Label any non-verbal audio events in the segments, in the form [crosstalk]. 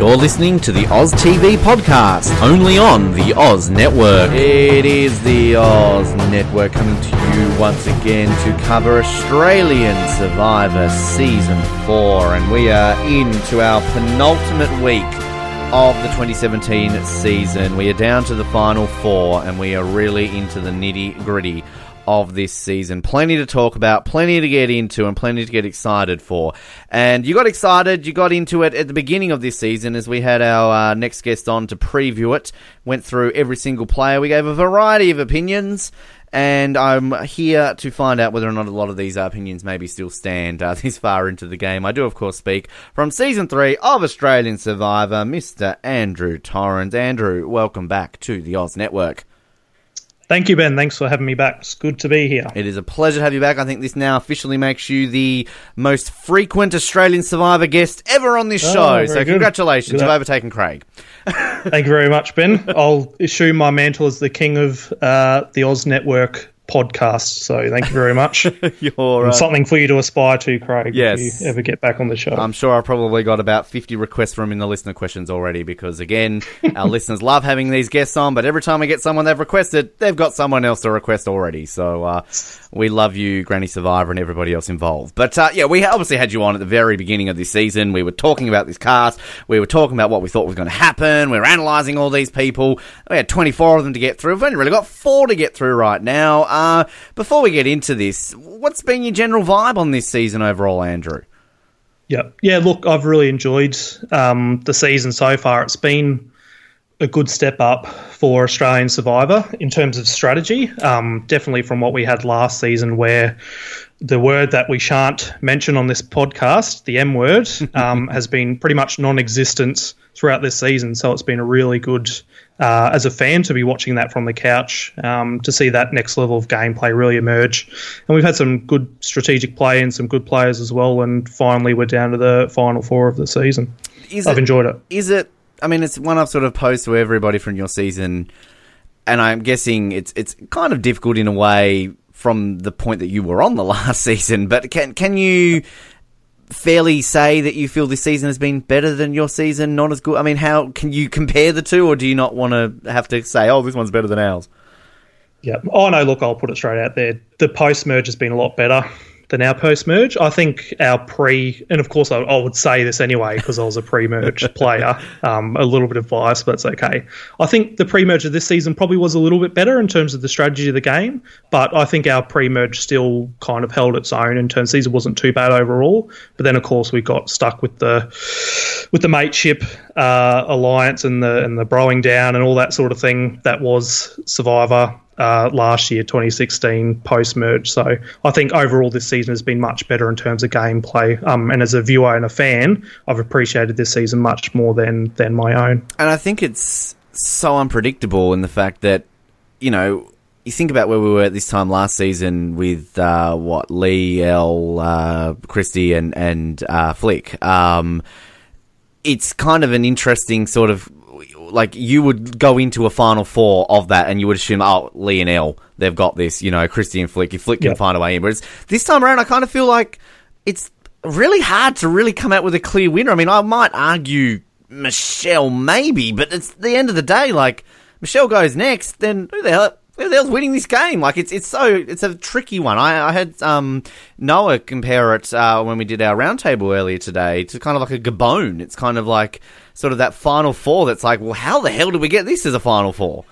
You're listening to the Oz TV podcast, only on the Oz Network. It is the Oz Network coming to you once again to cover Australian Survivor Season 4, and we are into our penultimate week of the 2017 season. We are down to the final four, and we are really into the nitty gritty of this season. Plenty to talk about, plenty to get into, and plenty to get excited for. And you got excited, you got into it at the beginning of this season as we had our uh, next guest on to preview it. Went through every single player. We gave a variety of opinions. And I'm here to find out whether or not a lot of these opinions maybe still stand uh, [laughs] this far into the game. I do, of course, speak from season three of Australian Survivor, Mr. Andrew Torrens. Andrew, welcome back to the Oz Network. Thank you, Ben. Thanks for having me back. It's good to be here. It is a pleasure to have you back. I think this now officially makes you the most frequent Australian Survivor guest ever on this Oh, show. So, good. congratulations. Good You've overtaken Craig. Thank you very much, Ben. [laughs] I'll assume my mantle as the king of uh, the Oz Network podcast. So thank you very much. [laughs] You're, uh, Something for you to aspire to, Craig, Yes. if you ever get back on the show. I'm sure I've probably got about 50 requests from in the listener questions already because, again, [laughs] our listeners love having these guests on, but every time we get someone they've requested, they've got someone else to request already. So uh, we love you, Granny Survivor, and everybody else involved. But uh, yeah, we obviously had you on at the very beginning of this season. We were talking about this cast, we were talking about what we thought was going to happen, we were analysing all these people. We had 24 of them to get through. We've only really got four to get through right now. Uh, before we get into this, what's been your general vibe on this season overall, Andrew? Yeah, yeah. Look, I've really enjoyed um, the season so far. It's been a good step up for Australian Survivor in terms of strategy. Um, definitely from what we had last season, where the word that we shan't mention on this podcast, the M word, [laughs] um, has been pretty much non-existent throughout this season. So it's been a really good. Uh, as a fan, to be watching that from the couch, um, to see that next level of gameplay really emerge, and we've had some good strategic play and some good players as well. And finally, we're down to the final four of the season. Is I've enjoyed it. Is it? I mean, it's one I've sort of posed to everybody from your season, and I'm guessing it's it's kind of difficult in a way from the point that you were on the [laughs] last season. But can can you fairly say that you feel this season has been better than your season? Not as good. I mean, how can you compare the two, or do you not want to have to say, "Oh, this one's better than ours"? Yeah. Oh no, look, I'll put it straight out there. The post merge has been a lot better than our post merge. I think our pre, and of course, I, I would say this anyway because I was a pre merge [laughs] player. Um, a little bit of bias, but it's okay. I think the pre merge of this season probably was a little bit better in terms of the strategy of the game, but I think our pre merge still kind of held its own in terms. Season wasn't too bad overall, but then of course we got stuck with the with the mateship uh, alliance and the and the broing down and all that sort of thing that was Survivor uh, last year, 2016, post merge. So I think overall this season has been much better in terms of gameplay. Um, and as a viewer and a fan, I've appreciated this season much more than than my own. And I think it's so unpredictable in the fact that, you know, you think about where we were at this time last season with uh, what Lee, L, uh, Christie, and and uh, Flick. Um, it's kind of an interesting sort of like you would go into a final four of that and you would assume, oh, Lee and L, they've got this, you know, Christie and Flick. If Flick can Yeah. find a way in, but it's, this time around, I kind of feel like it's really hard to really come out with a clear winner. I mean, I might argue Michelle maybe, but it's the end of the day. Like Michelle goes next, then who the hell? Who the hell's winning this game? Like it's it's so it's a tricky one. I, I had um, Noah compare it uh, when we did our roundtable earlier today to kind of like a Gabon. It's kind of like sort of that final four. That's like, well, how the hell did we get this as a final four?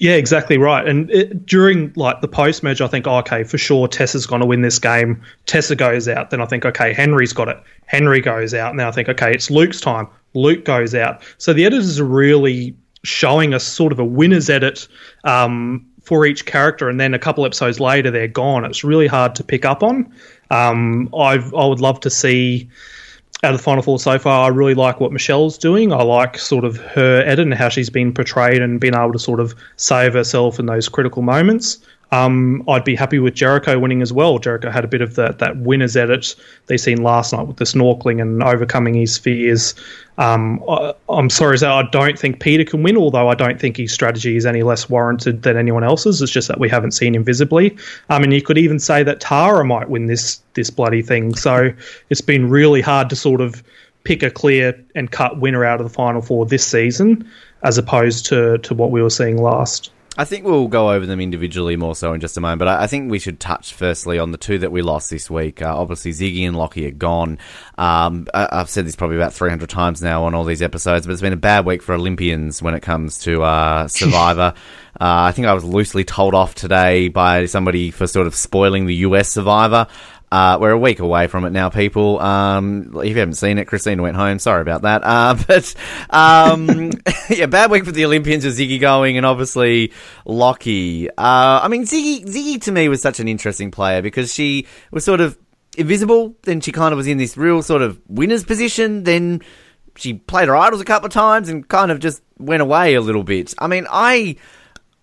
Yeah, exactly right. And it, during like the post merge, I think, oh, okay, for sure, Tessa's going to win this game. Tessa goes out. Then I think, okay, Henry's got it. Henry goes out. Now I think, okay, it's Luke's time. Luke goes out. So the editors are really showing us sort of a winner's edit um, for each character, and then a couple episodes later, they're gone. It's really hard to pick up on. Um, I've, I would love to see out of the final four so far, I really like what Michelle's doing. I like sort of her edit and how she's been portrayed and been able to sort of save herself in those critical moments. Um, I'd be happy with Jericho winning as well. Jericho had a bit of that that winner's edit they seen last night with the snorkeling and overcoming his fears. Um, I, I'm sorry, Zach, I don't think Peter can win, although I don't think his strategy is any less warranted than anyone else's. It's just that we haven't seen him visibly. Um, and you could even say that Tara might win this this bloody thing. So it's been really hard to sort of pick a clear and cut winner out of the final four this season, as opposed to to what we were seeing last. I think we'll go over them individually more so in just a moment, but I, think we should touch firstly on the two that we lost this week. Uh, obviously, Ziggy and Lockie are gone. Um, I, have said this probably about 300 times now on all these episodes, but it's been a bad week for Olympians when it comes to uh, [laughs] Survivor. Uh, I think I was loosely told off today by somebody for sort of spoiling the US Survivor. Uh, we're a week away from it now, people. Um, if you haven't seen it, Christina went home. Sorry about that. Uh, [laughs] but um, [laughs] yeah, bad week for the Olympians with Ziggy going, and obviously Lockie. Uh, I mean, Ziggy, Ziggy to me was such an interesting player because she was sort of invisible. Then she kind of was in this real sort of winner's position. Then she played her idols a couple of times and kind of just went away a little bit. I mean, I.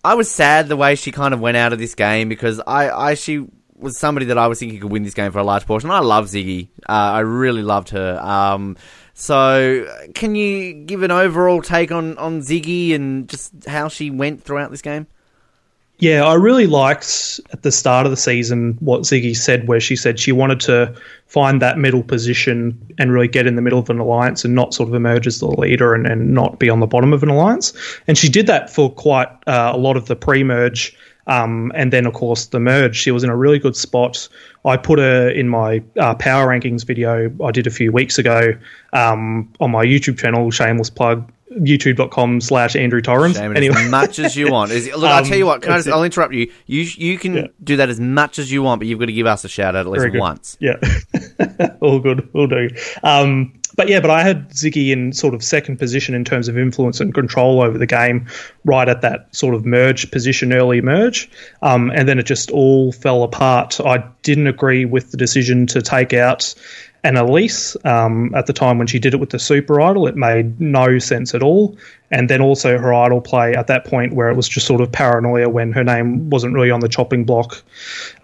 I was sad the way she kind of went out of this game because I, I she was somebody that I was thinking could win this game for a large portion. I love Ziggy. Uh, I really loved her. Um, so, can you give an overall take on, on Ziggy and just how she went throughout this game? Yeah, I really liked at the start of the season what Ziggy said, where she said she wanted to find that middle position and really get in the middle of an alliance and not sort of emerge as the leader and, and not be on the bottom of an alliance. And she did that for quite uh, a lot of the pre merge um, and then, of course, the merge. She was in a really good spot. I put her in my uh, power rankings video I did a few weeks ago um, on my YouTube channel, shameless plug, youtube.com slash Andrew Torrens. Anyway. As much as you want. Is, look, [laughs] um, I'll tell you what, can I just, I'll interrupt you. You you can yeah. do that as much as you want, but you've got to give us a shout out at least once. Yeah. [laughs] all good. All do. Um, but yeah, but I had Ziggy in sort of second position in terms of influence and control over the game, right at that sort of merge position, early merge, um, and then it just all fell apart. I didn't agree with the decision to take out Annalise um, at the time when she did it with the Super Idol. It made no sense at all. And then also her idol play at that point where it was just sort of paranoia when her name wasn't really on the chopping block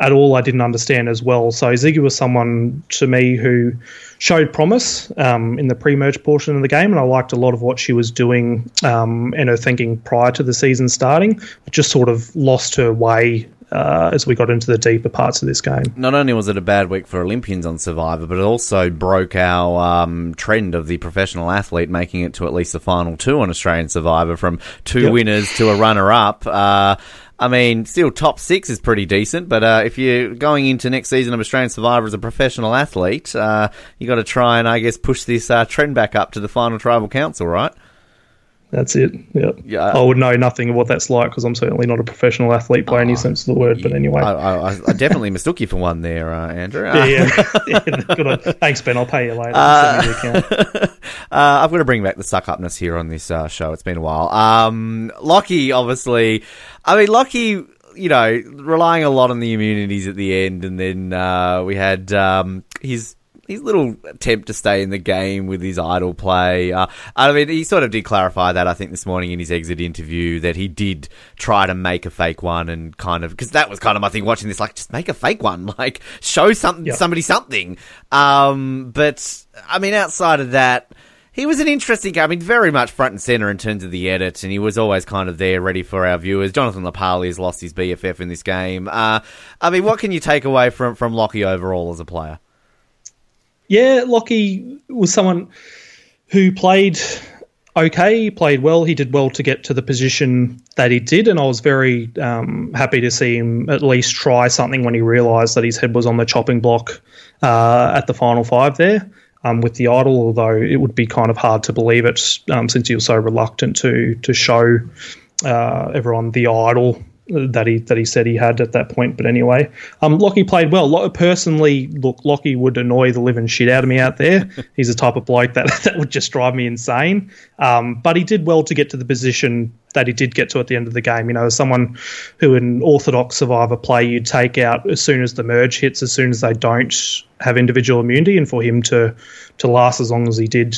at all. I didn't understand as well. So Ziggy was someone to me who showed promise um, in the pre-merge portion of the game, and I liked a lot of what she was doing um, and her thinking prior to the season starting. but Just sort of lost her way uh, as we got into the deeper parts of this game. Not only was it a bad week for Olympians on Survivor, but it also broke our um, trend of the professional athlete making it to at least the final two on Australian Survivor from two yep. winners to a runner up. Uh, I mean, still top six is pretty decent, but uh, if you're going into next season of Australian Survivor as a professional athlete, uh, you got to try and I guess push this uh, trend back up to the final tribal council, right? That's it. Yeah. yeah. I would know nothing of what that's like because I'm certainly not a professional athlete by oh, any sense of the word. But anyway, I, I, I definitely mistook you for one there, uh, Andrew. yeah, yeah. [laughs] yeah good on. Thanks, Ben. I'll pay you later. Uh, [laughs] uh, I've got to bring back the suck upness here on this uh, show. It's been a while. Um, Lockie, obviously. I mean, Lockie you know, relying a lot on the immunities at the end, and then uh, we had um, his his little attempt to stay in the game with his idol play. Uh, I mean, he sort of did clarify that, I think, this morning in his exit interview that he did try to make a fake one and kind of, because that was kind of my thing watching this, like, just make a fake one, [laughs] like, show some, yep. somebody something. Um, but, I mean, outside of that, he was an interesting guy. I mean, very much front and center in terms of the edit, and he was always kind of there, ready for our viewers. Jonathan LaPaglia has lost his BFF in this game. Uh, I mean, what can you take away from from Lockie overall as a player? Yeah, Lockie was someone who played okay, played well. He did well to get to the position that he did, and I was very um, happy to see him at least try something when he realised that his head was on the chopping block uh, at the final five there. Um, with the idol, although it would be kind of hard to believe it um, since he was so reluctant to to show uh, everyone the idol that he that he said he had at that point. But anyway, um, Lockie played well. Personally, look, Lockie would annoy the living shit out of me out there. [laughs] He's the type of bloke that [laughs] that would just drive me insane. Um, but he did well to get to the position that he did get to at the end of the game. You know, as someone who in orthodox survivor play you take out as soon as the merge hits, as soon as they don't have individual immunity, and for him to to last as long as he did,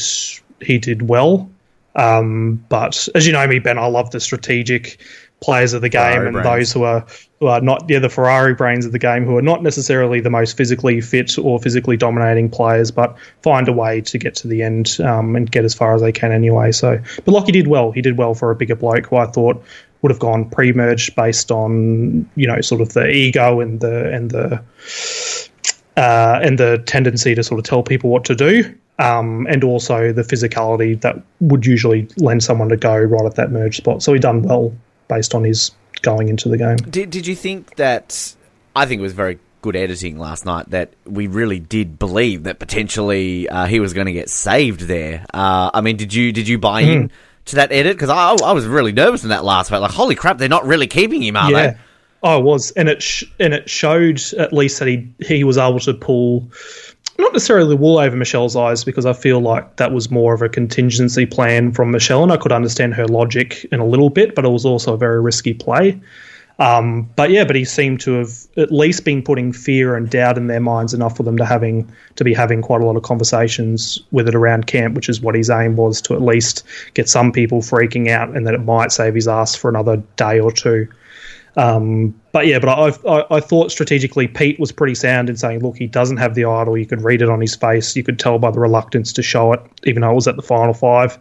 he did well. Um, but as you know me, Ben, I love the strategic players of the game Ferrari and brains. those who are who are not yeah the Ferrari brains of the game who are not necessarily the most physically fit or physically dominating players, but find a way to get to the end um, and get as far as they can anyway. So, but Lockie did well. He did well for a bigger bloke who I thought would have gone pre-merge based on you know sort of the ego and the and the uh, and the tendency to sort of tell people what to do. um, and also the physicality that would usually lend someone to go right at that merge spot. So he done well based on his going into the game. Did Did you think that? I think it was very good editing last night that we really did believe that potentially uh, he was going to get saved there. Uh, I mean, did you did you buy mm. in to that edit? Because I, I was really nervous in that last fight. Like, holy crap, they're not really keeping him, are yeah. they? I was, and it sh- and it showed at least that he he was able to pull not necessarily wool over Michelle's eyes because I feel like that was more of a contingency plan from Michelle, and I could understand her logic in a little bit, but it was also a very risky play. Um, but yeah, but he seemed to have at least been putting fear and doubt in their minds enough for them to having to be having quite a lot of conversations with it around camp, which is what his aim was to at least get some people freaking out, and that it might save his ass for another day or two. Um, but yeah, but I, I, I, thought strategically Pete was pretty sound in saying, look, he doesn't have the idol. You could read it on his face. You could tell by the reluctance to show it, even though it was at the final five.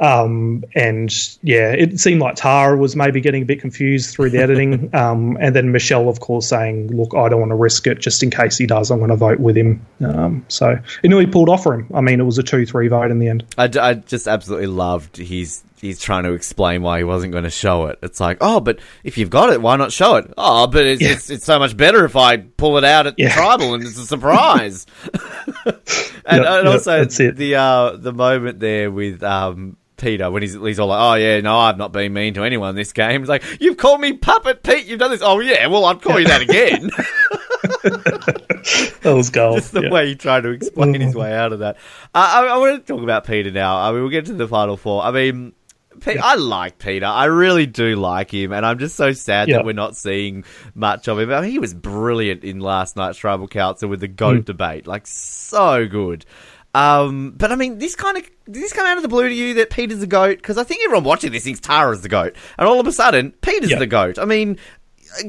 Um, and yeah, it seemed like Tara was maybe getting a bit confused through the editing. [laughs] Um, and then Michelle, of course, saying, look, I don't want to risk it just in case he does. I'm going to vote with him. Um, so it nearly pulled off for him. I mean, it was a 2 3 vote in the end. I, I just absolutely loved his he's trying to explain why he wasn't going to show it. It's like, oh, but if you've got it, why not show it? Oh, but it's, yeah. it's, it's, so much better if I pull it out at yeah. the tribal and it's a surprise. [laughs] [laughs] and, yep, and also yep, the uh, the moment there with um, Peter when he's, he's all like, "Oh yeah, no, I've not been mean to anyone this game." He's like, "You've called me puppet, Pete. You've done this." Oh yeah, well I'd call you that again. [laughs] that was gold. Just the yeah. way he tried to explain his way out of that. Uh, I, I want to talk about Peter now. I mean, we'll get to the final four. I mean. Yeah. I like Peter. I really do like him, and I'm just so sad yeah. that we're not seeing much of him. I mean, he was brilliant in last night's Tribal Council with the goat mm. debate, like so good. Um, but I mean, this kind of did this come out of the blue to you that Peter's the goat? Because I think everyone watching this thinks Tara's the goat, and all of a sudden Peter's yep. the goat. I mean,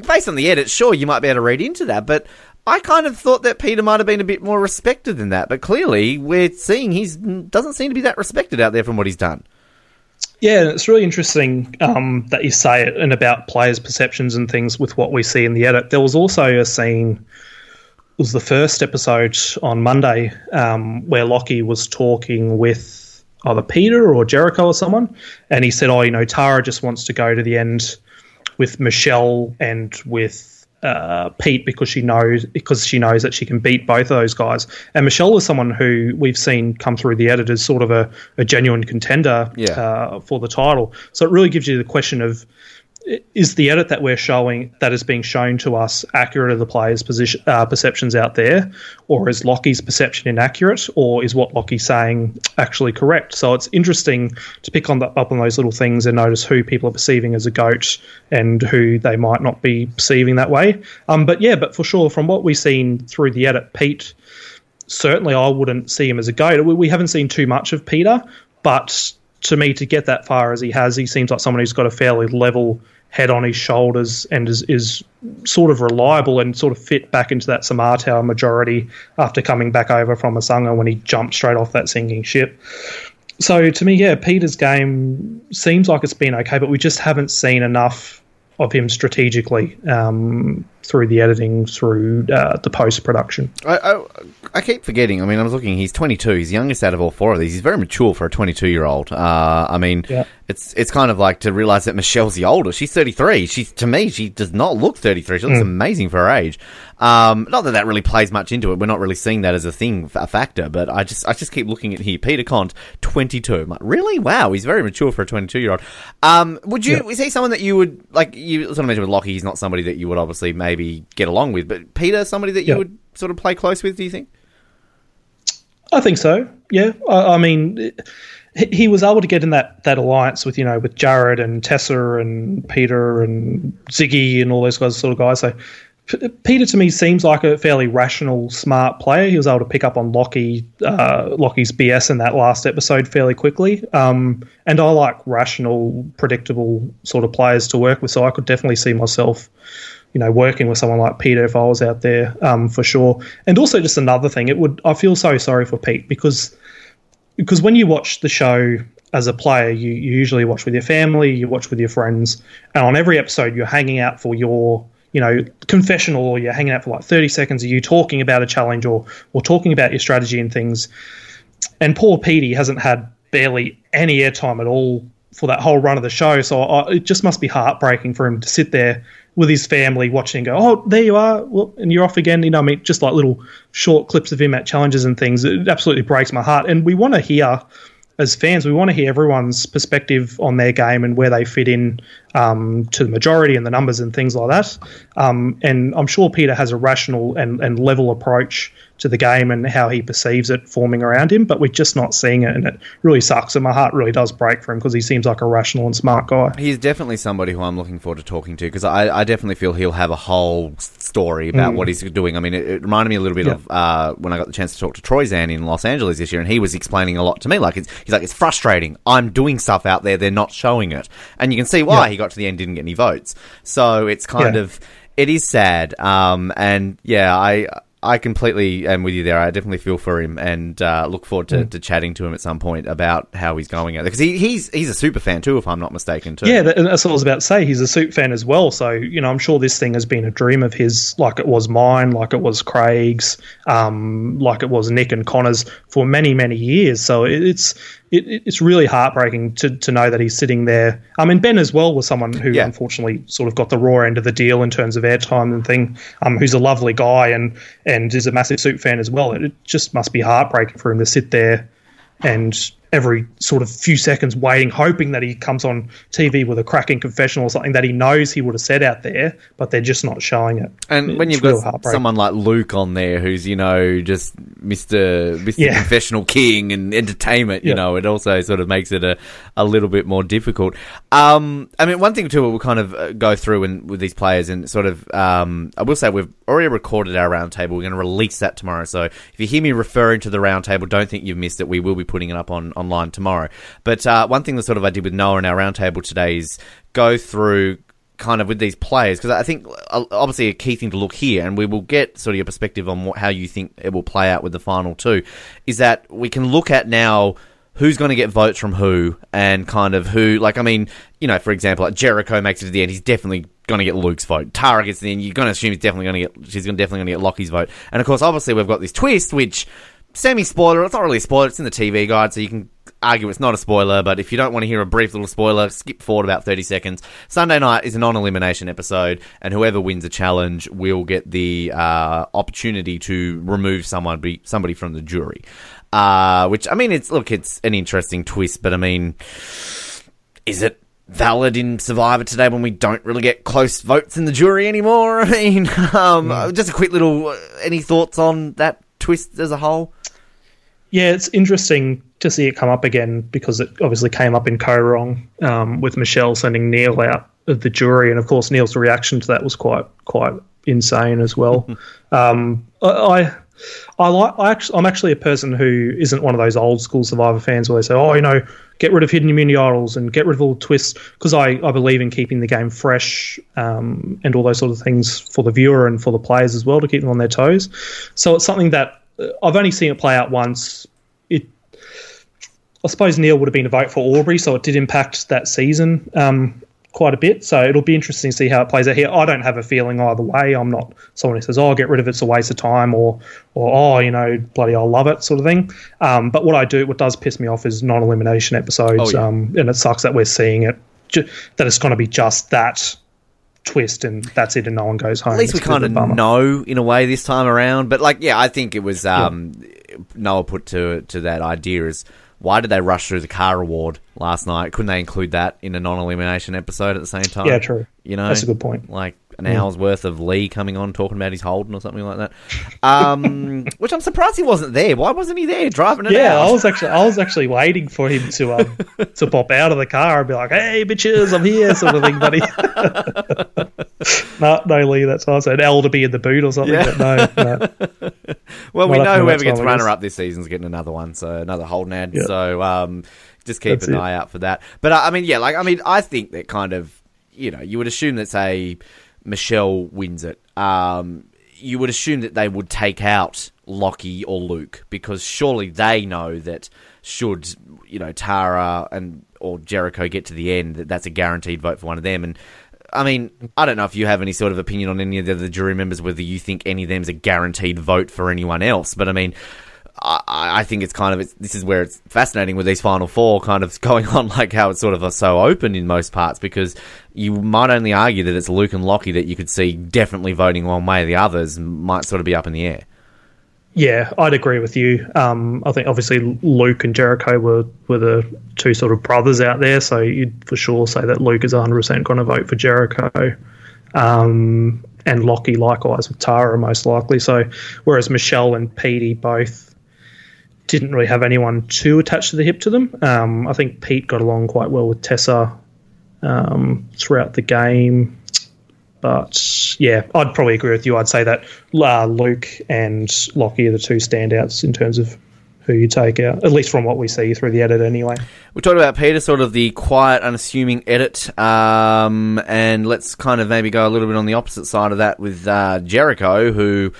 based on the edit, sure you might be able to read into that, but I kind of thought that Peter might have been a bit more respected than that. But clearly, we're seeing he doesn't seem to be that respected out there from what he's done. Yeah, it's really interesting um, that you say it and about players' perceptions and things with what we see in the edit. There was also a scene was the first episode on Monday um, where Lockie was talking with either Peter or Jericho or someone, and he said, "Oh, you know, Tara just wants to go to the end with Michelle and with uh, Pete because she knows because she knows that she can beat both of those guys." And Michelle is someone who we've seen come through the edit as sort of a, a genuine contender yeah. uh, for the title. So it really gives you the question of is the edit that we're showing that is being shown to us accurate of the players' position, uh, perceptions out there, or is Lockie's perception inaccurate, or is what Lockie's saying actually correct? So it's interesting to pick on the, up on those little things and notice who people are perceiving as a goat and who they might not be perceiving that way. Um, but yeah, but for sure, from what we've seen through the edit, Pete certainly I wouldn't see him as a goat. We, we haven't seen too much of Peter, but to me, to get that far as he has, he seems like someone who's got a fairly level head on his shoulders and is, is sort of reliable and sort of fit back into that Samatau majority after coming back over from Asanga when he jumped straight off that sinking ship. So to me, yeah, Peter's game seems like it's been okay, but we just haven't seen enough of him strategically um, through the editing, through uh, the post production. I, I, I, keep forgetting. I mean, I was looking. He's 22. He's youngest out of all four of these. He's very mature for a 22 year old. Uh, I mean, yeah. it's it's kind of like to realize that Michelle's the older. She's 33. She's to me, she does not look 33. She looks mm. amazing for her age. Um, not that that really plays much into it. We're not really seeing that as a thing, a factor. But I just I just keep looking at here. Peter Cont, 22. Like, really? Wow, he's very mature for a 22 year old. Um, would you? Yeah. Is he someone that you would like? You sort of mentioned with Lockie. He's not somebody that you would obviously maybe maybe get along with. But Peter, somebody that you would sort of play close with, do you think? I think so. Yeah, I, I mean, he was able to get in that, that alliance with you know with Jared and Tessa and Peter and Ziggy and all those guys, sort of guys. So Peter to me seems like a fairly rational, smart player. He was able to pick up on Lockie, uh, Lockie's BS in that last episode fairly quickly. Um, and I like rational, predictable sort of players to work with. So I could definitely see myself you know, working with someone like Peter if I was out there um, for sure. And also, just another thing, it would I feel so sorry for Pete because because when you watch the show as a player, you, you usually watch with your family, you watch with your friends, and on every episode, you're hanging out for your you know confessional, or you're hanging out for like thirty seconds of you talking about a challenge or or talking about your strategy and things. and poor Petey hasn't had barely any airtime at all for that whole run of the show. So I, it just must be heartbreaking for him to sit there with his family watching and go, oh, there you are, well, and you're off again. You know, I mean, just like little short clips of him at challenges and things. It absolutely breaks my heart. And we want to hear as fans, we want to hear everyone's perspective on their game and where they fit in um, to the majority and the numbers and things like that. Um, and I'm sure Peter has a rational and, and level approach to the game and how he perceives it forming around him, but we're just not seeing it, and it really sucks. And my heart really does break for him because he seems like a rational and smart guy. He's definitely somebody who I'm looking forward to talking to because I, I, definitely feel he'll have a whole story about mm. what he's doing. I mean, it, it reminded me a little bit of uh, when I got the chance to talk to Troyzan in Los Angeles this year, and he was explaining a lot to me. Like, he's like, it's frustrating. I'm doing stuff out there, they're not showing it, and you can see why he got to the end, didn't get any votes. So it's kind of it is sad. Um, and yeah, I I completely am with you there. I definitely feel for him and uh, look forward to, mm. to, chatting to him at some point about how he's going out there because he, he's he's a super fan too, if I'm not mistaken. Too. Yeah, that's what I was about to say. He's a super fan as well. So you know, I'm sure this thing has been a dream of his, like it was mine, like it was Craig's, um, like it was Nick and Connor's for many many years. So it's it, it's really heartbreaking to, to know that he's sitting there. I mean, Ben as well was someone who yeah. unfortunately sort of got the raw end of the deal in terms of airtime and thing. Um, who's a lovely guy and and is a massive suit fan as well. It, it just must be heartbreaking for him to sit there and every sort of few seconds waiting, hoping that he comes on TV with a cracking confession or something that he knows he would have said out there, but they're just not showing it. And it's when you've got someone like Luke on there, who's you know just Mister Mister yeah. Confessional King and entertainment, you yeah. know, it also sort of makes it a, a little bit more difficult. Um, I mean, one thing too, we'll kind of uh, go through and with these players and sort of, um, I will say we've already recorded our roundtable. We're going to release that tomorrow. So if you hear me referring to the roundtable, don't think you've missed it. We will be putting it up on on online tomorrow. But uh, one thing that sort of I did with Noah in our roundtable today is go through kind of with these players because I think uh, obviously a key thing to look here, and we will get sort of your perspective on what, how you think it will play out with the final two, is that we can look at now who's going to get votes from who and kind of who like I mean you know for example like Jericho makes it to the end he's definitely going to get Luke's vote Tara gets the end you're going to assume he's definitely going to get she's definitely going to get Lockie's vote and of course obviously we've got this twist which semi spoiler it's not really a spoiler it's in the TV guide so you can argue it's not a spoiler, but if you don't want to hear a brief little spoiler, skip forward about 30 seconds. Sunday night is a non elimination episode, and whoever wins a challenge will get the uh, opportunity to remove someone, be, somebody from the jury. Uh, which, I mean, it's look, it's an interesting twist, but I mean, is it valid in Survivor today when we don't really get close votes in the jury anymore? [laughs] I mean, um, mm. just a quick little. Uh, any thoughts on that twist as a whole? Yeah, it's interesting to see it come up again because it obviously came up in Kaoh Rong um, with Michelle sending Neil out of the jury, and of course Neil's reaction to that was quite quite insane as well. [laughs] um, I, I like. I actually, I'm actually a person who isn't one of those old school Survivor fans where they say, "Oh, you know, get rid of hidden immunity idols and get rid of all twists," because I, I believe in keeping the game fresh um, and all those sort of things for the viewer and for the players as well to keep them on their toes. So it's something that I've only seen it play out once It, I suppose Neil would have been a vote for Aubrey, so it did impact that season um, quite a bit. So it'll be interesting to see how it plays out here. I don't have a feeling either way. I'm not someone who says, "Oh, get rid of it; it's a waste of time," or, or "Oh, you know, bloody, I'll love it," sort of thing. Um, but what I do, what does piss me off, is non-elimination episodes, oh, yeah. um, and it sucks that we're seeing it. Ju- that it's going to be just that twist and that's it and no one goes home. At least we kind of know in a way this time around. But like, yeah, I think it was um, yeah. Noah put to to that idea is why did they rush through the car award last night? Couldn't they include that in a non-elimination episode at the same time? Yeah, true. You know, that's a good point. Like an hour's worth of Lee coming on talking about his Holden or something like that. Um, [laughs] which I'm surprised he wasn't there. Why wasn't he there driving it yeah, out? I was actually I was actually waiting for him to um, [laughs] to pop out of the car and be like, "Hey, bitches, I'm here," sort of thing. He, [laughs] no, no Lee. That's I said L to be in the boot or something. Yeah. But no, no. Well, we know whoever gets runner up this season is getting another one, so another Holden ad. Yeah. So um, just keep That's an it. eye out for that. But uh, I mean, yeah, like I mean, I think that kind of you know you would assume that say Michelle wins it. Um, you would assume that they would take out Lockie or Luke because surely they know that should you know Tara and or Jericho get to the end, that that's a guaranteed vote for one of them. And I mean, I don't know if you have any sort of opinion on any of the, the jury members, whether you think any of them's a guaranteed vote for anyone else. But I mean, I, I think it's kind of it's, this is where it's fascinating with these final four kind of [laughs] going on like how it's sort of so open in most parts because you might only argue that it's Luke and Lockie that you could see definitely voting one way. The others might sort of be up in the air. Yeah, I'd agree with you. Um, I think obviously Luke and Jericho were, were the two sort of brothers out there, so you'd for sure say that Luke is 100% going to vote for Jericho. Um, and Lockie likewise with Tara most likely. So whereas Michelle and Petey both didn't really have anyone too attached to the hip to them. Um, I think Pete got along quite well with Tessa um, throughout the game. But yeah, I'd probably agree with you. I'd say that uh, Luke and Lockie are the two standouts in terms of who you take out, at least from what we see through the edit anyway. We talked about Peter, sort of the quiet, unassuming edit, um, and let's kind of maybe go a little bit on the opposite side of that with uh, Jericho, who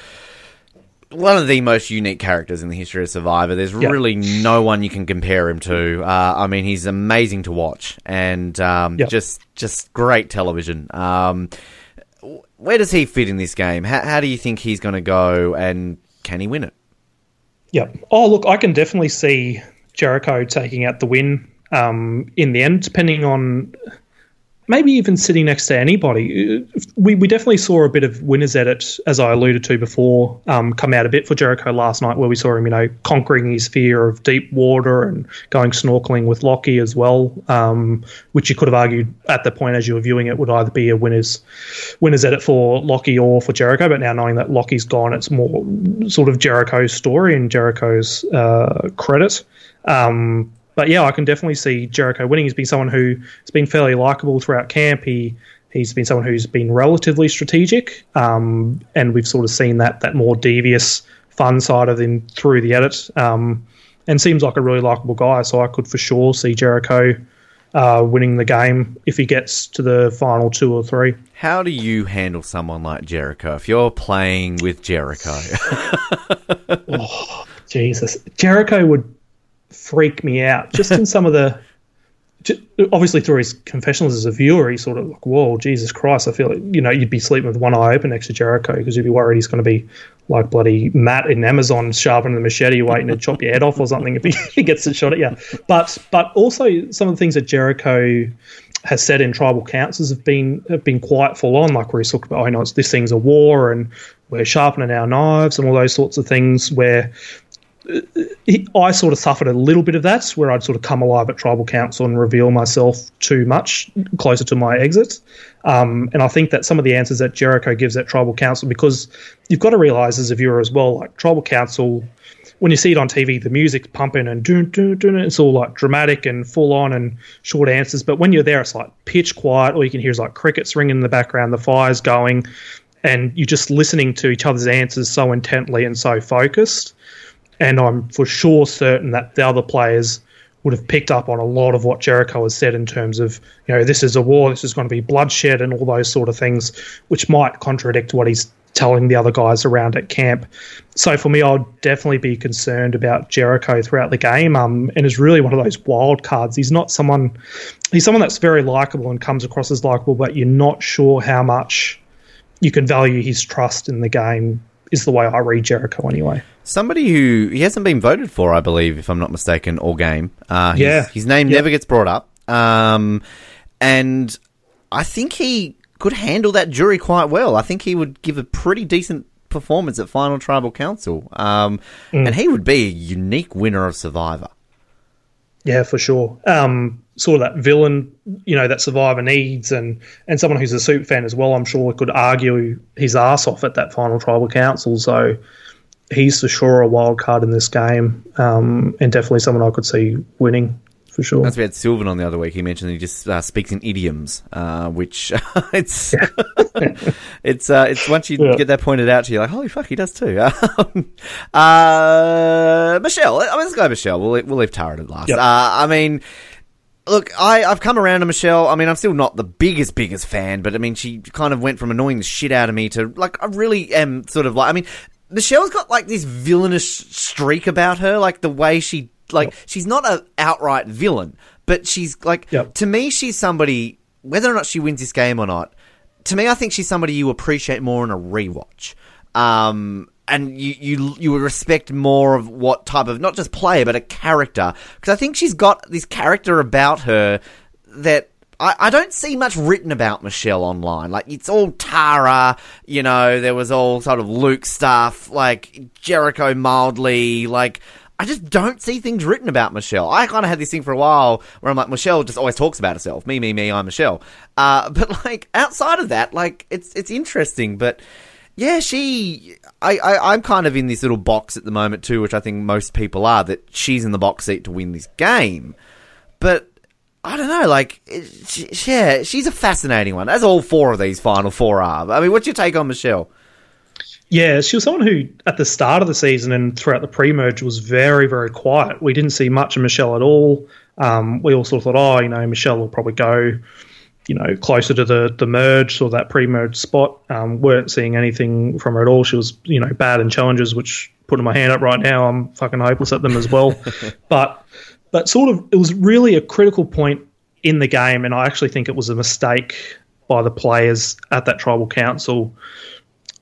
one of the most unique characters in the history of Survivor. There's really no one you can compare him to. Uh, I mean, he's amazing to watch and um, just just great television. Um, where does he fit in this game? How, how do you think he's going to go, and can he win it? Yeah. Oh, look, I can definitely see Jericho taking out the win um, in the end, depending on maybe even sitting next to anybody. We, we definitely saw a bit of winners edit, as I alluded to before, um, come out a bit for Jericho last night, where we saw him, you know, conquering his fear of deep water and going snorkeling with Lockie as well, um, which you could have argued at the point as you were viewing it would either be a winners winners edit for Lockie or for Jericho. But now knowing that Lockie's gone, it's more sort of Jericho's story and Jericho's uh, credit. Um, but yeah, I can definitely see Jericho winning. He's been someone who has been fairly likable throughout camp. He he's been someone who's been relatively strategic, um, and we've sort of seen that that more devious, fun side of him through the edit. Um, and seems like a really likable guy. So I could for sure see Jericho uh, winning the game if he gets to the final two or three. How do you handle someone like Jericho if you're playing with Jericho? [laughs] oh, Jesus, Jericho would freak me out just in some of the obviously through his confessionals as a viewer, he's sort of like, "Whoa, Jesus Christ!" I feel like you know you'd be sleeping with one eye open next to Jericho because you'd be worried he's going to be like bloody Matt in Amazon sharpening the machete, waiting to chop your head off or something if he, [laughs] he gets a shot at you. But but also some of the things that Jericho has said in tribal councils have been have been quite full on, like where he's talked about, oh, you know, it's, this thing's a war and we're sharpening our knives and all those sorts of things where I sort of suffered a little bit of that, where I'd sort of come alive at tribal council and reveal myself too much closer to my exit. Um, and I think that some of the answers that Jericho gives at tribal council, because you've got to realize as a viewer as well, like tribal council, when you see it on TV, the music's pumping and dun, dun, dun, it's all like dramatic and full on and short answers. But when you're there, it's like pitch quiet. All you can hear is like crickets ringing in the background, the fire's going, and you're just listening to each other's answers so intently and so focused and I'm for sure certain that the other players would have picked up on a lot of what Jericho has said in terms of, you know, this is a war, this is going to be bloodshed, and all those sort of things, which might contradict what he's telling the other guys around at camp. So for me, I would definitely be concerned about Jericho throughout the game, um, and is really one of those wild cards. He's not someone, he's someone that's very likable and comes across as likable, but you're not sure how much you can value his trust in the game. Is the way I read Jericho anyway. Somebody who he hasn't been voted for, I believe, if I'm not mistaken, all game. Uh, his, yeah, his name yep. never gets brought up, um, and I think he could handle that jury quite well. I think he would give a pretty decent performance at Final Tribal Council, um, mm. and he would be a unique winner of Survivor. Yeah, for sure. Um, sort of that villain, you know, that Survivor needs, and and someone who's a super fan as well. I'm sure could argue his ass off at that Final Tribal Council. So he's for sure a wild card in this game, um, and definitely someone I could see winning for sure. As we had Sylvan on the other week, he mentioned he just uh, speaks in idioms, uh, which [laughs] it's [laughs] it's uh, it's once you yeah. get that pointed out to you, like holy fuck, he does too. [laughs] uh, Michelle, I mean, let's go Michelle. We'll we'll leave Tara at last. Yep. Uh, I mean. Look, I, I've come around to Michelle. I mean, I'm still not the biggest, biggest fan, but I mean, she kind of went from annoying the shit out of me to, like, I really am sort of like, I mean, Michelle's got like this villainous streak about her, like the way she like yep. she's not an outright villain, but she's like yep. to me she's somebody whether or not she wins this game or not. To me, I think she's somebody you appreciate more in a rewatch. Um, and you, you you would respect more of what type of not just player but a character because I think she's got this character about her that I, I don't see much written about Michelle online. Like it's all Tara, you know. There was all sort of Luke stuff, like Jericho mildly, like. I just don't see things written about Michelle. I kind of had this thing for a while where I'm like, Michelle just always talks about herself. Me, me, me, I'm Michelle. Uh, [laughs] but like outside of that, like it's it's interesting. But yeah, she. I, I I'm kind of in this little box at the moment too, which I think most people are. That she's in the box seat to win this game, but I don't know. Like, she, yeah, she's a fascinating one, as all four of these final four are. I mean, what's your take on Michelle? Yeah, she was someone who, at the start of the season and throughout the pre-merge, was very, very quiet. We didn't see much of Michelle at all. Um, we all sort of thought, oh, you know, Michelle will probably go, you know, closer to the the merge or that pre-merge spot. Um, weren't seeing anything from her at all. She was, you know, bad in challenges, which putting my hand up right now, I'm fucking hopeless at them as well. [laughs] but but sort of it was really a critical point in the game, and I actually think it was a mistake by the players at that tribal council.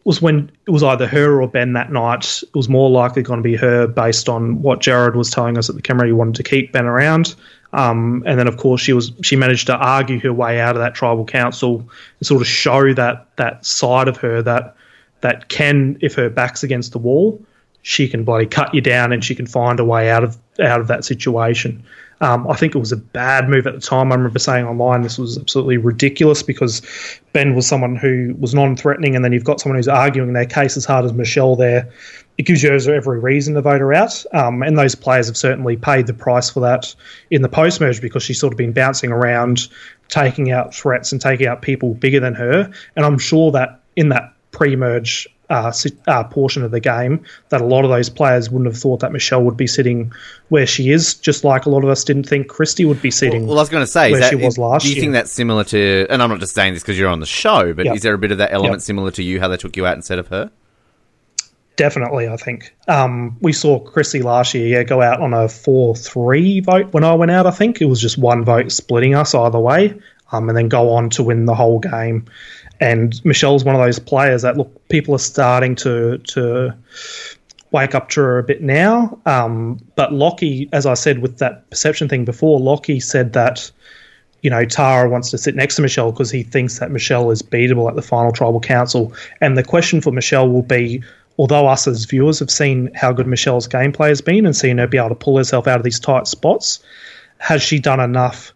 Was when it was either her or Ben that night. It was more likely going to be her based on what Jared was telling us at the camera. He wanted to keep Ben around, um, and then of course she was she managed to argue her way out of that tribal council and sort of show that that side of her that that can, if her back's against the wall, she can bloody cut you down and she can find a way out of out of that situation. Um, I think it was a bad move at the time. I remember saying online this was absolutely ridiculous because Ben was someone who was non-threatening, and then you've got someone who's arguing their case as hard as Michelle there. It gives you every reason to vote her out, um, and those players have certainly paid the price for that in the post-merge because she's sort of been bouncing around, taking out threats and taking out people bigger than her. And I'm sure that in that pre-merge uh, uh, portion of the game that a lot of those players wouldn't have thought that Michelle would be sitting where she is, just like a lot of us didn't think Christy would be sitting. Well, well I was going to say, where that, she was last Do you year. think that's similar to? And I'm not just saying this because you're on the show, but yep. is there a bit of that element yep. similar to you, how they took you out instead of her? Definitely, I think um, we saw Christy last year yeah, go out on a four-three vote when I went out. I think it was just one vote splitting us either way, um, and then go on to win the whole game. And Michelle's one of those players that look people are starting to to wake up to her a bit now. Um, but Lockie, as I said with that perception thing before, Lockie said that you know Tara wants to sit next to Michelle because he thinks that Michelle is beatable at the final tribal council. And the question for Michelle will be. Although us as viewers have seen how good Michelle's gameplay has been and seen her be able to pull herself out of these tight spots, has she done enough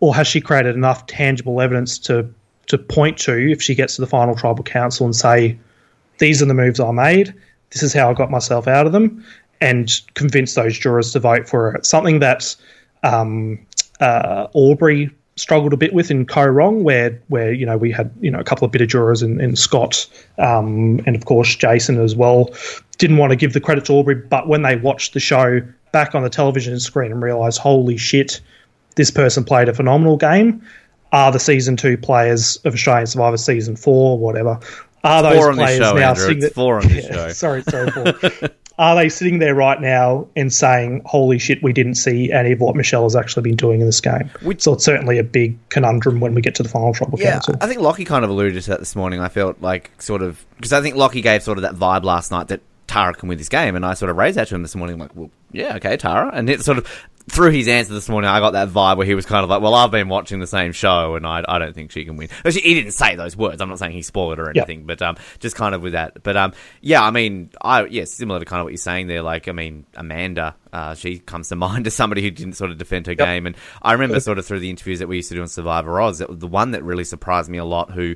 or has she created enough tangible evidence to to point to if she gets to the final tribal council and say, these are the moves I made, this is how I got myself out of them, and convince those jurors to vote for her. It's something that um, uh, Aubrey struggled a bit with in Kaoh Rong, where where you know we had you know a couple of bitter jurors in, in Scott um, and of course Jason as well. Didn't want to give the credit to Aubrey, but when they watched the show back on the television screen and realised, holy shit, this person played a phenomenal game, are the season two players of Australian Survivor season four, whatever. Are those four players show, now Andrew. sitting it's four on this [laughs] yeah, show? Sorry, sorry, four. [laughs] are they sitting there right now and saying, "Holy shit, we didn't see any of what Michelle has actually been doing in this game"? Which, so it's certainly a big conundrum when we get to the final tribal yeah, council. I think Lockie kind of alluded to that this morning. I felt like sort of because I think Lockie gave sort of that vibe last night that Tara can win this game, and I sort of raised that to him this morning, like, well, yeah, okay, Tara, and it sort of through his answer this morning, I got that vibe where he was kind of like, "Well, I've been watching the same show, and I, I don't think she can win." he didn't say those words. I'm not saying he spoiled it or anything, yep. but um, just kind of with that. But um, yeah, I mean, I yeah, similar to kind of what you're saying there. Like, I mean, Amanda, uh, she comes to [laughs] mind as somebody who didn't sort of defend her yep. game, and I remember sort of through the interviews that we used to do on Survivor Oz, that the one that really surprised me a lot, who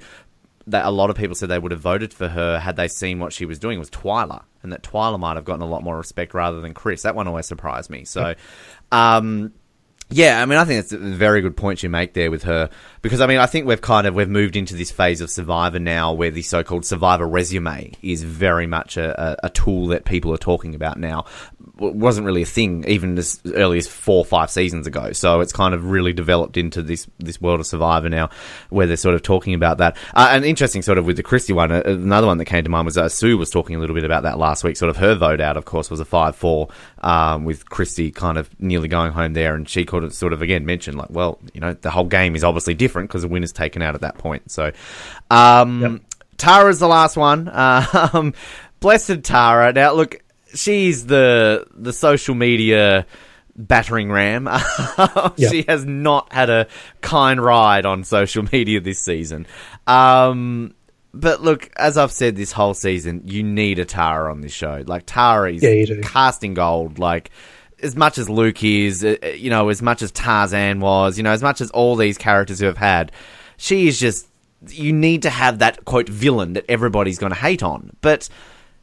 that a lot of people said they would have voted for her had they seen what she was doing was Twila, and that Twila might have gotten a lot more respect rather than Chris. That one always surprised me. So, um, yeah, I mean, I think it's a very good point you make there with her because I mean, I think we've kind of we've moved into this phase of Survivor now, where the so-called Survivor resume is very much a, a, a tool that people are talking about now. It wasn't really a thing even as early as four or five seasons ago, so it's kind of really developed into this this world of Survivor now, where they're sort of talking about that. Uh, and interesting, sort of with the Christie one, uh, another one that came to mind was uh, Sue was talking a little bit about that last week. Sort of her vote out, of course, was a five-four um, with Christie kind of nearly going home there, and she could sort of again mentioned like, well, you know, the whole game is obviously different because the win is taken out at that point. So, um, yep. Tara's the last one. [laughs] Um, blessed Tara. Now, look, she's the the social media battering ram. [laughs] Yep. She has not had a kind ride on social [laughs] media this season. Um, but look, as I've said this whole season, you need a Tara on this show. Like Tara is Yeah, casting gold. Like as much as Luke is, uh, uh, you know, as much as Tarzan was, you know, as much as all these characters who have had, she is just. You need to have that quote villain that everybody's going to hate on, but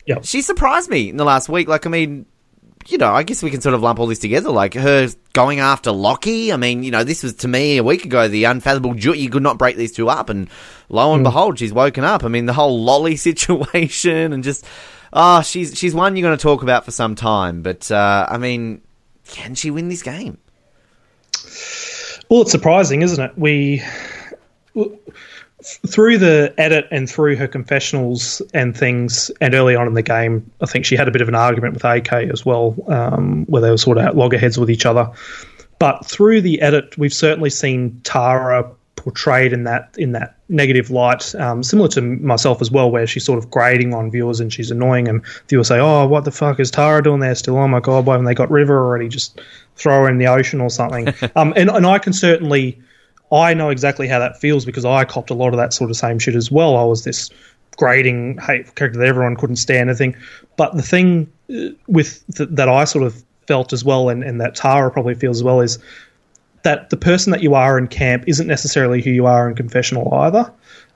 Yep. she surprised me in the last week. Like, I mean, you know, I guess we can sort of lump all this together. Like her going after Lockie. I mean, you know, this was to me a week ago the unfathomable joy. You could not break these two up, and lo and behold, she's woken up. I mean, the whole lolly [laughs] situation and just ah, she's she's one you're going to talk about for some time. But uh, I mean, can she win this game? Well, it's surprising, isn't it? We through the edit and through her confessionals and things, and early on in the game, I think she had a bit of an argument with AK as well, um, where they were sort of at loggerheads with each other. But through the edit, we've certainly seen Tara portrayed in that in that negative light, um, similar to myself as well, where she's sort of grading on viewers and she's annoying, and viewers say, "Oh, what the fuck is Tara doing there still? Oh my god, why haven't they got rid of her already? Just throw her in the ocean or something." [laughs] um, and and I can certainly. I know exactly how that feels because I copped a lot of that sort of same shit as well. I was this grading hateful character that everyone couldn't stand. I think, but the thing uh, with th- that I sort of felt as well, and, and that Tara probably feels as well, is that the person that you are in camp isn't necessarily who you are in confessional either.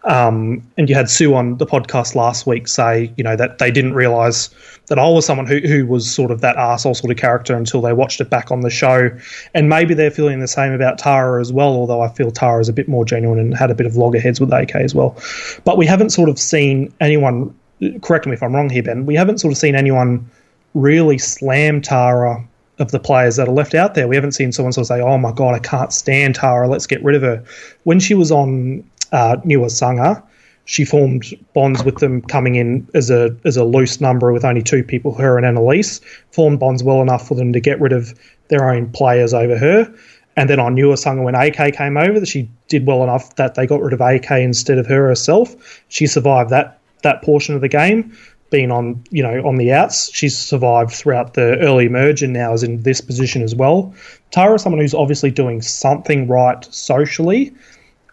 Um, and you had Sue on the podcast last week say, you know, that they didn't realize that I was someone who, who was sort of that arsehole sort of character until they watched it back on the show. And maybe they're feeling the same about Tara as well, although I feel Tara is a bit more genuine and had a bit of loggerheads with AK as well. But we haven't sort of seen anyone, correct me if I'm wrong here, Ben, we haven't sort of seen anyone really slam Tara of the players that are left out there. We haven't seen someone sort of say, "Oh my god, I can't stand Tara. Let's get rid of her." When she was on uh, Newer Sangha, she formed bonds with them, coming in as a as a loose number with only two people, her and Annalise. Formed bonds well enough for them to get rid of their own players over her. And then on Newer Sangha, when AK came over, that she did well enough that they got rid of AK instead of her herself. She survived that that portion of the game been on you know on the outs. She's survived throughout the early merge and now is in this position as well. Tara is someone who's obviously doing something right socially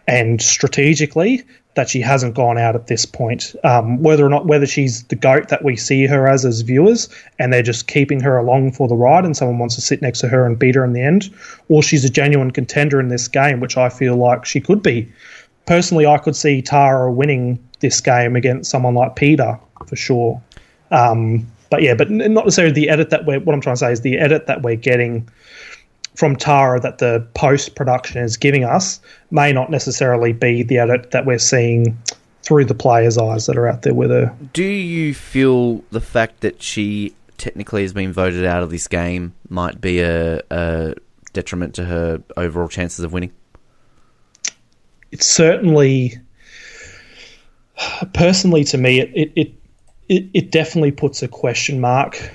and strategically that she hasn't gone out at this point. Um, whether or not whether she's the goat that we see her as as viewers, and they're just keeping her along for the ride, and someone wants to sit next to her and beat her in the end, or she's a genuine contender in this game, which I feel like she could be. Personally, I could see Tara winning this game against someone like Peter for sure. Um, but yeah, but not necessarily the edit that we're. What I'm trying to say is the edit that we're getting from Tara that the post production is giving us may not necessarily be the edit that we're seeing through the players' eyes that are out there with her. Do you feel the fact that she technically has been voted out of this game might be a, a detriment to her overall chances of winning? It's certainly, personally, to me, it it it, it, it definitely puts a question mark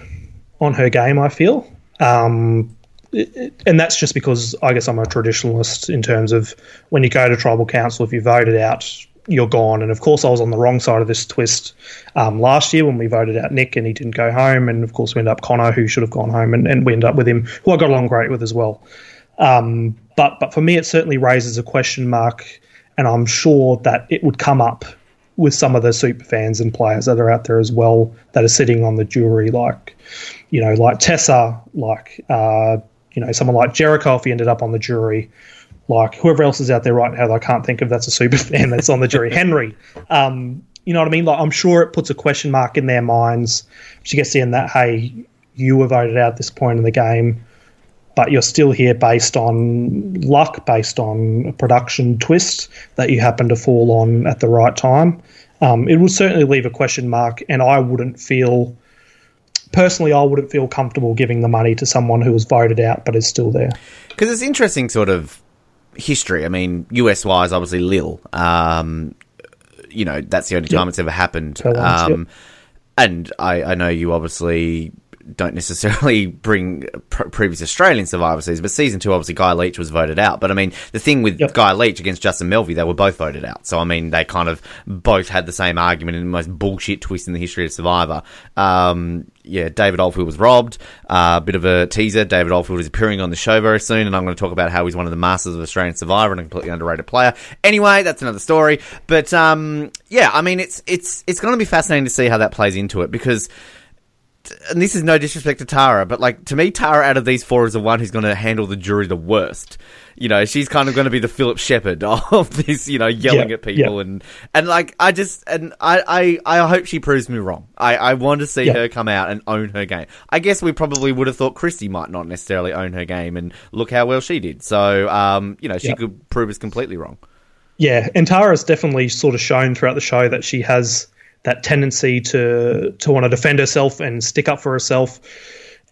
on her game. I feel. Um, it- and that's just because I guess I'm a traditionalist in terms of when you go to tribal council, if you voted out, you're gone. And of course, I was on the wrong side of this twist um, last year when we voted out Nick and he didn't go home. And of course, we ended up Connor, who should have gone home, and, and we ended up with him, who I got along great with as well. Um, but but for me, it certainly raises a question mark, and I'm sure that it would come up with some of the super fans and players that are out there as well that are sitting on the jury, like you know, like Tessa, like uh, you know, someone like Jericho if he ended up on the jury, like whoever else is out there right now that I can't think of that's a super [laughs] fan that's on the jury, Henry. Um, you know what I mean? Like I'm sure it puts a question mark in their minds. She gets in that hey, you were voted out at this point in the game but you're still here based on luck, based on a production twist that you happen to fall on at the right time. Um, it would certainly leave a question mark, and I wouldn't feel personally, I wouldn't feel comfortable giving the money to someone who was voted out but is still there. Because it's interesting sort of history. I mean, US wise, obviously Lil. Um, you know, that's the only time Yep. it's ever happened. Um, Um, and I, I know you obviously don't necessarily [laughs] bring pr- previous Australian Survivor seasons, but season two, obviously, Guy Leech was voted out. But I mean, the thing with yep. Guy Leech against Justin Melvey, they were both voted out. So I mean, they kind of both had the same argument in the most bullshit twist in the history of Survivor. Um, yeah, David Oldfield was robbed. A uh, bit of a teaser. David Oldfield is appearing on the show very soon, and I'm going to talk about how he's one of the masters of Australian Survivor and a completely underrated player. Anyway, that's another story. But um, yeah, I mean, it's it's it's going to be fascinating to see how that plays into it because and this is no disrespect to Tara, but like to me, Tara out of these four is the one who's going to handle the jury the worst. You know, she's kind of going to be the Phillip Sheppard [laughs] of this, you know, yelling at people and and like I just and I I, I hope she proves me wrong. I I want to see her come out and own her game. I guess we probably would have thought Kristie might not necessarily own her game, and look how well she did. So um, you know, she could prove us completely wrong. Yeah, and Tara's definitely sort of shown throughout the show that she has that tendency to to want to defend herself and stick up for herself.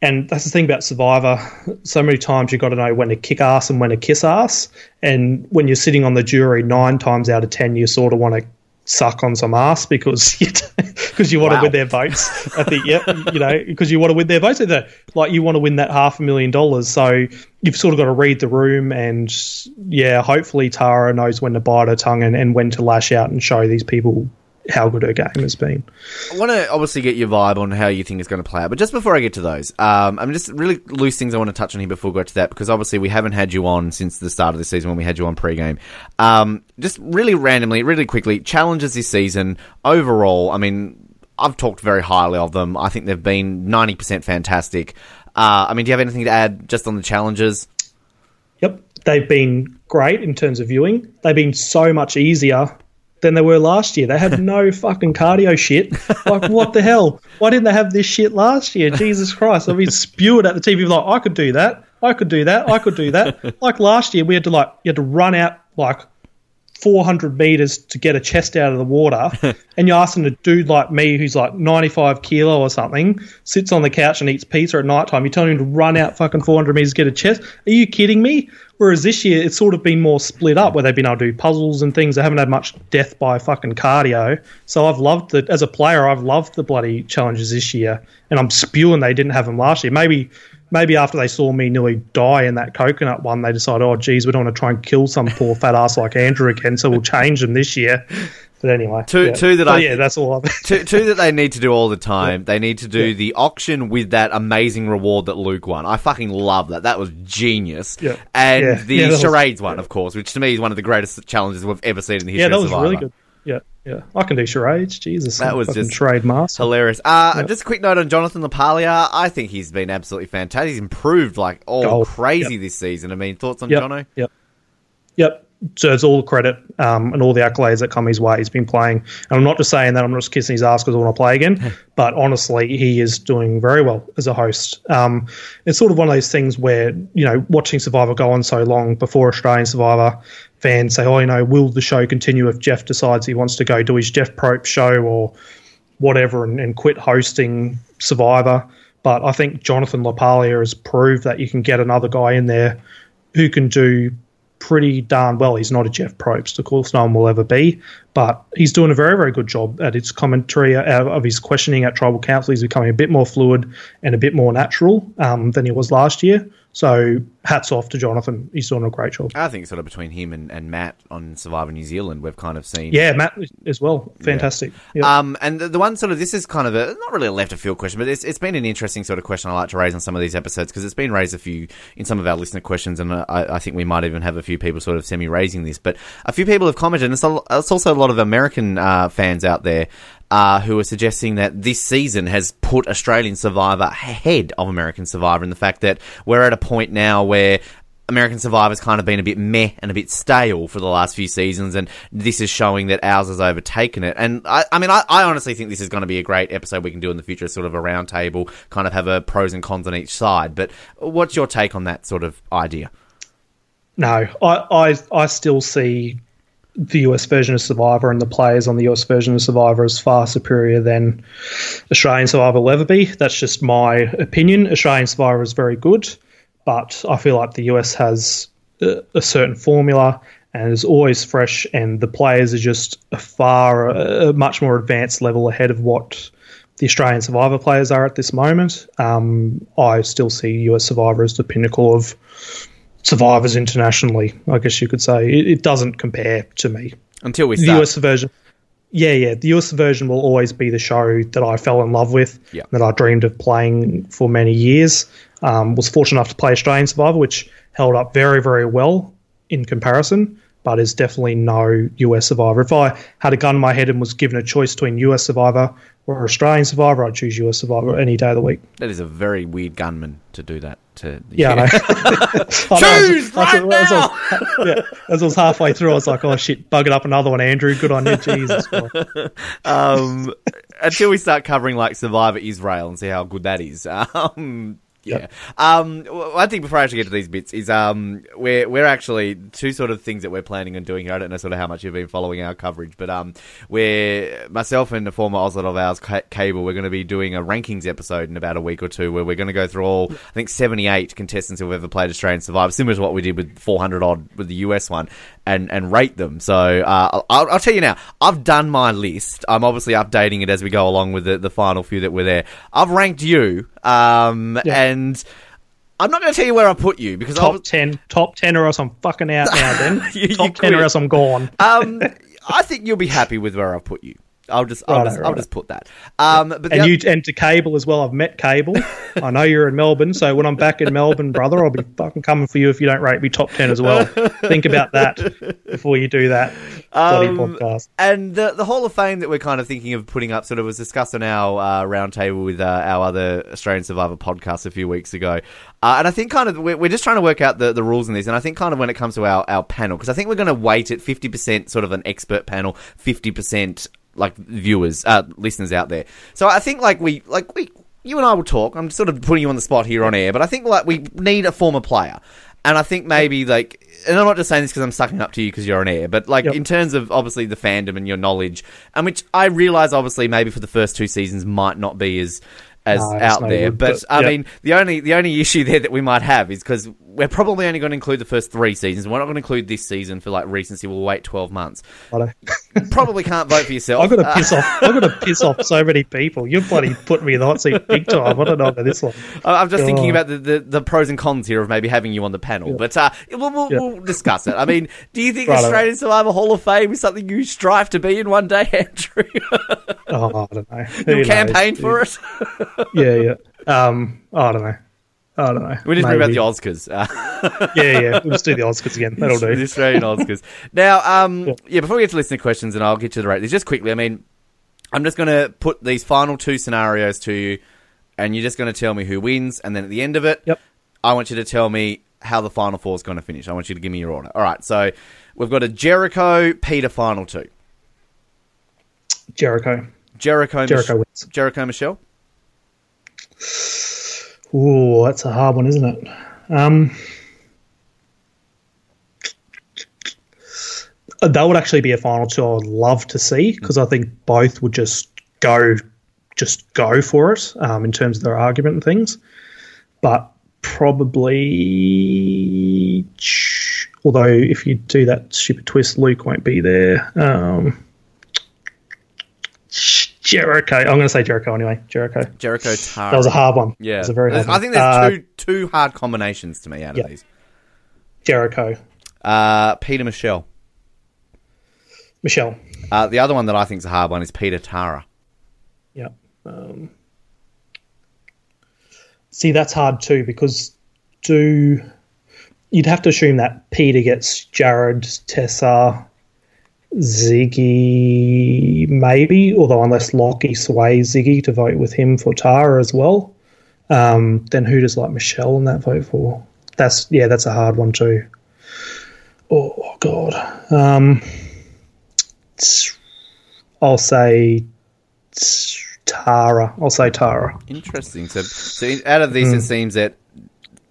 And that's the thing about Survivor. So many times you've got to know when to kick ass and when to kiss ass. And when you're sitting on the jury, nine times out of ten, you sort of want to suck on some ass because [laughs] you because you want wow. to win their votes. I think, yeah, you know, because you want to win their votes. Like you want to win that half a million dollars. So you've sort of got to read the room, and yeah, hopefully Tara knows when to bite her tongue and, and when to lash out and show these people how good her game has been. I want to obviously get your vibe on how you think it's going to play out, but just before I get to those, um, I'm just really loose things I want to touch on here before we go to that because obviously we haven't had you on since the start of the season when we had you on pre-game. Um, just really randomly, really quickly, challenges this season overall. I mean, I've talked very highly of them. I think they've been 90% fantastic. Uh, I mean, do you have anything to add just on the challenges? Yep, they've been great in terms of viewing. They've been so much easier than they were last year. They had [laughs] no fucking cardio shit. Like, what the hell? Why didn't they have this shit last year? Jesus Christ. I mean, spewed at the TV like, I could do that. I could do that. I could do that. [laughs] like last year, we had to like, you had to run out like 400 meters to get a chest out of the water, [laughs] and you're asking a dude like me who's like 95 kilo or something, sits on the couch and eats pizza at night time. You're telling him to run out fucking 400 meters to get a chest? Are you kidding me? Whereas this year, it's sort of been more split up where they've been able to do puzzles and things. They haven't had much death by fucking cardio. So I've loved that As a player, I've loved the bloody challenges this year. And I'm spewing they didn't have them last year. Maybe maybe after they saw me nearly die in that coconut one, they decided, oh, geez, we don't want to try and kill some poor fat ass like Andrew again, so we'll change them this year. But anyway, two, yeah. two that so, I yeah, that's all. two, two that they need to do all the [laughs] time. Yeah. They need to do yeah. the auction with that amazing reward that Luke won. I fucking love that. That was genius. Yeah. And the charades was, one, of course, which to me is one of the greatest challenges we've ever seen in the history. Yeah, that was really good. Yeah, yeah, I can do charades. Jesus, that was just trade master. Hilarious. Uh, Just a quick note on Jonathan LaPaglia. I think he's been absolutely fantastic. He's improved like all Gold. crazy yep. this season. I mean, thoughts on yep. Jono? Yep. Yep. Deserves all the credit um, and all the accolades that come his way. He's been playing, and I'm not just saying that. I'm not just kissing his ass because I want to play again. [laughs] but honestly, he is doing very well as a host. Um, it's sort of one of those things where you know, watching Survivor go on so long before Australian Survivor, fans say, oh, you know, will the show continue if Jeff decides he wants to go do his Jeff Probst show or whatever and, and quit hosting Survivor? But I think Jonathan LaPaglia has proved that you can get another guy in there who can do pretty darn well. He's not a Jeff Probst, of course, no one will ever be, but he's doing a very, very good job at his commentary, uh, of his questioning at Tribal Council. He's becoming a bit more fluid and a bit more natural um, than he was last year. So hats off to Jonathan. He's doing a great job. I think sort of between him and, and Matt on Survivor New Zealand, we've kind of seen. Yeah, Matt as well. Fantastic. Yeah. Yep. Um, and the, the, one sort of this is kind of a not really a left of field question, but it's, it's been an interesting sort of question I like to raise on some of these episodes because it's been raised a few in some of our listener questions, and I, I think we might even have a few people sort of semi raising this. But a few people have commented, and it's, a, it's also a lot of American uh, fans out there uh, who are suggesting that this season has put Australian Survivor ahead of American Survivor, and the fact that we're at a point now where American Survivor's kind of been a bit meh and a bit stale for the last few seasons, and this is showing that ours has overtaken it. And I, I mean, I, I, honestly think this is going to be a great episode we can do in the future, sort of a roundtable, kind of have a pros and cons on each side. But what's your take on that sort of idea? No, I, I, I still see the US version of Survivor and the players on the US version of Survivor is far superior than Australian Survivor will ever be. That's just my opinion. Australian Survivor is very good, but I feel like the US has a, certain formula and is always fresh, and the players are just a far, a much more advanced level ahead of what the Australian Survivor players are at this moment. Um, I still see US Survivor as the pinnacle of survivors internationally. I guess you could say it, it doesn't compare to me. Until we start. The. US version, yeah, yeah, the US version will always be the show that I fell in love with, Yeah. that I dreamed of playing for many years. Um, was fortunate enough to play Australian Survivor, which held up very, very well in comparison, but is definitely no US Survivor. If I had a gun in my head and was given a choice between US Survivor or Australian Survivor, I'd choose US Survivor any day of the week. that is a very weird gunman to do that. To Yeah, know. I. Choose As- right as- as I was- [laughs] yeah, as I was halfway through, I was like, "Oh shit, bug it up another one, Andrew. Good on you, Jesus." [laughs] Um, until we start covering like Survivor Israel and see how good that is. [laughs] Um, yeah. Um, one thing before I actually get to these bits is um, we're we're actually two sort of things that we're planning on doing here. I don't know sort of how much you've been following our coverage, but um, we're myself and a former Oslot of ours, Ca- Cable, we're going to be doing a rankings episode in about a week or two where we're going to go through all I think seventy eight contestants who've ever played Australian Survivor, similar to what we did with four hundred odd with the US one, and and rate them. So uh, I'll, I'll tell you now, I've done my list. I'm obviously updating it as we go along with the, the final few that were there. I've ranked you, um, Yeah. and I'm not going to tell you where I put you because I top was, ten, top ten, or else I'm fucking out now. [laughs] Then You- you ten, or else I'm gone. um, I think you'll be happy with where I've put you. I'll just, I'll Righto, just, I'll righto. just put that. Um, but And you and to Cable as well. I've met Cable. I know you're in Melbourne, so when I'm back in Melbourne, brother, I'll be fucking coming for you if you don't rate me top ten as well. Think about that before you do that bloody Um, podcast. And the the Hall of Fame that we're kind of thinking of putting up sort of was discussed on our uh, roundtable with uh, our other Australian Survivor podcast a few weeks ago. Uh, and I think kind of we're, we're just trying to work out the, the rules in this. And I think kind of when it comes to our, our panel, because I think we're going to weight it 50% sort of an expert panel, 50% like viewers, uh, listeners out there. So I think like we, like we, you and I will talk. I'm sort of putting you on the spot here on air, but I think like we need a former player. And I think maybe like, and I'm not just saying this because I'm sucking up to you because you're on air, but like Yep. in terms of obviously the fandom and your knowledge, and which I realize obviously maybe for the first two seasons might not be as as No, out there, good, but, but, I yep. mean the only the only issue [laughs] there that we might have is because we're probably only going to include the first three seasons. We're not going to include this season for like recency. We'll wait 12 months. [laughs] Probably can't vote for yourself. I've got to Uh, piss [laughs] off. I've got to piss off so many people. You're bloody putting me in the hot seat big time. I don't know about this one. I'm just thinking about the, the, the pros and cons here of maybe having you on the panel, but uh, we'll, we'll, Yeah. we'll discuss it. I mean, do you think Righto. Australian Survivor Hall of Fame is something you strive to be in one day, [laughs] Andrew? Oh, I don't know. You'll campaign for it? Yeah, yeah. Um, I don't know. I don't know. We just bring about the Oscars. [laughs] Uh, Yeah, yeah. We'll just do the Oscars again. That'll do. [laughs] the. Australian Oscars. Now, um, Yeah. yeah, before we get to listener questions, and I'll get to the ratings, just quickly, I mean, I'm just going to put these final two scenarios to you, and you're just going to tell me who wins, and then at the end of it, Yep. I want you to tell me how the final four is going to finish. I want you to give me your order. All right, so we've got a Jericho Peter final two. Jericho. Jericho, Jericho Mich- wins. Jericho Michelle. Ooh, that's a hard one, isn't it? Um, that would actually be a final two I would love to see because I think both would just go, just go for it um, in terms of their argument and things. But probably, although if you do that stupid twist, Luke won't be there. Um, Jericho. I'm going to say Jericho anyway. Jericho. Jericho Tara. That was a hard one. Yeah, That was a very hard I think there's two two hard combinations to me out of yeah. these. Jericho. Uh, Peter Michelle. Michelle. Uh, the other one that I think is a hard one is Peter Tara. Yeah. Um, see, that's hard too because do you'd have to assume that Peter gets Jarrad, Tessa, Ziggy, maybe. Although unless Lockie sways Ziggy to vote with him for Tara as well, um, then who does like Michelle in that vote for? That's yeah, that's a hard one too. Oh God. Um, I'll say Tara. I'll say Tara. Interesting. So, so out of these, Hmm. it seems that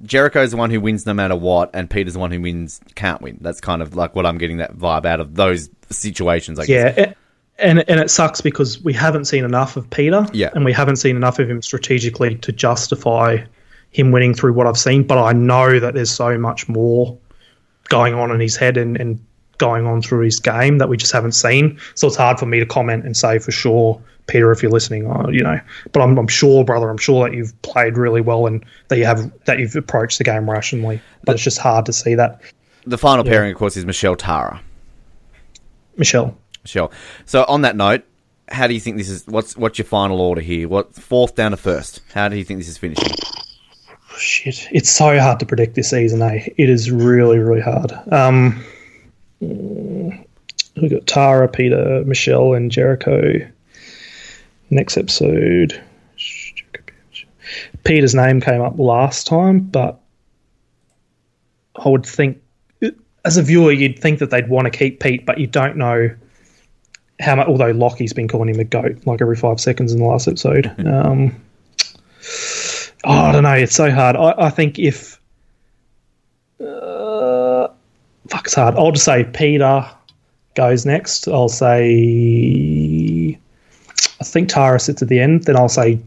Jericho's the one who wins no matter what, and Peter's the one who wins can't win. That's kind of like what I'm getting that vibe out of those situations. I guess. Yeah, and and it sucks because we haven't seen enough of Peter. Yeah. and we haven't seen enough of him strategically to justify him winning through what I've seen. But I know that there's so much more going on in his head and, and going on through his game that we just haven't seen. So it's hard for me to comment and say for sure Peter, if you're listening, uh, you know. But I'm, I'm sure, brother, I'm sure that you've played really well and that you have that you've approached the game rationally. But it's just hard to see that. The final pairing, of course, is Michelle Tara. Michelle, Michelle. So on that note, how do you think this is? What's what's your final order here? What fourth down to first? How do you think this is finishing? shit, it's so hard to predict this season. Eh? It is really, really hard. Um, we got Tara, Peter, Michelle, and Jericho. Next episode, Peter's name came up last time, but I would think, as a viewer, you'd think that they'd want to keep Pete, but you don't know how much. Although Lockie's been calling him a goat like every five seconds in the last episode. [laughs] Um, oh, I don't know. It's so hard. I, I think if uh, fuck, it's hard. I'll just say Peter goes next. I'll say I think Tara sits at the end. Then I'll say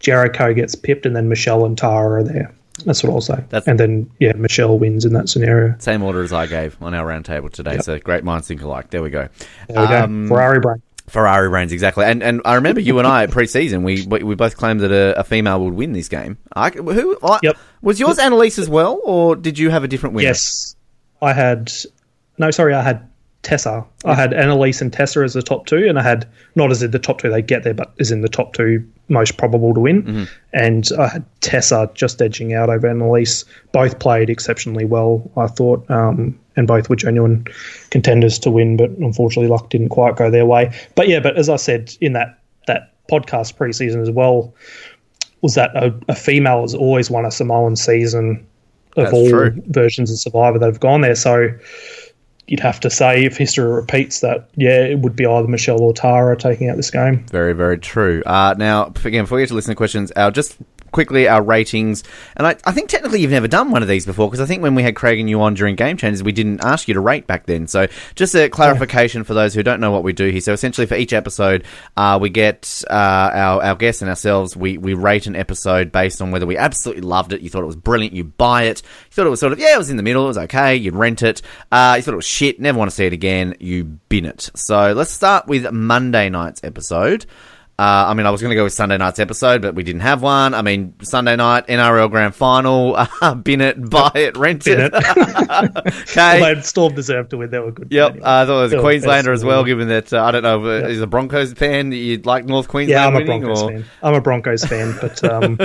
Jericho gets pipped, and then Michelle and Tara are there. That's what I'll say. That's- and then yeah, Michelle wins in that scenario. Same order as I gave on our round table today. So great minds think alike. There we go. There we Um, go. Ferrari brain. Ferrari brains exactly. And and I remember you and I [laughs] pre-season we we we both claimed that a, a female would win this game. I, who? I, Yep. Was yours Annalise as well, or did you have a different winner? Yes, I had. No, sorry, I had Tessa. I had Annalise and Tessa as the top two, and I had not as in the top two they get there, but as in the top two most probable to win. And I had Tessa just edging out over Annalise. Both played exceptionally well, I thought, um, and both were genuine contenders to win, but unfortunately, luck didn't quite go their way. But yeah, but as I said in that that podcast preseason as well, was that a, a female has always won a Samoan season of That's all true. versions of Survivor that have gone there. So you'd have to say, if history repeats that, yeah, it would be either Michelle or Tara taking out this game. Very, very true. Uh, now, again, before we get to listener questions, our just quickly our ratings, and I, I think technically you've never done one of these before because I think when we had Craig and you on during Game Changers, we didn't ask you to rate back then. So, just a clarification for those who don't know what we do here. So, essentially, for each episode, uh, we get uh, our our guests and ourselves. We we rate an episode based on whether we absolutely loved it, you thought it was brilliant, you buy it. Thought it was sort of yeah, it was in the middle, it was okay, you'd rent it. Uh, you thought it was shit, never want to see it again, you bin it. So, let's start with Monday night's episode. Uh, I mean, I was going to go with Sunday night's episode, but we didn't have one. I mean, Sunday night NRL Grand Final, uh, [laughs] bin it, buy it, rent it. [laughs] [laughs] okay. Although Storm deserved to win, they were good. Yep, Anyway. uh, I thought it was a Queenslander as well. Given that uh, I don't know, uh, is a Broncos fan you'd like North Queensland Yeah, I'm a? Broncos or? fan. I'm a Broncos fan, but um,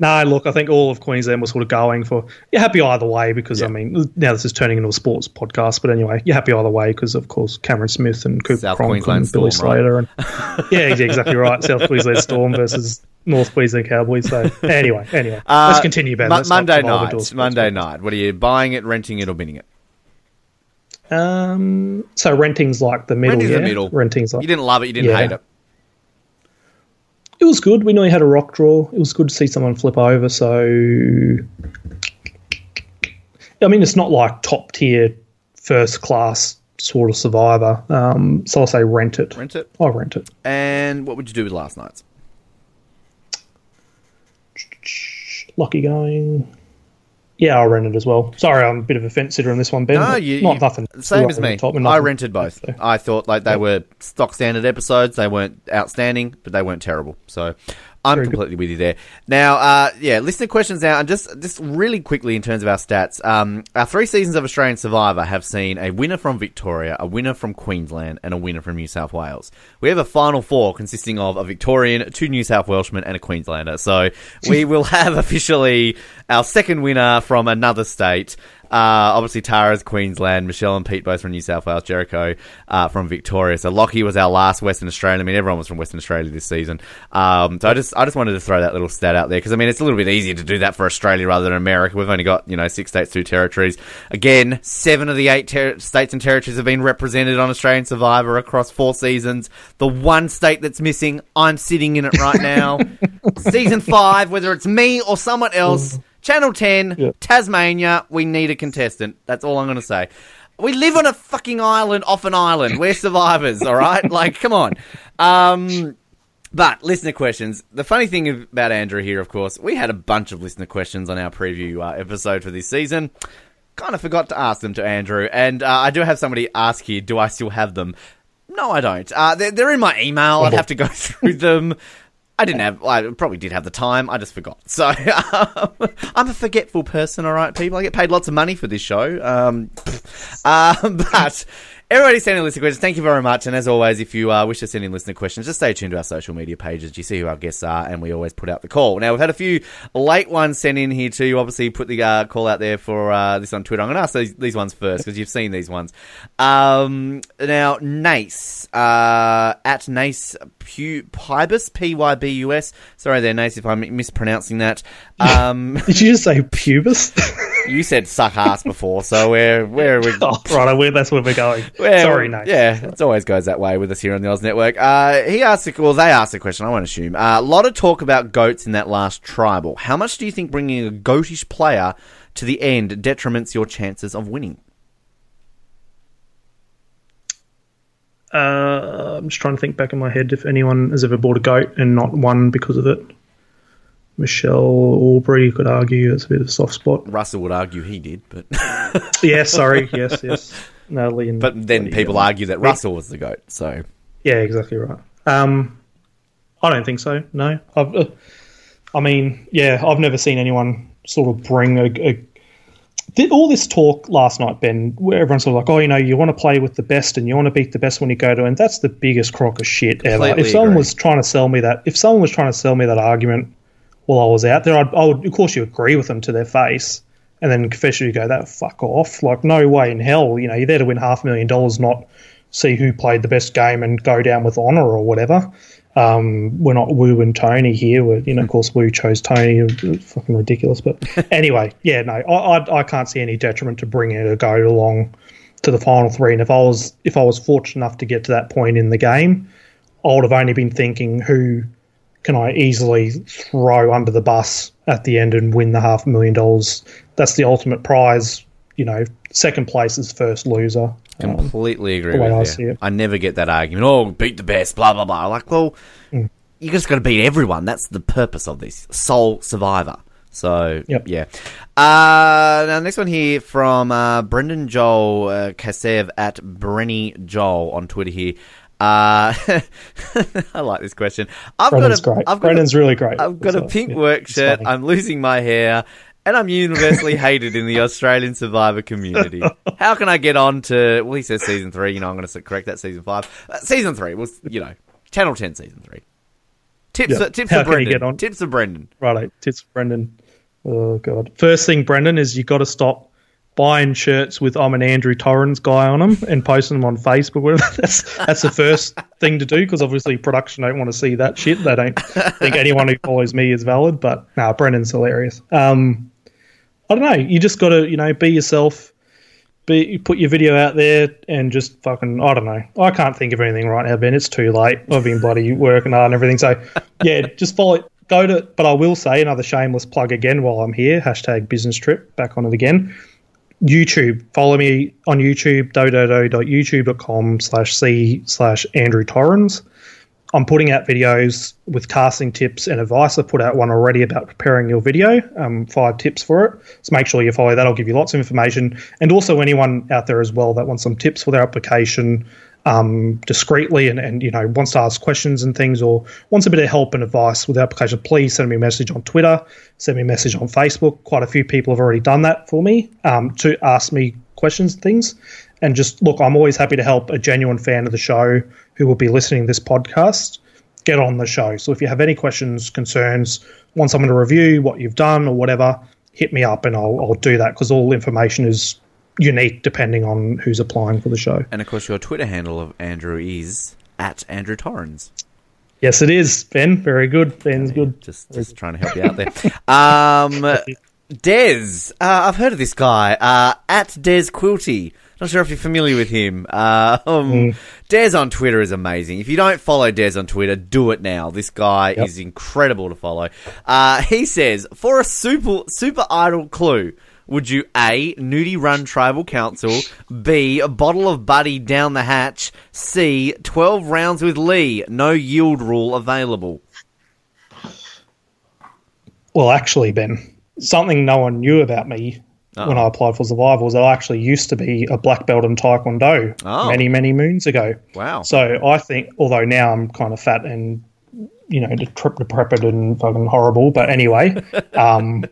no, look, I think all of Queensland was sort of going for. You're happy either way because I mean, now this is turning into a sports podcast, but anyway, you're happy either way because of course Cameron Smith and Cooper South Cronk Queensland and Billy Storm, right? Slater and [laughs] yeah, yeah, exactly right. South Queensland Storm versus North Queensland Cowboys. So anyway, anyway, Uh, let's continue, Ben. Let's Monday devolve into a night. Monday night. What are you buying it, renting it, or bidding it? Um, so renting's like the middle. Renting's yeah? the middle. Renting's like You didn't love it. You didn't Yeah. hate it. It was good. We nearly had a rock draw. It was good to see someone flip over. So, I mean, it's not like top tier, first class sort of survivor. Um, so I'll say rent it. Rent it. I'll rent it. And what would you do with last night's? Lucky going. Yeah, I'll rent it as well. Sorry, I'm a bit of a fence sitter on this one, Ben. No, you, not you- nothing. Same as me. I rented both. So, I thought like they were stock standard episodes. They weren't outstanding, but they weren't terrible. So I'm completely with you there. Now, uh, yeah, listener questions now, and just just really quickly in terms of our stats, um, our three seasons of Australian Survivor have seen a winner from Victoria, a winner from Queensland, and a winner from New South Wales. We have a final four consisting of a Victorian, two New South Welshmen, and a Queenslander. So we [laughs] will have officially our second winner from another state. Uh, obviously, Tara's Queensland, Michelle and Pete both from New South Wales, Jericho uh, from Victoria. So Lockie was our last Western Australian. I mean, everyone was from Western Australia this season. Um, so I just I just wanted to throw that little stat out there because I mean it's a little bit easier to do that for Australia rather than America. We've only got you know six states, two territories. Again, seven of the eight ter- states and territories have been represented on Australian Survivor across four seasons. The one state that's missing, I'm sitting in it right now. [laughs] Season five, whether it's me or someone else. Channel 10, Yeah. Tasmania, we need a contestant. That's all I'm going to say. We live on a fucking island off an island. We're survivors, all right? [laughs] Like, come on. Um, but listener questions. The funny thing about Andrew here, of course, we had a bunch of listener questions on our preview uh, episode for this season. Kind of forgot to ask them to Andrew, and uh, I do have somebody ask here: Do I still have them? No, I don't. Uh, they're, they're in my email. I'd have to go [laughs] through them. I didn't have. I probably did have the time. I just forgot. So [laughs] um, I'm a forgetful person. All right, people. I get paid lots of money for this show. Um, [laughs] um, but everybody sending listener questions. Thank you very much. And as always, if you uh, wish to send in listener questions, just stay tuned to our social media pages. You see who our guests are, and we always put out the call. Now we've had a few late ones sent in here too. You Obviously, put the uh, call out there for uh, this on Twitter. I'm going to ask these, these ones first because you've seen these ones. Um, now, Nace uh, at Nace Pybus P Y B U S. Sorry there, Nace, if I'm mispronouncing that. Um, [laughs] Did you just say pubis? [laughs] you said suck ass before, so where where are we? [laughs] oh, right, we're, that's where we're going. Well, Sorry, no. Yeah, it always goes that way with us here on the Oz Network. Uh, he asked, well, they asked the question. I won't assume. Uh, a lot of talk about goats in that last tribal. How much do you think bringing a goatish player to the end detriments your chances of winning? Uh, I'm just trying to think back in my head if anyone has ever bought a goat and not won because of it. Michele Aubry, you could argue it's a bit of a soft spot. Russell would argue he did, but [laughs] Yeah, [laughs] sorry, yes, yes. Natalie and but then people argue that Russell was the goat. So Yeah, exactly right. Um, I don't think so. No, I've, uh, I mean, yeah, I've never seen anyone sort of bring a, a th- all this talk last night, Ben, where everyone's sort of like, oh, you know, you want to play with the best and you want to beat the best when you go to, and that's the biggest crock of shit ever. Completely If someone agree. was trying to sell me that, if someone was trying to sell me that argument while I was out there, I'd, I would, of course, you agree with them to their face. And then confess you go, that fuck off. Like, no way in hell. You know, you're there to win half a million dollars, not see who played the best game and go down with honour or whatever. Um, we're not Woo and Tony here. We're, you know, of course, Woo chose Tony. It's fucking ridiculous. But [laughs] anyway, yeah, no, I, I, I can't see any detriment to bringing a goat along to the final three. And if I was if I was fortunate enough to get to that point in the game, I would have only been thinking who can I easily throw under the bus at the end and win the half a million dollars. That's the ultimate prize. You know, second place is first loser. Um, completely agree way I with you. it. I never get that argument. Oh, beat the best, blah blah blah. Like, well, Mm. you just got to beat everyone. That's the purpose of this. Sole survivor. So Yep. yeah. Uh, now next one here from uh, Brendan Joel uh, Kasev at Brenny Joel on Twitter here. Uh, [laughs] I like this question. I've Brendan's got a, great. I've got Brendan's a, really great. I've got So, a pink yeah, work shirt. I'm losing my hair. And I'm universally [laughs] hated in the Australian Survivor community. How can I get on to? Well, he says season three. You know, I'm going to correct that. Season five, uh, season three was you know, Channel Ten, season three. Tips, for, tips How for Brendan. get on? Tips for Brendan. Right, tits for Brendan. Oh god. First thing, Brendan, is you got to stop buying shirts with I'm an Andrew Torrens guy on them and posting them on Facebook. [laughs] That's that's the first thing to do because obviously production don't want to see that shit. They don't think anyone who follows me is valid. But no, Brendan's hilarious. Um, I don't know. You just got to you know be yourself. Be, put your video out there and just fucking I don't know. I can't think of anything right now, Ben. It's too late. I've been bloody working hard and everything. So yeah, just follow it. Go to but I will say another shameless plug again while I'm here. Hashtag business trip back on it again. YouTube. Follow me on YouTube, dododo.youtube.com slash C slash Andrew Torrens. I'm putting out videos with casting tips and advice. I've put out one already about preparing your video, um, five tips for it. So make sure you follow that. I'll give you lots of information. And also anyone out there as well that wants some tips for their application um, discreetly and, and, you know, wants to ask questions and things or wants a bit of help and advice with the application, please send me a message on Twitter, send me a message on Facebook. Quite a few people have already done that for me um, to ask me questions and things. And just look, I'm always happy to help a genuine fan of the show who will be listening to this podcast get on the show. So if you have any questions, concerns, want someone to review what you've done or whatever, hit me up and I'll, I'll do that because all information is unique depending on who's applying for the show. And of course, your Twitter handle of Andrew is at Andrew Torrens. Yes, it is, Ben. Very good. Ben's good. Just, just trying to help you out there. [laughs] Um, Des, uh, I've heard of this guy uh, at Des Quilty. Not sure if you're familiar with him. Uh, um, Des on Twitter is amazing. If you don't follow Des on Twitter, do it now. This guy Yep. is incredible to follow. Uh, he says, for a super super idle clue, would you A, nudie run tribal council, B, a bottle of buddy down the hatch, C, 12 rounds with Lee, no yield rule available? Well, actually, Ben, something no one knew about me when I applied for survivals that I actually used to be a black belt in Taekwondo Oh. many, many moons ago. Wow. So I think, although now I'm kind of fat and you know decrep- decrepit and fucking horrible, but anyway, [laughs] um,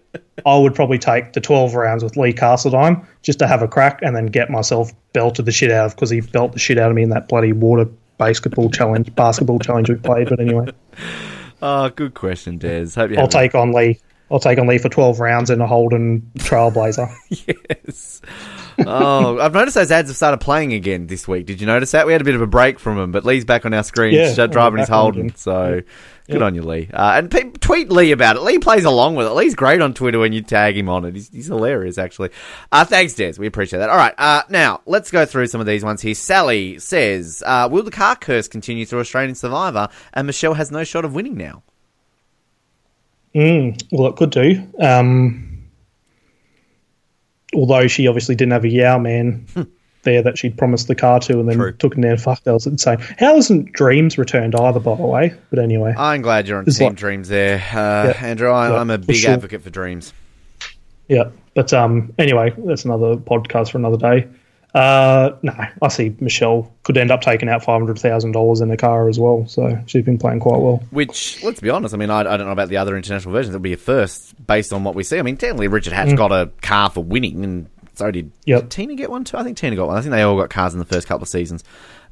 I would probably take the 12 rounds with Lee Carseldine just to have a crack and then get myself belted the shit out of because he belted the shit out of me in that bloody water basketball challenge, basketball challenge we played. But anyway, [laughs] Oh, good question, Des. Hope you I'll take on Lee. I'll take on Lee for 12 rounds in a Holden Trailblazer. [laughs] yes. Oh, I've noticed those ads have started playing again this week. Did you notice that? We had a bit of a break from them, but Lee's back on our screen, Yeah, driving his Holden. So good on you, Lee. Uh, and pe- tweet Lee about it. Lee plays along with it. Lee's great on Twitter when you tag him on it. He's, he's hilarious, actually. Uh, thanks, Des. We appreciate that. All right. Uh, now, let's go through some of these ones here. Sally says, uh, Will the car curse continue through Australian Survivor? And Michelle has no shot of winning now. Mm, well, it could do. Um, although she obviously didn't have a Yau-Man there that she'd promised the car to and then True. took it down. Fuck, that was insane. How isn't Dreamz returned either, by the way? But anyway, I'm glad you're on Team like- Dreamz there, uh, Andrew. I, Yeah, I'm a for big sure. advocate for Dreamz. yeah. But um, anyway, that's another podcast for another day. Uh, no, I see Michelle could end up taking out five hundred thousand dollars in the car as well. So she's been playing quite well. Which, let's be honest, I mean, I, I don't know about the other international versions. It'll be a first based on what we see. I mean, technically, Richard Hatch got a car for winning, and so did, Mm. Yep. did Tina get one too? I think Tina got one. I think they all got cars in the first couple of seasons.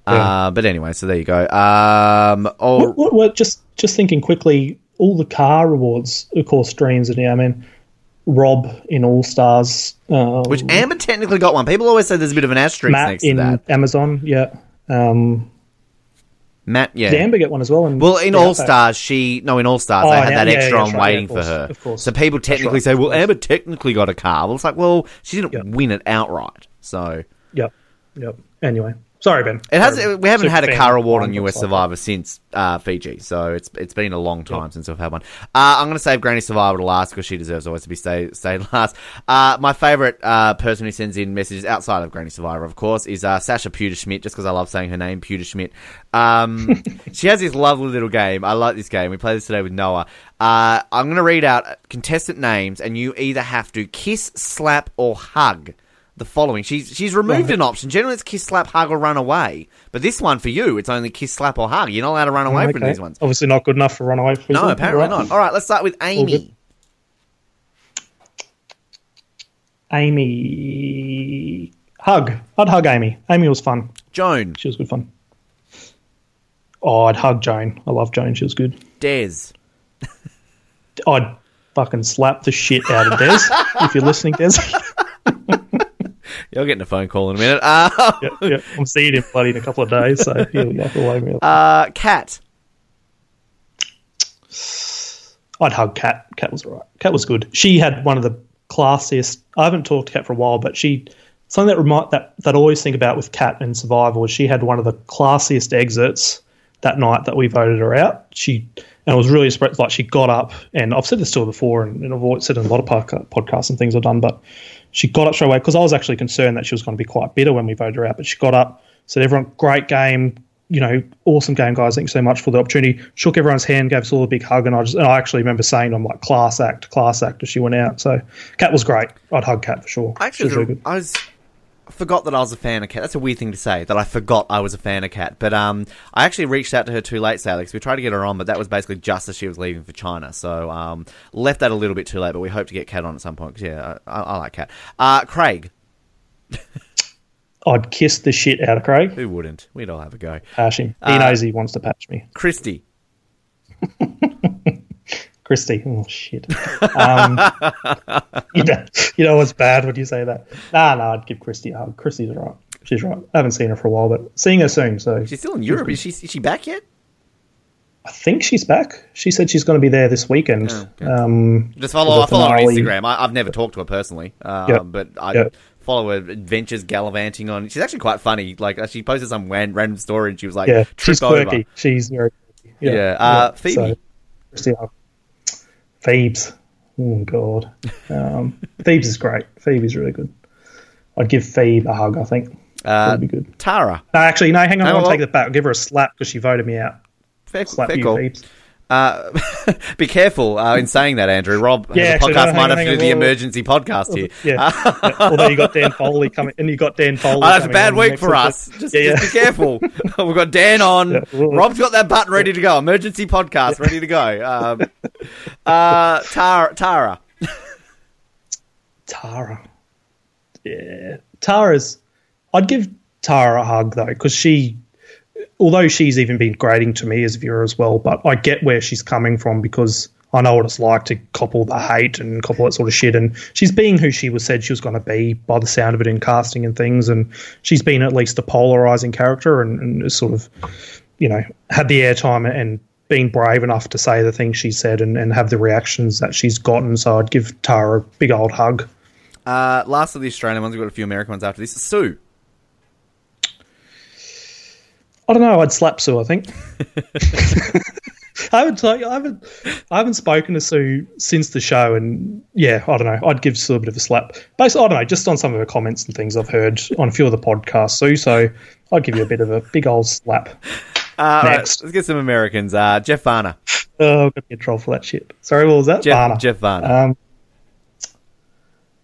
Yeah. Uh, but anyway, so there you go. Um, what, just just thinking quickly, all the car rewards, of course, streams and yeah, I mean, Rob in All Stars, um, which Amber technically got one. People always say there's a bit of an asterisk Matt next to in that. Amazon, yeah. Um, Matt, yeah. did Amber get one as well? And Well, in All Stars, she no, in All Stars Oh, they had yeah, that extra yeah, on right, waiting yeah, for her. of course. So people technically right, say, "Well. Amber technically got a car." Well, it's like, well, she didn't Yeah. win it outright, so Yep, yep. Anyway, sorry, Ben. it has. Sorry, We haven't had a car award on US looks like Survivor since uh, Fiji, so it's it's been a long time since we've had one. Uh, I'm going to save Granny Survivor to last because she deserves always to be stay stayed [laughs] last. Uh, my favorite uh, person who sends in messages outside of Granny Survivor, of course, is uh, Sasha Pewter Schmidt. Just because I love saying her name, Pewter Schmidt. Um, [laughs] she has this lovely little game. I like this game. We play this today with Noah. Uh, I'm going to read out contestant names, and you either have to kiss, slap, or hug the following. She's she's removed an option. Generally, it's kiss, slap, hug, or run away. But this one for you, it's only kiss, slap, or hug. You're not allowed to run away that. from these ones. Obviously, not good enough for Runaway. For No, apparently not. All right, let's start with. Amy. Amy, hug. I'd hug Amy. Amy was fun. Joan, She was good fun. Oh, I'd hug Joan. I love Joan. She was good. Des, I'd fucking slap the shit out of Des if you're listening, Des. [laughs] you're getting a phone call in a minute. [laughs] Uh, yeah, yeah. I'm seeing him bloody in a couple of days, so go. All over me. uh, Cat, I'd hug Cat. Cat was alright. Kat was good. She had one of the classiest. I haven't talked to Cat for a while, but she something that remind that that I always think about with Cat and Survivor was she had one of the classiest exits that night that we voted her out. She and it was really spread like she got up and I've said this to her before and, and I've said it in a lot of podca- podcasts and things I've done, but she got up straight away because I was actually concerned that she was going to be quite bitter when we voted her out. But she got up, said, "Everyone, great game." You know, awesome game, guys. Thanks so much for the opportunity. Shook everyone's hand, gave us all a big hug, and I just, and I actually remember saying, "I'm like class act, class act." As she went out, so Kat was great. I'd hug Kat for sure. I She was actually, really. I was I forgot that I was a fan of Cat. That's a weird thing to say that I forgot I was a fan of Cat. But um, I actually reached out to her too late, Sally, 'cause we tried to get her on, but that was basically just as she was leaving for China. So um, left that a little bit too late. But we hope to get Cat on at some point. 'cause, yeah, I, I like Cat. Uh, Craig, [laughs] I'd kiss the shit out of Craig. who wouldn't? We'd all have a go. Patch him. He Uh, knows he wants to patch me. Kristie, [laughs] Kristie. Oh shit. Um, you know, you know what's bad when you say that. Nah, nah. I'd give Kristie a hug. Kristie's right. She's right. I haven't seen her for a while, but seeing her soon. So she's still in Europe. Is she, is she back yet? I think she's back. She said she's going to be there this weekend. Oh, okay. Um, Just follow. I follow her on. Instagram. I, I've never talked to her personally, um, Yep. but I Yep. follow her adventures gallivanting on. She's actually quite funny. Like uh, she posted some random story and she was like, yeah, "Trip she's over." quirky. She's very quirky. Yeah. Yeah, uh, Phoebe. So, Hug. Oh god. Um, Phoebes is great. Phoebe's really good. I'd give Phoebe a hug. I think Uh, that'd be good. Tara, No, actually, no. Hang on. No, I want to take that back. I'll give her a slap because she voted me out. fair, Slap fair you, call. Phoebes. Uh, [laughs] be careful uh, in saying that, Andrew. Rob, Yeah, the actually, podcast no, might have to do the on, emergency podcast here. Yeah. [laughs] yeah. Although you got Dan Foley coming, and you got Dan Foley. Oh, that's a bad week for us. Just, Yeah, just be careful. [laughs] We've got Dan on. Rob's got that button ready to go. Emergency podcast ready to go. Um, uh, Tara, Tara. Tara. Yeah, Tara's. I'd give Tara a hug though, because she, although she's even been grating to me as a viewer as well, but I get where she's coming from because I know what it's like to cop all the hate and cop all that sort of shit. And she's being who she was said she was going to be by the sound of it in casting and things. And she's been at least a polarizing character and, and sort of, you know, had the airtime and been brave enough to say the things she said and, and have the reactions that she's gotten. So I'd give Tara a big old hug. Uh, last of the Australian ones, we've got a few American ones after this. Sue. I don't know. I'd slap Sue. I think. [laughs] I haven't, I haven't, I haven't spoken to Sue since the show, and yeah, I don't know. I'd give Sue a bit of a slap. Basically, I don't know, just on some of her comments and things I've heard on a few of the podcasts, Sue. So I'd give you a bit of a big old slap. Uh, all right, Next. let's get some Americans. Uh, Jeff Varner. Oh, I'm gonna get trolled for that shit. Sorry, what was that? Jeff, Varner. Jeff Varner. Um,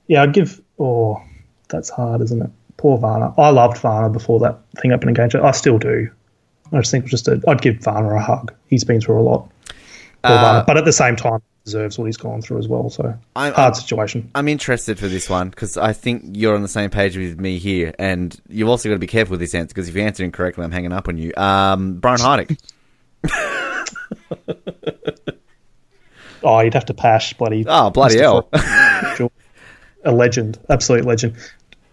yeah, I'd give. Oh, that's hard, isn't it? Poor Varner. I loved Varner before that thing up in engagement. I still do. I just think it was just a. I'd give Varner a hug. He's been through a lot. Poor Uh, Varner. But at the same time, he deserves what he's gone through as well. So I'm- hard situation. I'm interested for this one because I think you're on the same page with me here, and you've also got to be careful with this answer because if you answer incorrectly, I'm hanging up on you. Um, Brian Heidik. [laughs] Oh, you'd have to pash bloody. Oh, bloody hell. [laughs] A legend, absolute legend.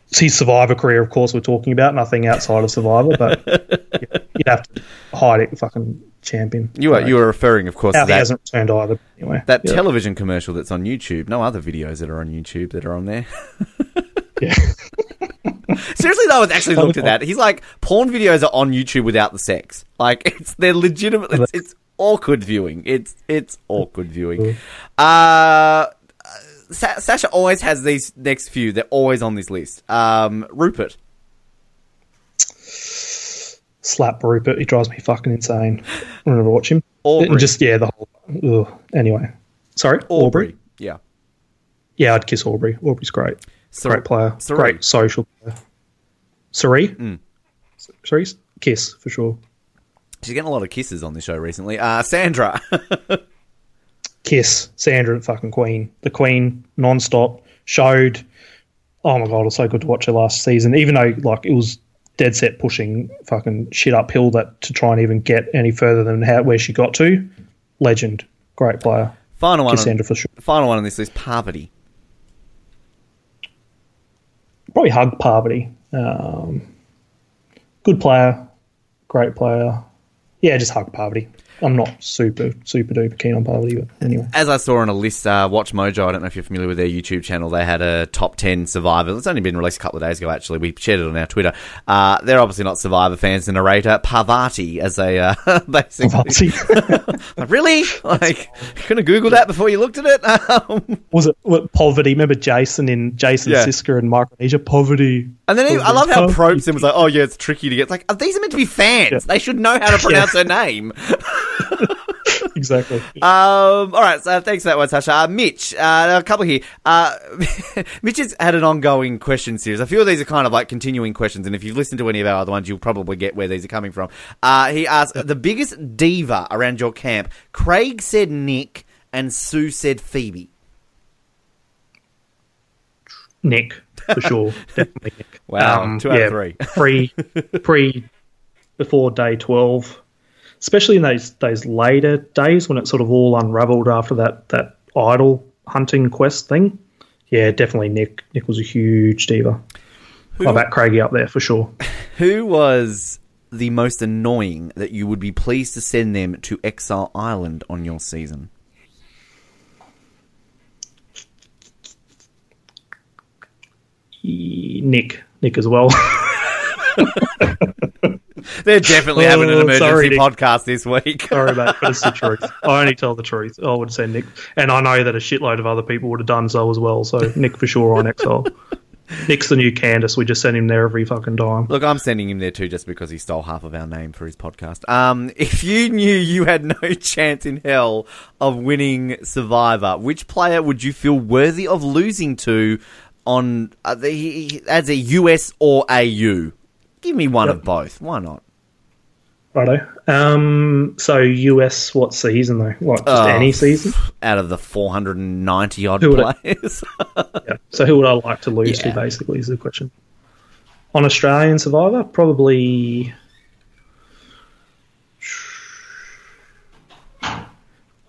It's his Survivor career, of course, we're talking about. Nothing outside of Survivor, but [laughs] you'd have to hide it, fucking champion. You are you are referring, of course, How to he that, hasn't returned either. Anyway, that yeah. television commercial that's on YouTube. No other videos that are on YouTube that are on there. [laughs] Yeah. [laughs] Seriously, though, I've actually looked at that. He's like, porn videos are on YouTube without the sex. Like, it's they're legitimate. It's, it's awkward viewing. It's it's awkward viewing. Uh, Sa- Sasha always has these next few. They're always on this list. Um, Rupert. slap Rupert. He drives me fucking insane whenever I watch him. Aubry. And just yeah, the whole. Ugh. Anyway, sorry, Aubry. Yeah. Yeah, I'd kiss Aubry. Aubry's great. Sar- great player. Cirie. Great social player. Cirie. Mm. Cirie. Kiss for sure. She's getting a lot of kisses on this show recently. Uh, Sandra. [laughs] Kiss. Sandra, fucking Queen. The Queen, non-stop. Showed. Oh my god, it was so good to watch her last season. Even though like it was dead set pushing fucking shit uphill that to try and even get any further than how where she got to. Legend. Great player. final one. Kiss On, Sandra for sure. final one on this list. Parvati. Probably hug Parvati. Um, good player. Great player. Yeah, just hug Parvati. I'm not super, super duper keen on Parvati, but anyway. As I saw on a list, uh, Watch Mojo, I don't know if you're familiar with their YouTube channel, they had a top 10 Survivor. It's only been released a couple of days ago, actually. We shared it on our Twitter. Uh, they're obviously not Survivor fans. The narrator, Parvati, as a, uh, [laughs] basically. [laughs] Like, really? Like, you couldn't have Google that before you looked at it? [laughs] Um, was it what, poverty? Remember Jason in Jason Yeah. Siska and Micronesia? Poverty. And then he, I love how. Probston was like, oh, yeah, it's tricky to get. It's like, these are meant to be fans. They should know how to [laughs] pronounce her name. [laughs] [laughs] Exactly. Um, all right, so thanks for that one, Sasha. Uh, Mitch, uh, a couple here. Uh, Mitch has had an ongoing question series. A few of these are kind of like continuing questions, and if you've listened to any of our other ones, you'll probably get where these are coming from. Uh, he asked the biggest diva around your camp. Craig said Nick, and Sue said Phoebe. Nick, for sure. [laughs] Definitely Nick. Wow, um, two out of three. [laughs] pre, pre, before day 12, especially in those those later days when it sort of all unraveled after that, that idol hunting quest thing. Yeah, definitely Nick. Nick was a huge diva. I'll back Craigie up there for sure. [laughs] Who was the most annoying that you would be pleased to send them to Exile Island on your season? Nick. Nick as well. [laughs] They're definitely Oh, having an emergency sorry, podcast this week. [laughs] Sorry, mate, but it's the truth. [laughs] I only tell the truth. I would say Nick, and I know that a shitload of other people would have done so as well. So Nick for sure on Exile. Nick's the new Candace. We just send him there every fucking time. Look, I'm sending him there too just because he stole half of our name for his podcast. Um, if you knew you had no chance in hell of winning Survivor, which player would you feel worthy of losing to on uh, the, as a US or AU? Give me one Yep. of both. Why not? Righto. Um, so US, what season though? What just Oh. any season? Out of the 490 odd Who would it- players. [laughs] Yeah. So who would I like to lose Yeah. to? Basically, is the question. On Australian Survivor, probably.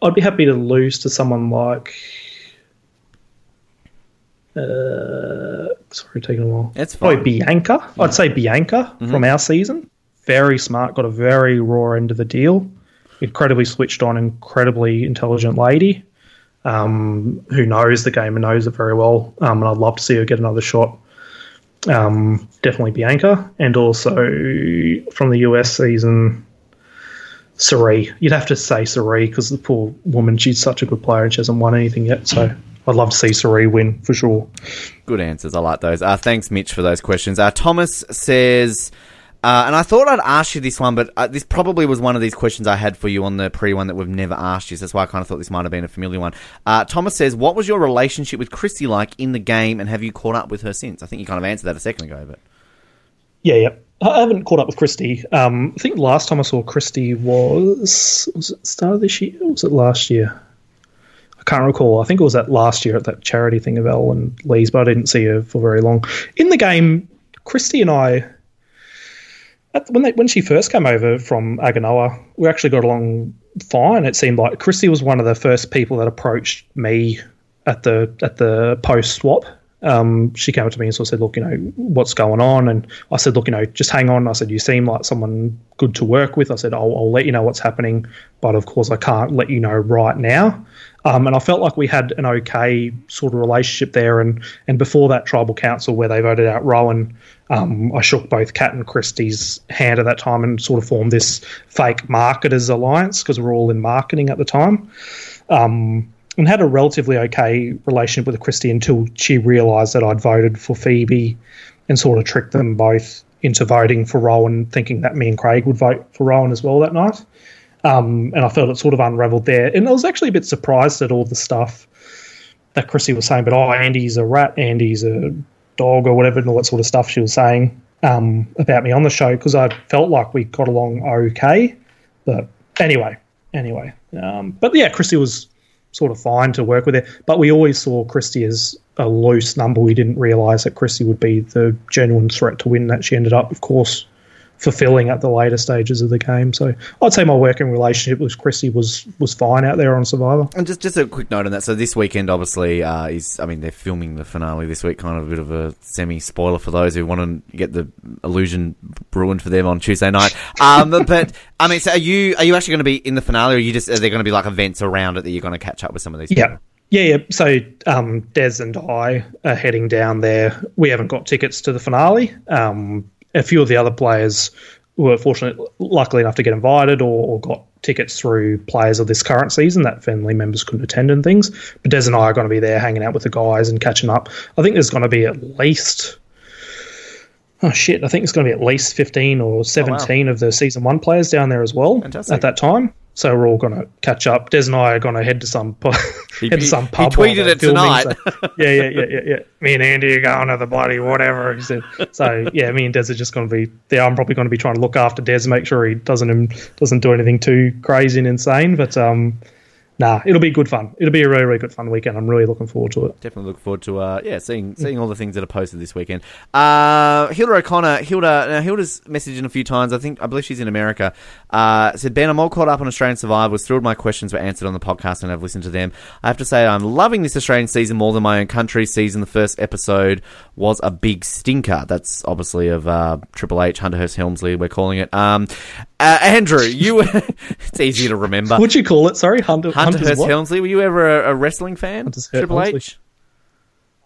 I'd be happy to lose to someone like. Uh, sorry, taking a while. It's Probably fine. Bianca. I'd say Bianca from our season. Very smart, got a very raw end of the deal. Incredibly switched on, incredibly intelligent lady um, who knows the game and knows it very well. Um, and I'd love to see her get another shot. Um, definitely Bianca, and also from the US season, Cirie. You'd have to say Cirie because the poor woman, she's such a good player and she hasn't won anything yet. So I'd love to see Cirie win for sure. Good answers. I like those. Uh, thanks, Mitch, for those questions. Uh, Thomas says, uh, and I thought I'd ask you this one, but uh, this probably was one of these questions I had for you on the pre one that we've never asked you. So that's why I kind of thought this might have been a familiar one. Uh, Thomas says, "What was your relationship with Kristie like in the game, and have you caught up with her since?" I think you kind of answered that a second ago, but Yeah, yeah. I haven't caught up with Kristie. Um, I think last time I saw Kristie was was it the start of this year or was it last year? I can't recall. I think it was that last year at that charity thing of Elle and Lee's, but I didn't see her for very long. In the game, Kristie and I, at, when they, when she first came over from Aganoa, we actually got along fine. It seemed like Kristie was one of the first people that approached me at the at the post swap. Um, she came up to me and sort of said, "Look, you know, what's going on?" And I said, "Look, you know, just hang on." I said, "You seem like someone good to work with." I said, "I'll, I'll let you know what's happening, but of course, I can't let you know right now." Um, and I felt like we had an okay sort of relationship there. And and before that tribal council where they voted out Rowan, um, I shook both Kat and Kristie's hand at that time and sort of formed this fake marketers alliance because we're all in marketing at the time. Um, and had a relatively okay relationship with Kristie until she realised that I'd voted for Phoebe and sort of tricked them both into voting for Rowan, thinking that me and Craig would vote for Rowan as well that night. Um, and I felt it sort of unraveled there. And I was actually a bit surprised at all the stuff that Chrissy was saying, but oh, Andy's a rat, Andy's a dog, or whatever, and all that sort of stuff she was saying um, about me on the show because I felt like we got along okay. But anyway, anyway. Um, but yeah, Kristie was sort of fine to work with her, but we always saw Kristie as a loose number. We didn't realise that Kristie would be the genuine threat to win that she ended up, of course, fulfilling at the later stages of the game. So I'd say my working relationship with Kristie was was fine out there on Survivor. And just just a quick note on that. So this weekend, obviously, uh, is I mean they're filming the finale this week. Kind of a bit of a semi spoiler for those who want to get the illusion ruined for them on Tuesday night. Um, [laughs] but I mean, so are you are you actually going to be in the finale, or are you just are there going to be like events around it that you're going to catch up with some of these? Yeah. people? Yeah, yeah. So um, Des and I are heading down there. We haven't got tickets to the finale. Um, a few of the other players were fortunate, luckily enough to get invited or, or got tickets through players of this current season that family members couldn't attend and things. But Des and I are going to be there hanging out with the guys and catching up. I think there's going to be at least. Oh shit! I think it's going to be at least fifteen or oh, seventeen of the season one players down there as well Fantastic. at that time. So we're all going to catch up. Des and I are going to head to some pu- He- head to some pub. while tweeted it filming, tonight. so- [laughs] yeah, yeah, yeah, yeah, yeah. Me and Andy are going to the bloody whatever. He said. So yeah, me and Des are just going to be there. I'm probably going to be trying to look after Des, make sure he doesn't doesn't do anything too crazy and insane. But um, nah, it'll be good fun. It'll be a really really good fun weekend. I'm really looking forward to it. Definitely look forward to uh, yeah seeing seeing all the things that are posted this weekend. Uh, Hilda O'Connor, Hilda, now Hilda's messaged in a few times. I think I believe she's in America. Uh, said Ben, I'm all caught up on Australian Survivor. Was thrilled my questions were answered on the podcast and I've listened to them. I have to say I'm loving this Australian season more than my own country season. The first episode was a big stinker. That's obviously of uh, Triple H, Hunter Hearst Helmsley. We're calling it. Um, uh, Andrew, you [laughs] it's easy to remember. What'd you call it? Sorry, Hunter, Hunter Hunter's Hurst what? Helmsley. Were you ever a, a wrestling fan? Hunter's Triple Helmsley. H.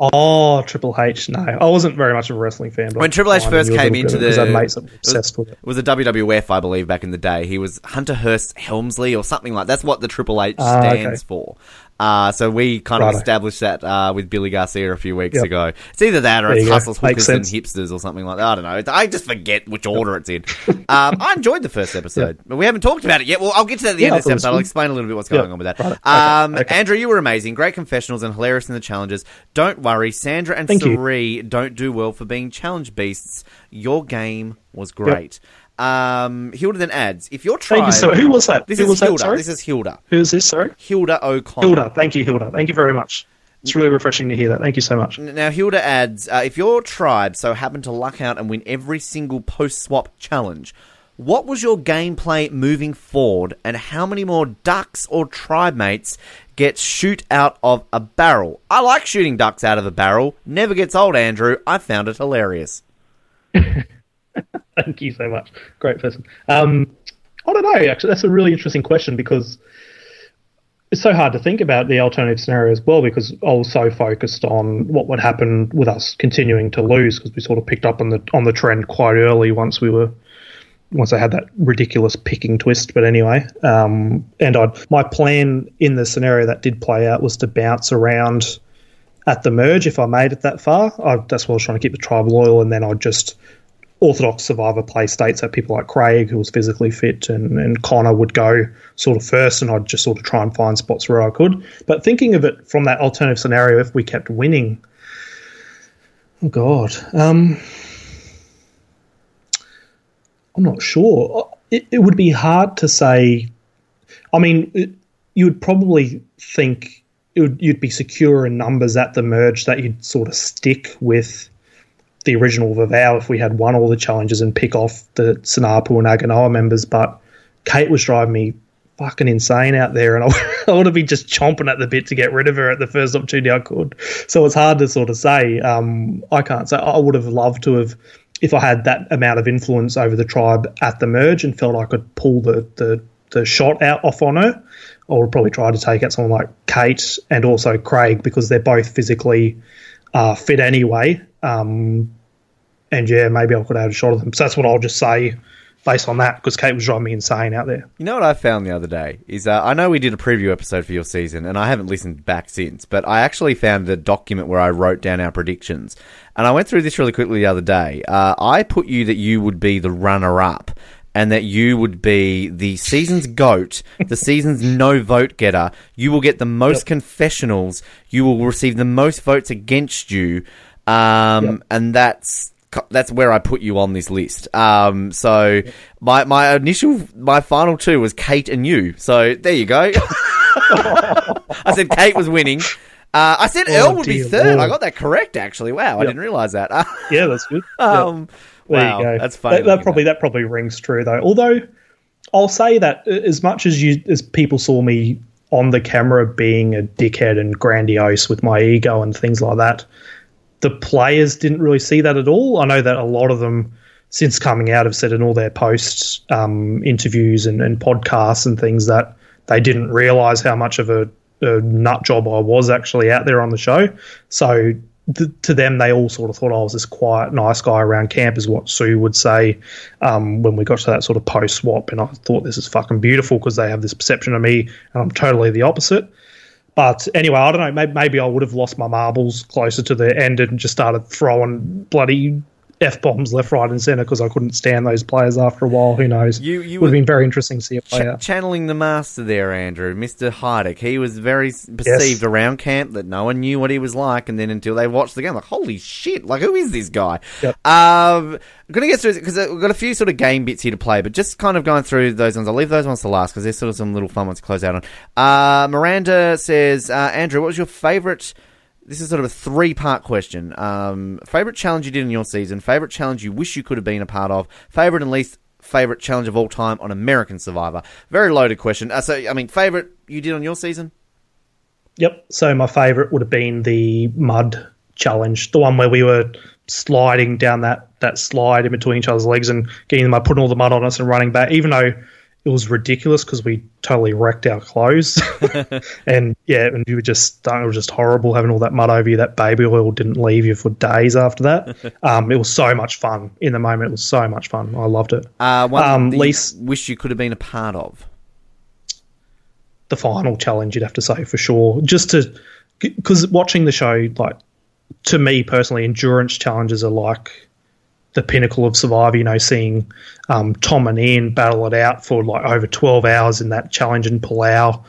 Oh, Triple H. No, I wasn't very much of a wrestling fan. but When Triple H first came into it the- I had mates that were obsessed with it. It was a WWF, I believe, back in the day. He was Hunter Hearst Helmsley or something like that's what the Triple H Ah, okay. stands for. Uh, so we kind of established that uh, with Billy Garcia a few weeks Yep. ago. It's either that or There it's you go. hustles, hookers, and hipsters or something like that. I don't know. I just forget which order it's in. um, I enjoyed the first [laughs] episode, but we haven't talked about it yet. Well, I'll get to that at the Yeah, end of this episode. I'll explain a little bit what's Yeah. going on with that. Right. Okay. Um, Okay. Andrew, you were amazing. Great confessionals and hilarious in the challenges. Don't worry, Sandra and Thank you. Cirie don't do well for being challenge beasts. Your game was great. Um, Hilda then adds, if your tribe... Thank you so. Who was that? This who is was Hilda. that? This is Hilda. Who is this? Sorry. Hilda O'Connor. Hilda. Thank you, Hilda. Thank you very much. It's really refreshing to hear that. Thank you so much. Now, Hilda adds, uh, if your tribe so happened to luck out and win every single post-swap challenge, what was your gameplay moving forward, and how many more ducks or tribe mates get shoot out of a barrel? I like shooting ducks out of a barrel. Never gets old, Andrew. I found it hilarious. [laughs] [laughs] Thank you so much. Great person. Um, I don't know. Actually, that's a really interesting question because it's so hard to think about the alternative scenario as well because I was so focused on what would happen with us continuing to lose because we sort of picked up on the on the trend quite early once we were once I had that ridiculous picking twist. But anyway, um, and I'd, my plan in the scenario that did play out was to bounce around at the merge if I made it that far. I, that's why I was trying to keep the tribe loyal, and then I'd just orthodox survivor play states that people like Craig, who was physically fit, and, and Connor would go sort of first, and I'd just sort of try and find spots where I could. But thinking of it from that alternative scenario, if we kept winning, oh god, um, I'm not sure. It, it would be hard to say. I mean, it, you would probably think would, you'd be secure in numbers at the merge that you'd sort of stick with the original Vavau if we had won all the challenges and pick off the Saanapu and Aganoa members. But Kate was driving me fucking insane out there, and I, [laughs] I have been just chomping at the bit to get rid of her at the first opportunity I could. So it's hard to sort of say. Um, I can't say. I would have loved to have. If I had that amount of influence over the tribe at the merge and felt I could pull the, the, the shot out off on her, I would probably try to take out someone like Kate and also Craig because they're both physically uh, fit anyway. Um, and yeah, maybe I could have had a shot of them. So that's what I'll just say based on that because Kate was driving me insane out there. You know what I found the other day is uh, I know we did a preview episode for your season, and I haven't listened back since. But I actually found a document where I wrote down our predictions, and I went through this really quickly the other day. Uh, I put you that you would be the runner-up, and that you would be the season's goat, the season's [laughs] no vote getter. You will get the most Yep. confessionals. You will receive the most votes against you, um, Yep. and that's that's where I put you on this list. Um, so my my initial my final two was Kate and you. So there you go. [laughs] I said Kate was winning. Uh, I said Oh, Earl would be third. I got that correct actually. Wow, I didn't realize that. [laughs] Yeah, that's good. Um, There wow, you go. that's funny. That, that probably that probably rings true though. Although I'll say that as much as you as people saw me on the camera being a dickhead and grandiose with my ego and things like that, the players didn't really see that at all. I know that a lot of them since coming out have said in all their posts um, interviews and, and podcasts and things that they didn't realize how much of a, a nut job I was actually out there on the show. So th- to them, they all sort of thought I was this quiet, nice guy around camp, is what Sue would say um, when we got to that sort of post swap. And I thought this is fucking beautiful because they have this perception of me, and I'm totally the opposite. But anyway, I don't know. Maybe, maybe I would have lost my marbles closer to the end and just started throwing bloody f bombs left, right, and centre because I couldn't stand those players after a while. Who knows? You- you would have been very interesting to see it play Ch- channeling the master there, Andrew, Mr. Heidik. He was very perceived around camp that no one knew what he was like, and then until they watched the game, like, holy shit, like, who is this guy? Yep. Um, I'm going to get through because we've got a few sort of game bits here to play, but just kind of going through those ones. I'll leave those ones to last because there's sort of some little fun ones to close out on. Uh, Miranda says, uh, Andrew, what was your favourite? This is sort of a three part question. Um, favorite challenge you did in your season, favorite challenge you wish you could have been a part of, favorite and least favorite challenge of all time on American Survivor. Very loaded question. Uh, so, I mean, favorite you did on your season? Yep. So my favourite would have been the mud challenge, the one where we were sliding down that that slide in between each other's legs and getting them, putting all the mud on us and running back. Even though it was ridiculous because we totally wrecked our clothes, [laughs] [laughs] and yeah, and you were just it was just horrible having all that mud over you. That baby oil didn't leave you for days after that. [laughs] um, it was so much fun in the moment. It was so much fun. I loved it. Uh, one Um, least- wish you could have been a part of. the final challenge. You'd have to say for sure, just to because watching the show, like to me personally, endurance challenges are like the pinnacle of Survivor. You know, seeing um, Tom and Ian battle it out for like over twelve hours in that challenge in Palau.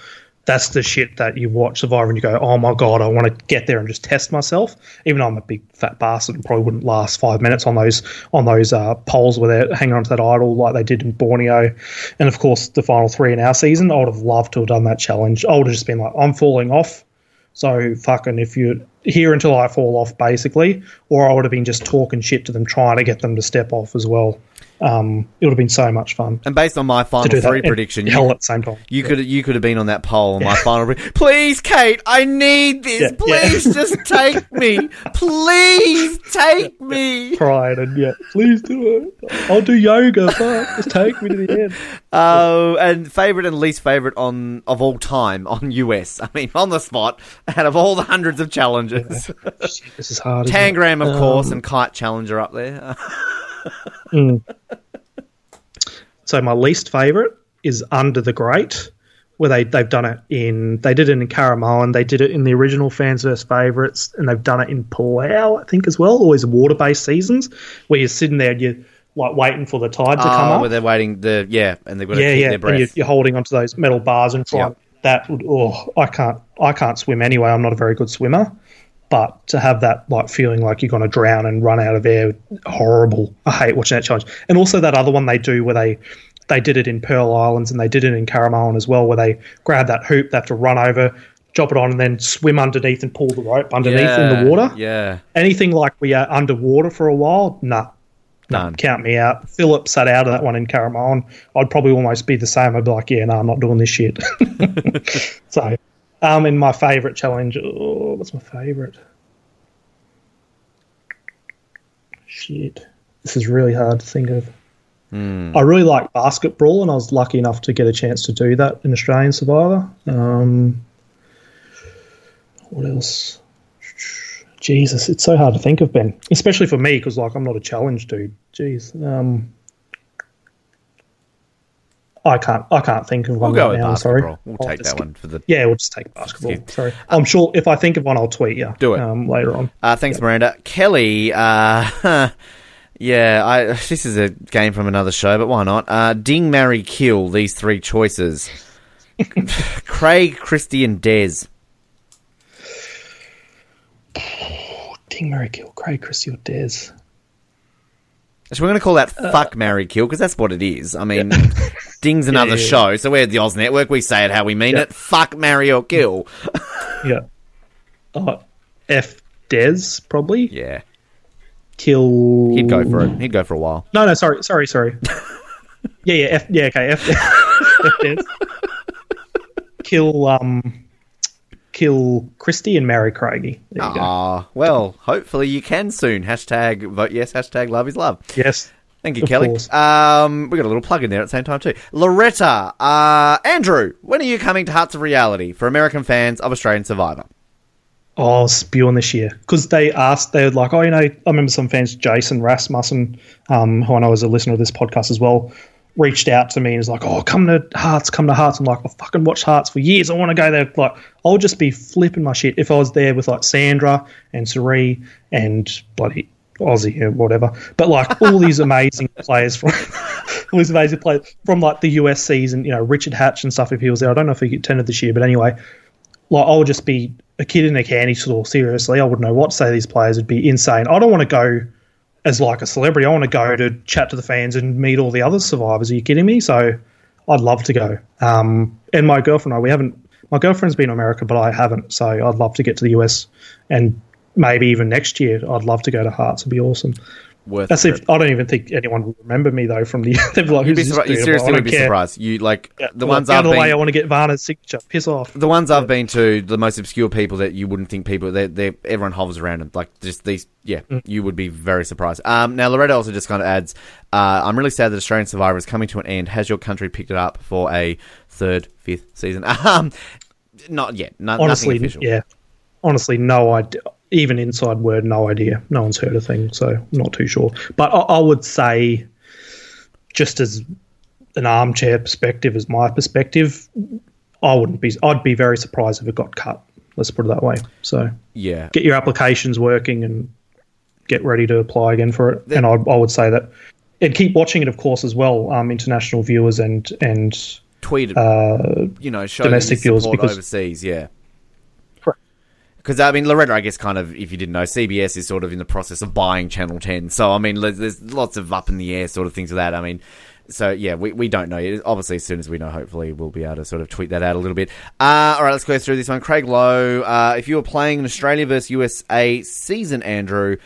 That's the shit that you watch Survivor and you go, oh my god, I want to get there and just test myself. Even though I'm a big fat bastard and probably wouldn't last five minutes on those on those uh, poles where they're hanging onto that idol like they did in Borneo, and of course the final three in our season. I would have loved to have done that challenge. I would have just been like, I'm falling off. So fucking if you're here until I fall off, basically, or I would have been just talking shit to them, trying to get them to step off as well. Um, it would have been so much fun. And based on my final three prediction, you, at the same time. you could you could have been on that poll on my final. Pre- Please, Kate, I need this. Yeah, yeah. Please, just take me. Please take me. Cried and yeah, please do it. I'll do yoga. Fuck, just take me to the end. [laughs] Oh, and favorite and least favorite on of all time on US. I mean, on the spot, out of all the hundreds of challenges, Shit, this is hard. Tangram, of course, Um, and Kite Challenger up there. [laughs] Mm. So my least favorite is Under the Grate, where they they've done it in they did it in Caramoan, they did it in the original fans versus favorites, and they've done it in Palau, I think as well. Always water based seasons where you're sitting there and you're like waiting for the tide to come Oh, up. where they're waiting the yeah, and they've got to yeah, yeah, and you're, you're holding onto those metal bars and trying. Yep. That would oh, I can't I can't swim anyway. I'm not a very good swimmer. But to have that like feeling like you're going to drown and run out of air, horrible. I hate watching that challenge. And also that other one they do where they they did it in Pearl Islands and they did it in Caramoan as well, where they grab that hoop, they have to run over, drop it on, and then swim underneath and pull the rope underneath in the water. Yeah, Anything like we are underwater for a while, nah. None. Count me out. Phillip sat out of that one in Caramoan. I'd probably almost be the same. I'd be like, yeah, no, I'm not doing this shit. [laughs] so, um, in my favourite challenge, oh, what's my favourite? Shit, this is really hard to think of. I really like basketball, and I was lucky enough to get a chance to do that in Australian Survivor. Um, what else? Jesus, it's so hard to think of Ben, especially for me because like I'm not a challenge dude. Jeez, um, I can't I can't think of one we'll right with now. I'm sorry. We'll I'll take that one for the. Yeah, we'll just take basketball. Yeah. Sorry, I'm sure if I think of one, I'll tweet you. Do it. um, later on. Uh, thanks, Miranda. Kelly, uh, [laughs] yeah, I, [laughs] this is a game from another show, but why not? Uh, ding, marry, kill, these three choices. [laughs] Craig, Kristie, and Des. [sighs] Ding, Mary, Kill, Craig, Kristie, or Des. So we're going to call that Uh, fuck, marry, kill, because that's what it is. I mean, [laughs] Ding's another yeah, yeah. show, so we're at the Oz Network. We say it how we mean Yeah. it. Fuck, marry, or kill. [laughs] Yeah. Uh, F Des probably Yeah, kill. he'd go for it. He'd go for a while. No, no, sorry, sorry, sorry. [laughs] yeah, yeah, F, yeah, okay, F, F Des. Kill, um, kill Kristie and marry Craigie. There you go. Ah, well, hopefully you can soon. Hashtag vote yes, hashtag love is love. Yes. Thank you, Of Kelly. course. Um, we got a little plug in there at the same time too. Loretta, uh, Andrew, when are you coming to Hearts of Reality for American fans of Australian Survivor? Oh, spewing this year because they asked. They were like, oh, you know, I remember some fans, Jason Rasmussen, um, who I know is a listener of this podcast as well, reached out to me and was like, oh, come to Hearts, come to Hearts. I'm like, I've fucking watched Hearts for years. I want to go there. Like, I'll just be flipping my shit if I was there with like Sandra and Cirie and bloody Ozzy or whatever. But like all these [laughs] amazing players from [laughs] all these amazing players from like the US season, you know, Richard Hatch and stuff. If he was there, I don't know if he attended this year, but anyway, like I'll just be a kid in a candy store. Seriously, I wouldn't know what to say to these players. It'd be insane. I don't want to go as like a celebrity. I want to go to chat to the fans and meet all the other survivors. Are you kidding me? So I'd love to go. Um, and my girlfriend and I, we haven't. My girlfriend's been to America, but I haven't. So I'd love to get to the US and maybe even next year. I'd love to go to Hearts. It'd be awesome. Worth That's if I don't even think anyone will remember me though from the. [laughs] They'd like, You'd be "Who's this surprised. You dude?" I'm seriously like, "I would be care." surprised. You like Yeah, the like, ones out I've of the way, I want to get Varner's signature. Piss off. The ones I've been to, the most obscure people that you wouldn't think people, they they everyone hovers around them. Like just these, yeah, Mm. you would be very surprised. Um, now Loretta also just kind of adds, uh, I'm really sad that Australian Survivor is coming to an end. Has your country picked it up for a third, fifth season? [laughs] Um, not yet. No, honestly, nothing official. yeah. Honestly, no idea. Even inside word, no idea. No one's heard a thing, so I'm not too sure. But I, I would say, just as an armchair perspective, as my perspective, I wouldn't be. I'd be very surprised if it got cut. Let's put it that way. So Yeah. get your applications working and get ready to apply again for it. And I, I would say that, and keep watching it, of course, as well. Um, international viewers and and Tweeted, uh, you know, domestic viewers because- overseas, yeah. Because I mean, Loretta, I guess, kind of, if you didn't know, CBS is sort of in the process of buying Channel Ten. So I mean, there's, lots of up in the air sort of things of that. I mean, so yeah, we, we don't know. Obviously, as soon as we know, hopefully we'll be able to sort of tweet that out a little bit. Uh, all right, let's go through this one. Craig Lowe, uh, if you were playing an Australia versus USA season, Andrew,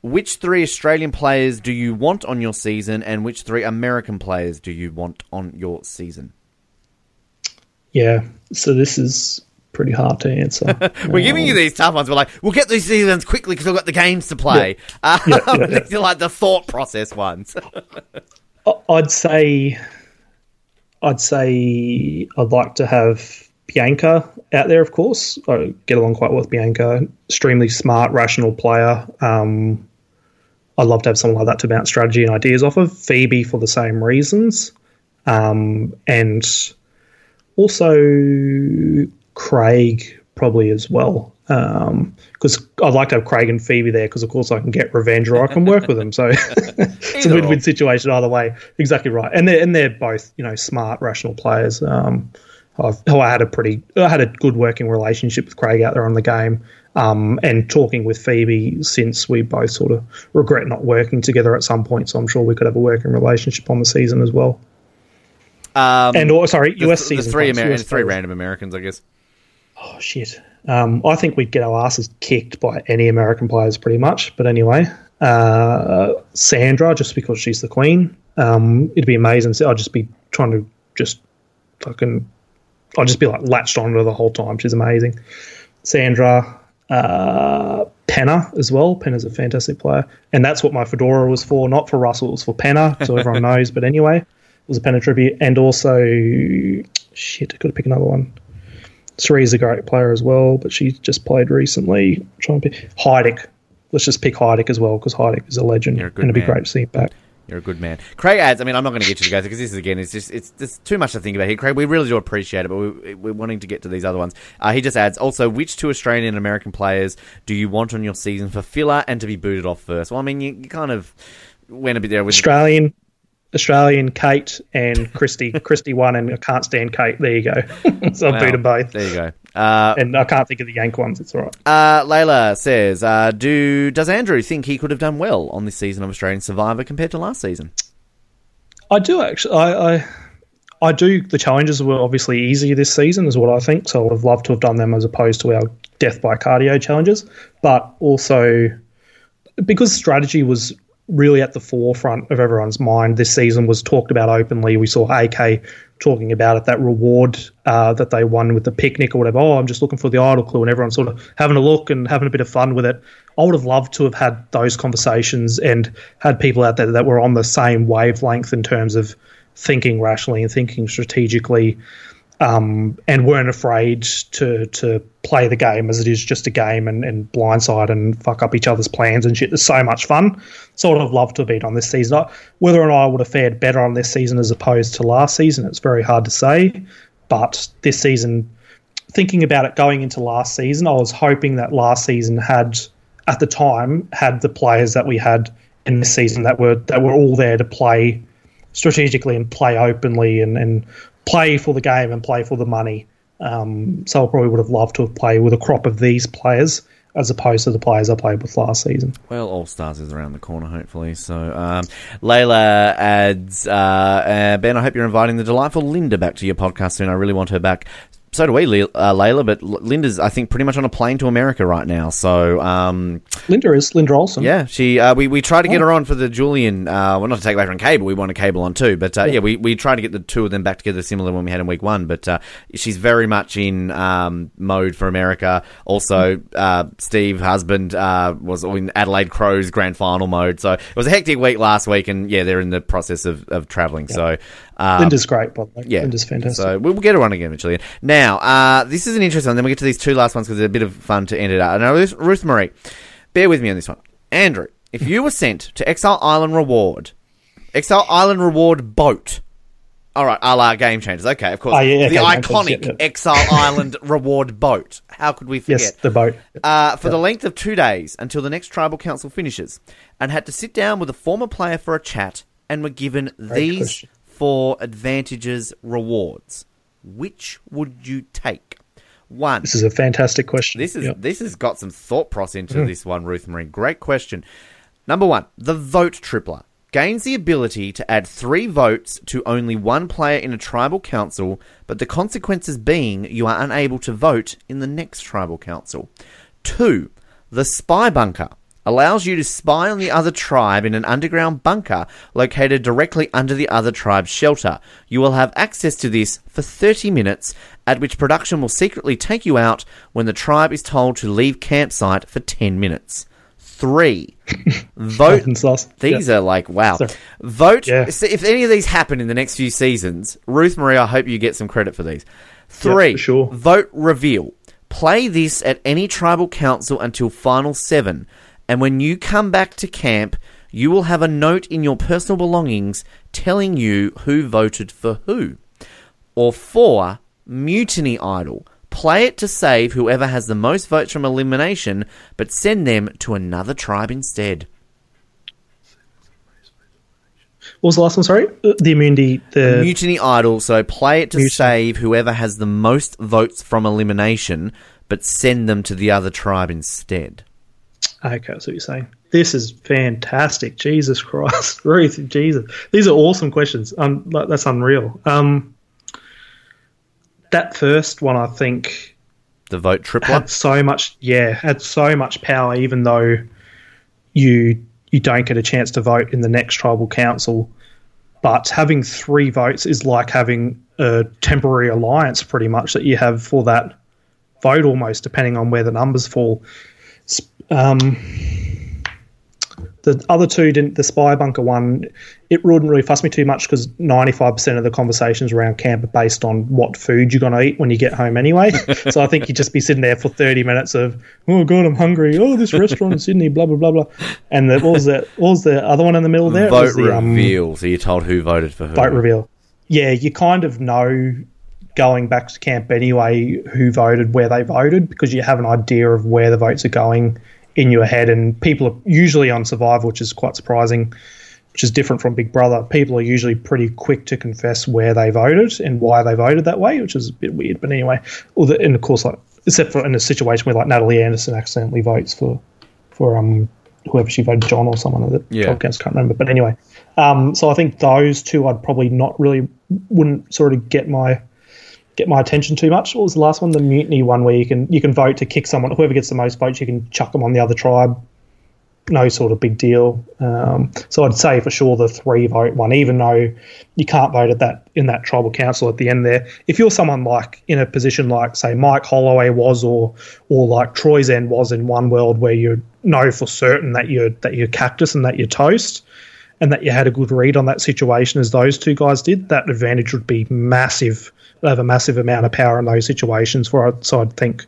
which three Australian players do you want on your season, and which three American players do you want on your season? yeah. So this is pretty hard to answer. [laughs] We're giving you these tough ones. We're like, we'll get these seasons quickly because we've got the games to play. Yeah, yeah, yeah. [laughs] these are like the thought process ones. [laughs] I'd say, I'd say I'd like to have Bianca out there. Of course, I get along quite well with Bianca. Extremely smart, rational player. Um, I'd love to have someone like that to bounce strategy and ideas off of. Phoebe for the same reasons, um, and also Craig probably as well. Because I'd like to have Craig and Phoebe there because, of course, I can get revenge or I can work with them. So [laughs] it's a win-win situation either way. Exactly right. And they're and they're both you know smart, rational players. Um, I've, who I had a pretty, I had a good working relationship with Craig out there on the game, um, and talking with Phoebe since we both sort of regret not working together at some point. So I'm sure we could have a working relationship on the season as well. Um, And or sorry, US the season. three, players, Amer- US three players. random Americans, I guess. Oh shit. Um, I think we'd get our asses kicked by any American players pretty much. But anyway, uh, Sandra, just because she's the queen, um, it'd be amazing. So I'd just be trying to just fucking, I'd just be like latched onto her the whole time. She's amazing. Sandra, uh, Penner as well. Penner's a fantastic player, and that's what my fedora was for. Not for Russell, it was for Penner, so everyone [laughs] knows. But anyway, it was a Penner tribute, and also shit, I got to pick another one. Cirie's a great player as well, but she just played recently. Trying to pick Heidik. Let's just pick Heidik as well because Heidik is a legend, You're a good and it'd be great to see him back. You're a good man. Craig adds, I mean, I'm not going to get you to go because this is again, it's just, it's there's too much to think about here. Craig, we really do appreciate it, but we, we're wanting to get to these other ones. Uh, he just adds, also, which two Australian and American players do you want on your season for filler and to be booted off first? Well, I mean, you, you kind of went a bit there with Australian, Australian, Kate and Kristie. [laughs] Kristie won, and I can't stand Kate. There you go. [laughs] so I Wow. beat them both, There you go. Uh, and I can't think of the Yank ones. It's all right. uh, Layla says, uh, do does Andrew think he could have done well on this season of Australian Survivor compared to last season? I do actually. I, I I do. The challenges were obviously easier this season, is what I think. So I would have loved to have done them as opposed to our death by cardio challenges. But also because strategy was really at the forefront of everyone's mind this season was talked about openly. We saw AK talking about it, that reward uh, that they won with the picnic or whatever. Oh, I'm just looking for the idol clue, and everyone sort of having a look and having a bit of fun with it. I would have loved to have had those conversations and had people out there that were on the same wavelength in terms of thinking rationally and thinking strategically um, and weren't afraid to to play the game as it is just a game and, and blindside and fuck up each other's plans and shit. There's so much fun. Sort of love loved to have been on this season. I- Whether or not I would have fared better on this season as opposed to last season, it's very hard to say. But this season, thinking about it going into last season, I was hoping that last season had, at the time, had the players that we had in this season that were that were all there to play strategically and play openly and, and play for the game and play for the money. Um, so I probably would have loved to have played with a crop of these players as opposed to the players I played with last season. Well, All Stars is around the corner, hopefully. So, um, Layla adds, uh, uh, Ben, I hope you're inviting the delightful Linda back to your podcast soon. I really want her back. So do we, Le- uh, Layla, but Linda's, I think, pretty much on a plane to America right now. So, um, Linda is Linda Olsen. yeah, she, uh, we, we tried to get her on for the Julian, uh, well, not to take away from cable, we want a cable on too, but, uh, yeah, we, we tried to get the two of them back together similar when we had in week one, but, uh, she's very much in, um, mode for America. Also, uh, Steve, husband, uh, was in Adelaide Crows grand final mode, so it was a hectic week last week, and yeah, they're in the process of, of traveling, so, uh, Linda's great, by the way. yeah, Linda's fantastic. So we'll get her on again eventually. Now, uh, this is an interesting one. Then we get to these two last ones because they're a bit of fun to end it out. Now, Ruth, Ruth Marie, bear with me on this one. Andrew, if you were sent to Exile Island Reward, Exile Island Reward boat All right, a la Game Changers. Okay, of course. Oh, yeah, the Game iconic yep. Exile [laughs] Island reward boat. How could we forget? Yes, the boat. uh, for the length of two days until the next tribal council finishes, and had to sit down with a former player for a chat, and were given these question. Four advantages rewards. Which would you take? One. This is a fantastic question. This is Yep. this has got some thought process into mm-hmm. this one, Ruth Marine. Great question. Number one, the vote tripler gains the ability to add three votes to only one player in a tribal council, but the consequences being you are unable to vote in the next tribal council. Two, the spy bunker allows you to spy on the other tribe in an underground bunker located directly under the other tribe's shelter. You will have access to this for 30 minutes, at which production will secretly take you out when the tribe is told to leave campsite for 10 minutes. Three, [laughs] vote. These Yeah. are like wow. Sorry. Vote. Yeah. If any of these happen in the next few seasons, Ruth Marie, I hope you get some credit for these. Three. for sure. Vote reveal. Play this at any tribal council until final seven, and when you come back to camp, you will have a note in your personal belongings telling you who voted for who. Or four, Mutiny Idol. Play it to save whoever has the most votes from elimination, but send them to another tribe instead. What was the last one? Sorry, Uh, the immunity. The Mutiny Idol, so play it to Mutiny. save whoever has the most votes from elimination, but send them to the other tribe instead. Okay, that's what you're saying. This is fantastic. Jesus Christ, [laughs] Ruth, Jesus, these are awesome questions. Um, that's unreal. Um, that first one, I think, The vote tripler. had so much. Yeah, had so much power, even though you you don't get a chance to vote in the next tribal council. But having three votes is like having a temporary alliance, pretty much that you have for that vote, almost depending on where the numbers fall. Um, the other two didn't. The spy bunker one, it wouldn't really fuss me too much because ninety five percent of the conversations around camp are based on what food you're going to eat when you get home anyway. [laughs] so I think you'd just be sitting there for thirty minutes of, oh god, I'm hungry. Oh, this restaurant in Sydney, blah blah blah blah. And the, what was the what was the other one in the middle there? Vote the, um, reveal. so you're told who voted for who. vote reveal. Yeah, you kind of know going back to camp anyway who voted where they voted because you have an idea of where the votes are going in your head, and people are usually on survival, which is quite surprising. Which is different from Big Brother. People are usually pretty quick to confess where they voted and why they voted that way, which is a bit weird. But anyway, and of course, like except for in a situation where like Natalie Anderson accidentally votes for for um whoever she voted John or someone that Yeah. yeah. can't remember. But anyway, um, so I think those two I'd probably not really wouldn't sort of get my get my attention too much. What was the last one? The mutiny one where you can you can vote to kick someone. Whoever gets the most votes, you can chuck them on the other tribe. No sort of big deal. Um, so I'd say for sure the three vote one, even though you can't vote at that in that tribal council at the end there. If you're someone like in a position like say Mike Holloway was, or or like Troyzan was in one world where you know for certain that you're that you're cactus and that you're toast, and that you had a good read on that situation as those two guys did, that advantage would be massive. They have a massive amount of power in those situations. For so I'd think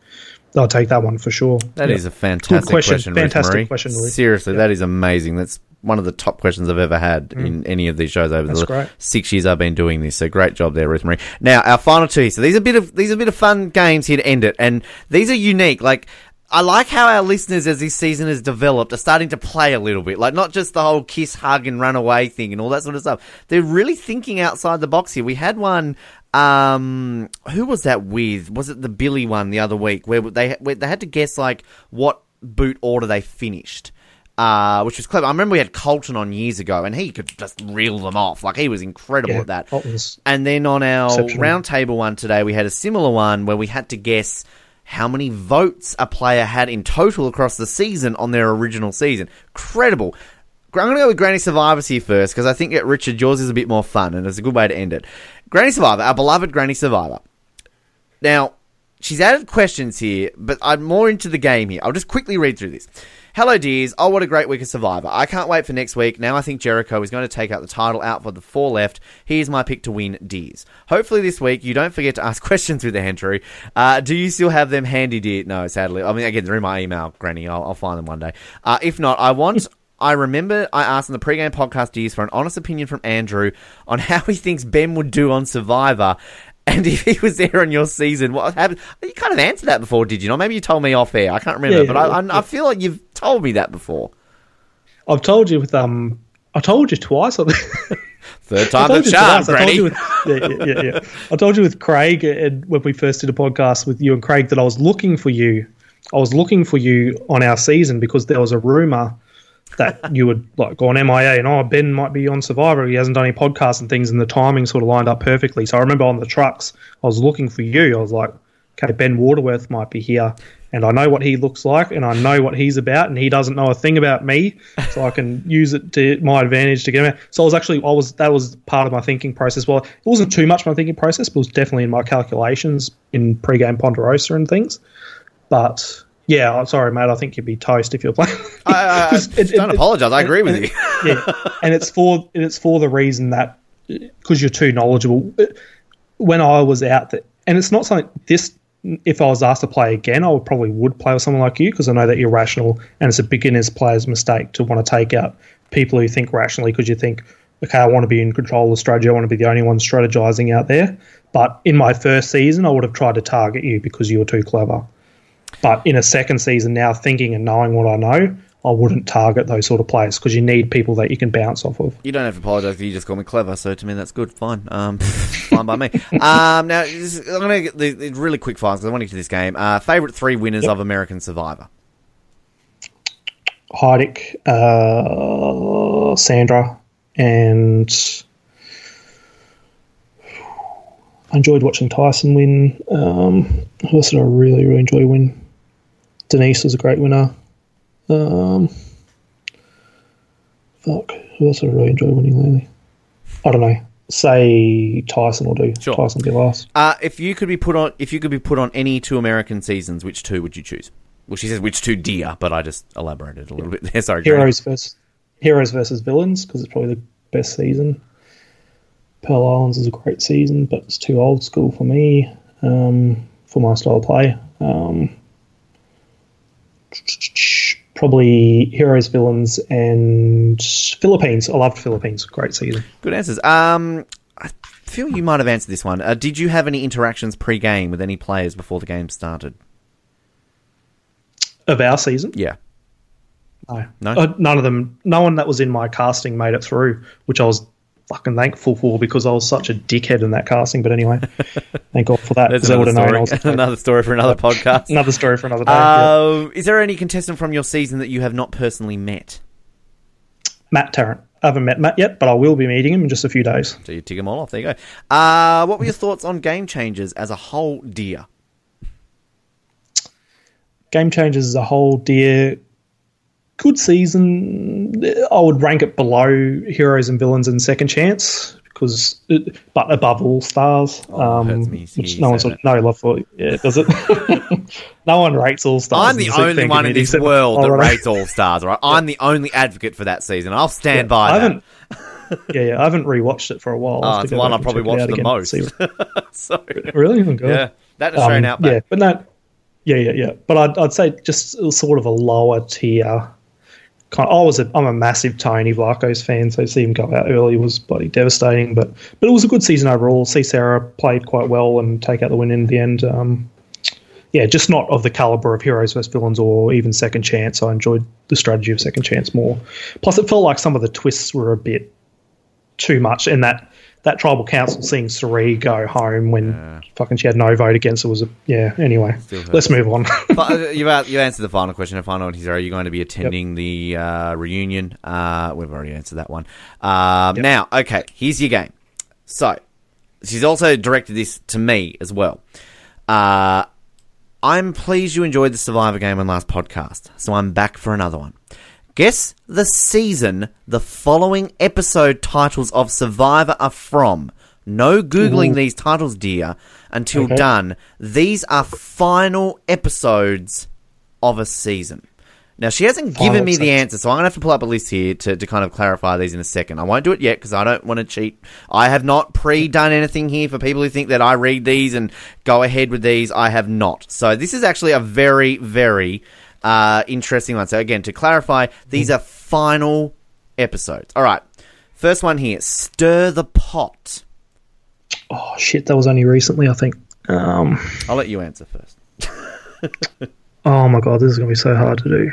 I'll take that one for sure. That Yeah. is a fantastic question. question. Fantastic Ruth Marie. question, Ruth. Seriously, that is amazing. That's one of the top questions I've ever had in any of these shows over Mm. That's the great. six years I've been doing this. So great job there, Ruth Marie. Now our final two. So these are a bit of these are a bit of fun games here to end it, and these are unique. Like. I like how our listeners, as this season has developed, are starting to play a little bit. Like, not just the whole kiss, hug, and run away thing and all that sort of stuff. They're really thinking outside the box here. We had one um, who was that with? Was it the Billy one the other week where they where they had to guess like what boot order they finished? Uh, which was clever. I remember we had Colton on years ago, and he could just reel them off. Like he was incredible Yeah, at that. Colton's And then on our exceptional. round table one today, we had a similar one where we had to guess how many votes a player had in total across the season on their original season. Incredible. I'm going to go with Granny Survivors here first because I think that Richard, yours is a bit more fun and it's a good way to end it. Granny Survivor, our beloved Granny Survivor. Now, she's added questions here, but I'm more into the game here. I'll just quickly read through this. Hello, dears. Oh, what a great week of Survivor. I can't wait for next week. Now I think Jericho is going to take out the title out for the four left. Here's my pick to win, dears. Hopefully this week you don't forget to ask [laughs] questions with the entry. Uh, do you still have them handy, dear? No, sadly. I mean, again, they're in my email, Granny. I'll, I'll find them one day. Uh, if not, I want [laughs] I remember I asked in the pre-game podcast years for an honest opinion from Andrew on [laughs] how he thinks Ben would do on Survivor. And [laughs] if he was there on your season, what happened? You kind of answered that before, did you not? Maybe you told me off air. I can't remember, Yeah, but I, yeah, I. I feel like you've told me that before. I've told you with um, I told you twice. [laughs] I. Third time the charm, twice. I told Granny. you with, yeah, yeah, yeah, yeah. I told you with Craig and when we first did a podcast with you and Craig that I was looking for you. I was looking for you on our season because there was a rumor that you would like go on MIA and oh Ben might be on Survivor. He hasn't done any podcasts and things, and the timing sort of lined up perfectly. So I remember on the trucks, I was looking for you. I was like, okay, Ben Waterworth might be here. And I know what he looks like, and I know what he's about, and he doesn't know a thing about me, so I can [laughs] use it to my advantage to get him out. So I was actually, I was that was part of my thinking process. Well, it wasn't too much my thinking process, but it was definitely in my calculations in pre-game Ponderosa and things. But yeah, I'm sorry, mate. I think you'd be toast if you're playing. I, I, [laughs] it- don't it- apologize. I agree with you. yeah, [laughs] and it's for and it's for the reason that because you're too knowledgeable. When I was out there, and it's not something this. If I was asked to play again, I would probably would play with someone like you because I know that you're rational, and it's a beginner's player's mistake to want to take out people who think rationally because you think, okay, I want to be in control of the strategy. I want to be the only one strategizing out there. But in my first season, I would have tried to target you because you were too clever. But in a second season, now thinking and knowing what I know, I wouldn't target those sort of players because you need people that you can bounce off of. You don't have to apologize you just call me clever. So to me, that's good. Fine. Um, [laughs] fine by me. Um, now this I'm going to get the, really quick fires because I want to get to this game. Uh, favorite three winners of American Survivor. Heidik, uh, Sandra, and I enjoyed watching Tyson win. Um, who else did I really, really enjoy win? Denise was a great winner. Um, fuck, who else did I really enjoy winning lately? I don't know. Say Tyson will do. Sure. Tyson will be last. Uh, if you could be put on, if you could be put on any two American seasons, which two would you choose? Well, she says which two dear, but I just elaborated a little bit there. [laughs] Sorry, Grant. Heroes versus Heroes versus Villains because it's probably the best season. Pearl Islands is a great season, but it's too old school for me um, for my style of play. Um, probably Heroes, Villains, and Philippines. I loved Philippines. Great season. Good answers. Um, I feel you might have answered this one. Uh, did you have any interactions pre-game with any players before the game started? Of our season, Yeah. no, No? Uh, none of them. No one that was in my casting made it through, which I was fucking thankful for because I was such a dickhead in that casting. But anyway, [laughs] thank God for that. There's 'cause I would another have known I story. another story for another podcast. Another story for another day. yeah. Um, Is there any contestant from your season that you have not personally met? Matt Tarrant. I haven't met Matt yet, but I will be meeting him in just a few days. So you tick them all off. There you go. Uh, what were your thoughts on game changers as a whole, dear? Game Changers as a whole, dear, good season. I would rank it below Heroes and Villains and Second Chance because, it, but above All Stars, Oh, um, hurts me to which no one's that. no love for. Yeah, does it? [laughs] no one rates All Stars. I'm the Super only one in this world that [laughs] rates All Stars, right? I'm the only advocate for that season. I'll stand by I that. haven't. [laughs] yeah, yeah, I haven't rewatched it for a while. Oh, it's the one I probably and check it out the again, most. so, really? Oh, God. yeah, that Australian Um, outback. Yeah, but no, yeah, yeah, yeah. But I'd, I'd say just sort of a lower tier. Kind I was a, I'm a massive Tony Vlachos fan, so to see him go out early was bloody devastating. But but it was a good season overall. See Sarah played quite well and take out the win in the end. Um, yeah, just not of the caliber of Heroes vs Villains or even Second Chance. I enjoyed the strategy of Second Chance more. Plus, it felt like some of the twists were a bit too much, and that that tribal council seeing Sierra go home when fucking she had no vote against it was a yeah. Anyway, let's move on. but uh, [laughs] you've, you answered the final question. The final one is: Are you going to be attending the uh, reunion? Uh, we've already answered that one. Um, Now, okay, here's your game. So, she's also directed this to me as well. Uh, I'm pleased you enjoyed the Survivor game on last podcast, so I'm back for another one. Guess the season the following episode titles of Survivor are from. No Googling these titles, dear, until Okay. done. These are final episodes of a season. Now, she hasn't given me the answer, so I'm going to have to pull up a list here to, to kind of clarify these in a second. I won't do it yet because I don't want to cheat. I have not pre done anything here for people who think that I read these and go ahead with these. I have not. So, this is actually a very, very Uh, interesting one. So again, to clarify, these are final episodes. All right. First one here. Stir the pot. Oh shit, that was only recently, I think. Um, I'll let you answer first. [laughs] oh my god, this is gonna be so hard to do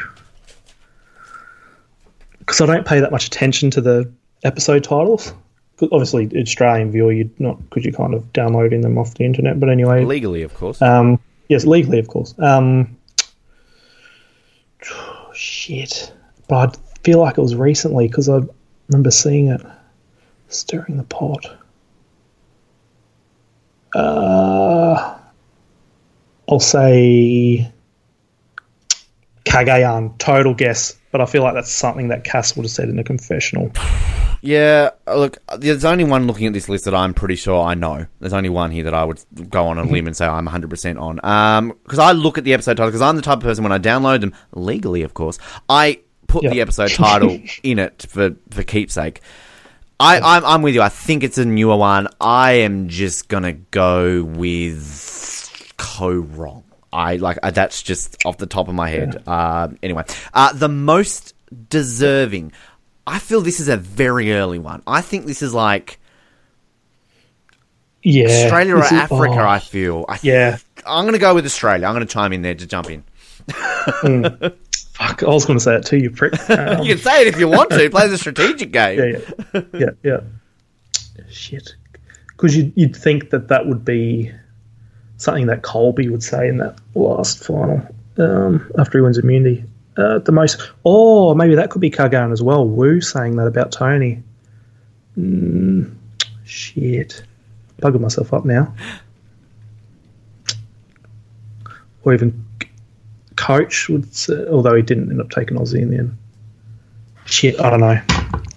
because I don't pay that much attention to the episode titles. Obviously, Australian viewer, you'd not because you're kind of downloading them off the internet. But anyway, Legally, of course. um, yes, legally, of course. Um, shit, but I feel like it was recently because I remember seeing it stirring the pot. Uh, I'll say Cagayan. Total guess, but I feel like that's something that Cass would have said in a confessional. Yeah, look, there's only one looking at this list that I'm pretty sure I know. There's only one here that I would go on a limb and say I'm 100% on. Um, because I look at the episode title, because I'm the type of person when I download them, legally, of course, I put Yep. the episode [laughs] title in it for, for keepsake. I, I'm, I'm with you. I think it's a newer one. I am just gonna go with Koh Rong. I like uh, that's just off the top of my head. Uh, anyway, uh, the most deserving. I feel this is a very early one. I think this is like Yeah, Australia or is- Africa. oh, I feel. I yeah. I'm gonna go with Australia. I'm gonna chime in there to jump in. [laughs] Fuck, I was going to say it too, you prick. Um, [laughs] You can say it if you want to. Play the strategic [laughs] game. yeah, yeah, yeah, yeah. Shit, because you'd, you'd think that that would be something that Colby would say in that last final um, after he wins immunity. Uh, the most, oh, maybe that could be Cagayan as well. Woo saying that about Tony. Mm, shit, bugging myself up now. Or even coach would, say, although he didn't end up taking Ozzy in the end. Shit, I don't know.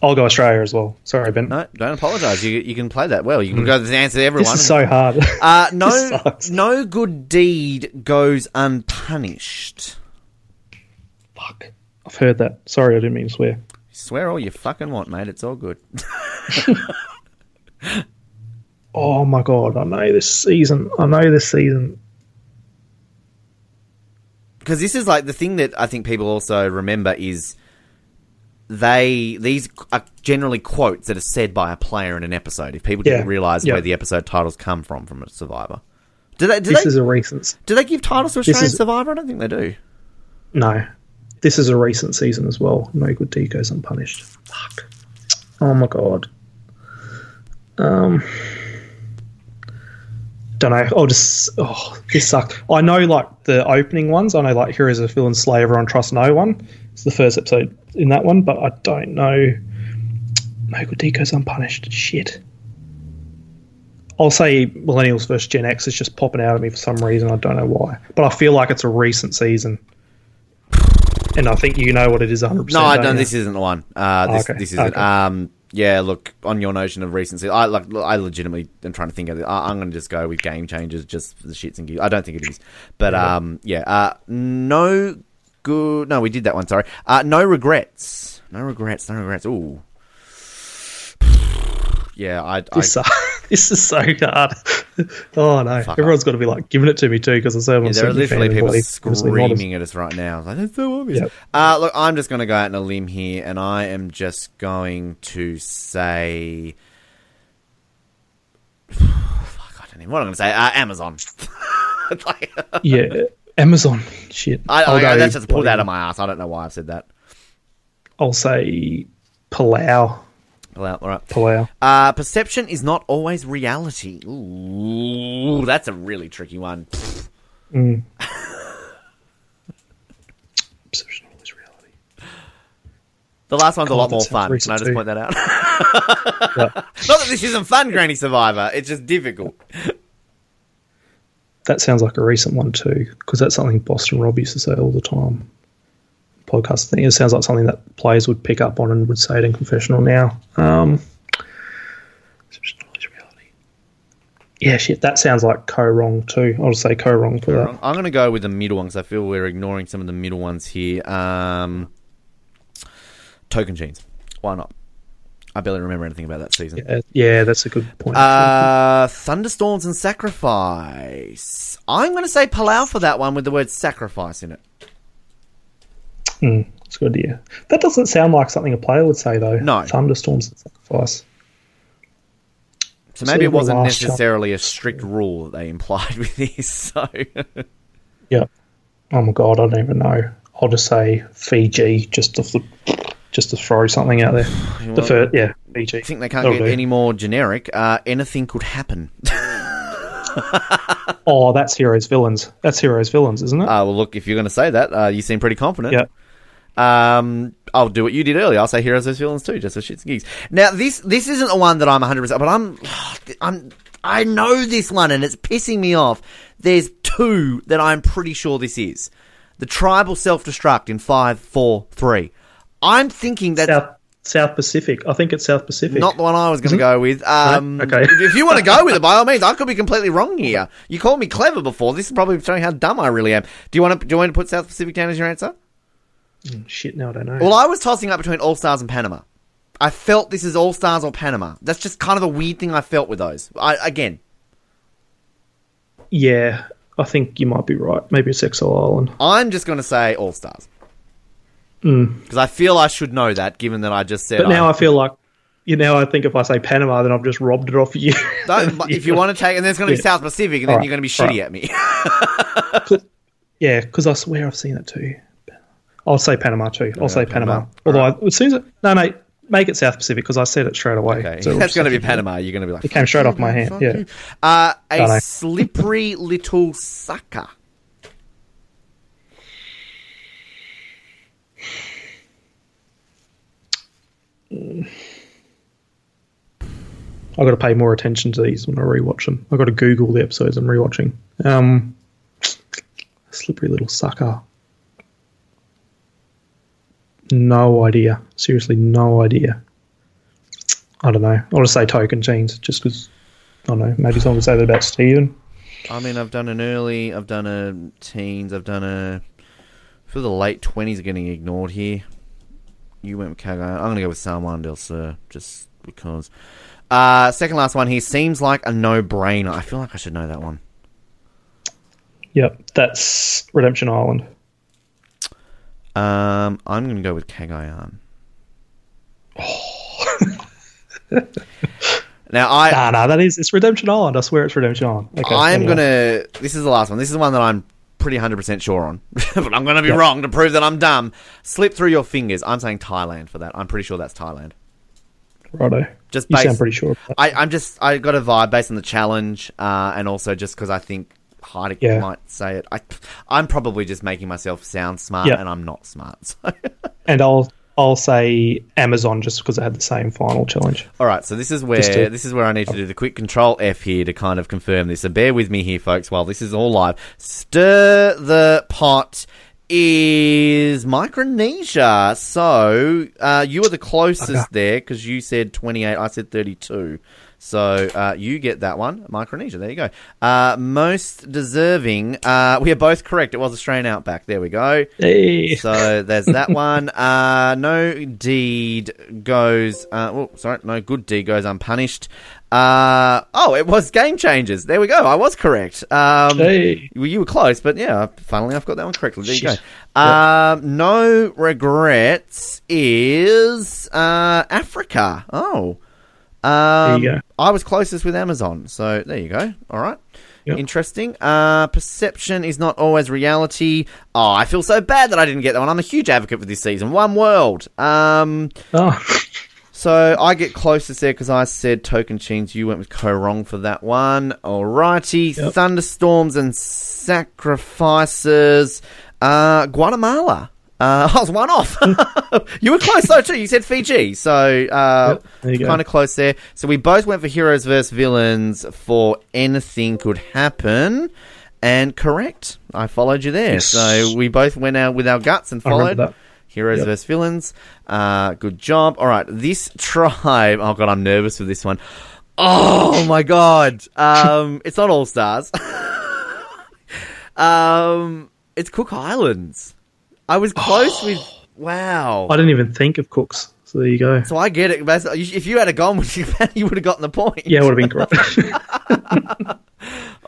I'll go Australia as well. Sorry, Ben. No, don't apologise. You you can play that well. You can go to the answer to everyone. This is so hard. Uh, [laughs] no, no good deed goes unpunished. Fuck. I've heard that. Sorry, I didn't mean to swear. Swear all you fucking want, mate. It's all good. [laughs] Oh my god, I know this season. I know this season. Because this is like the thing that I think people also remember is they these are generally quotes that are said by a player in an episode. If people didn't Yeah, realize yeah. where the episode titles come from from a Survivor, do they? Do This they? is a recent. do they give titles to Australian is- Survivor? I don't think they do. No, this is a recent season as well. No good deed goes unpunished. Fuck. Oh my god. Um. Don't know. I'll just. Oh, this sucked. I know, like the opening ones. I know, like Heroes of villain and Slay. Everyone trust no one. It's the first episode in that one, but I don't know. No good deed goes unpunished. Shit. I'll say Millennials versus Gen X is just popping out at me for some reason. I don't know why, but I feel like it's a recent season, and I think you know what it is 100. percent No, I don't. This isn't the one. Uh, this, Okay, this isn't. okay. Um, yeah, look on your notion of recency. I like. I legitimately am trying to think of it. I, I'm going to just go with game changers just for the shits and giggles. I don't think it is, but um, yeah. Uh, no good. No, we did that one. Sorry. Uh, no regrets. No regrets. No regrets. Ooh. [sighs] Yeah, I. I This, is so hard. [laughs] oh no, Fuck everyone's got to be like giving it to me too because I I'm Yeah, a there are literally people what he obviously models. screaming at us right now. Like, That's so obvious. Yep. Uh, look, I'm just going to go out on a limb here, and I am just going to say. [sighs] Fuck, I don't even. What am I going to say? Uh, Amazon. [laughs] Like- [laughs] Yeah, Amazon. Shit. I, I'll I, that's just pulled out of my ass. I don't know why I've said that. I'll say Palau. Pull out. All right. Palau. Uh, perception is not always reality. Ooh, that's a really tricky one. [laughs] Perception is reality. The last one's a lot that more fun. Can I just too. point that out? [laughs] Yeah. not that this isn't fun, Granny Survivor. It's just difficult. That sounds like a recent one too, because that's something Boston Rob used to say all the time. Podcast thing. It sounds like something that players would pick up on and would say it in confessional now. Um. Yeah, shit. That sounds like Koh Rong too. I'll just say Koh Rong for that. I'm going to go with the middle one because I feel we're ignoring some of the middle ones here. Um, Tocantins. Why not? I barely remember anything about that season. Yeah, yeah, that's a good point. Uh, thunderstorms and sacrifice. I'm going to say Palau for that one with the word sacrifice in it. Hmm, it's a good idea. That doesn't sound like something a player would say, though. No. Thunderstorms and sacrifice. So maybe it wasn't last shot. necessarily a strict rule that they implied [laughs] with this. So Yeah. Oh my god, I don't even know. I'll just say Fiji, just to just to throw something out there. [sighs] The first, yeah, Fiji. I think they can't That'll get do. any more generic. Uh, anything could happen. [laughs] Oh, that's heroes villains. That's heroes villains, isn't it? Uh, well, look, if you're going to say that, uh, you seem pretty confident. yeah. Um, I'll do what you did earlier. I'll say heroes vs villains too, just for shits and gigs. Now, this this isn't the one that I'm 100, percent but I'm I'm I know this one, and it's pissing me off. There's two that I'm pretty sure this is the tribal self destruct in five, four, three. I'm thinking that South South Pacific. I think it's South Pacific. not the one I was going to go with. Um, Okay. if you want to go with it, by all means, I could be completely wrong [laughs] here. You called me clever before. This is probably showing how dumb I really am. Do you want to do you want to put South Pacific down as your answer? Shit, no, I don't know. Well, I was tossing up between All Stars and Panama. I felt this is All Stars or Panama. That's just kind of a weird thing I felt with those. I, again, yeah, I think you might be right. Maybe it's Exile Island. I'm just going to say All Stars Mm. because I feel I should know that, given that I just said. But now I, I feel like, you know, I think if I say Panama, then I've just robbed it off you. [laughs] Don't- if you want to take, and there's going to be Yeah. South Pacific, and then Alright, you're going to be shitty alright. at me. [laughs] yeah, because I swear I've seen it too. I'll say Panama too. I'll say Panama. Panama. Although I, as soon as it, no, mate, make it South Pacific because I said it straight away. Okay, So that's going to be Panama. You're going to be like, It came straight off my hand. Yeah. Uh, a slippery little sucker. I've got to pay more attention to these when I rewatch them. I've got to Google the episodes I'm rewatching. Um, slippery little sucker. No idea. Seriously, no idea. I don't know. I'll just say Tocantins just because, I don't know, maybe someone would say that about Stephen. I mean, I've done an early, I've done a teens, I've done a. For the late 20s are getting ignored here. You went with Kaga. I'm going to go with San Juan Del Sur, just because. Uh, second last one here seems like a no brainer. I feel like I should know that one. Yep, that's Redemption Island. Um, I'm going to go with Cagayan. now, I. Nah, nah, that is, it's Redemption Island. I swear it's Redemption Island. Okay, I'm anyway. gonna. This is the last one. This is one that I'm pretty hundred percent sure on, [laughs] but I'm gonna be Yep. wrong to prove that I'm dumb. Slip through your fingers. I'm saying Thailand for that. I'm pretty sure that's Thailand. Righto. Just You sound pretty sure. I, I'm just. I got a vibe based on the challenge, uh, and also just because I think Heidik Yeah. might say it. I, I'm probably just making myself sound smart, Yep. and I'm not smart. So. [laughs] And I'll I'll say Amazon just because it had the same final challenge. All right, so this is where to- this is where I need to do the quick control F here to kind of confirm this. So bear with me here, folks, while this is all live. Stir the pot is Micronesia. So uh, you were the closest Okay. there because you said twenty eight. I said thirty two. So uh, you get that one, Micronesia. There you go. Uh, most deserving. Uh, we are both correct. It was Australian Outback. There we go. Hey. So there's that one. [laughs] Uh, no deed goes. Uh, oh, sorry, no good deed goes unpunished. Uh, oh, it was game changers. There we go. I was correct. Um, Hey. well, you were close, but yeah, funnily I've got that one correctly. There you Shit. go. Um, no regrets is uh, Africa. Oh. Um, There you go. I was closest with Amazon, so there you go. All right. Yep. Interesting. Uh, perception is not always reality. Oh, I feel so bad that I didn't get that one. I'm a huge advocate for this season. One world. Um, Oh, [laughs] so I get closest there because I said Tocantins. You went with Koh Rong for that one. Alrighty. Yep. Thunderstorms and sacrifices. Uh, Guatemala. Uh, [laughs] I was one off. [laughs] you were close though too. You said Fiji, so uh, Yep, kind of close there. So we both went for heroes versus villains for anything could happen, and correct. I followed you there. Yes. So we both went out with our guts and followed. Heroes Yep. versus villains. Uh, good job. All right, this tribe. Oh god, I'm nervous for this one. Oh my god. Um, it's not All Stars. [laughs] um, it's Cook Islands. I was close [gasps] with. Wow. I didn't even think of Cooks. So there you go. So I get it. If you had a gone [laughs] with you, you would have gotten the point. Yeah, it would have been correct. [laughs]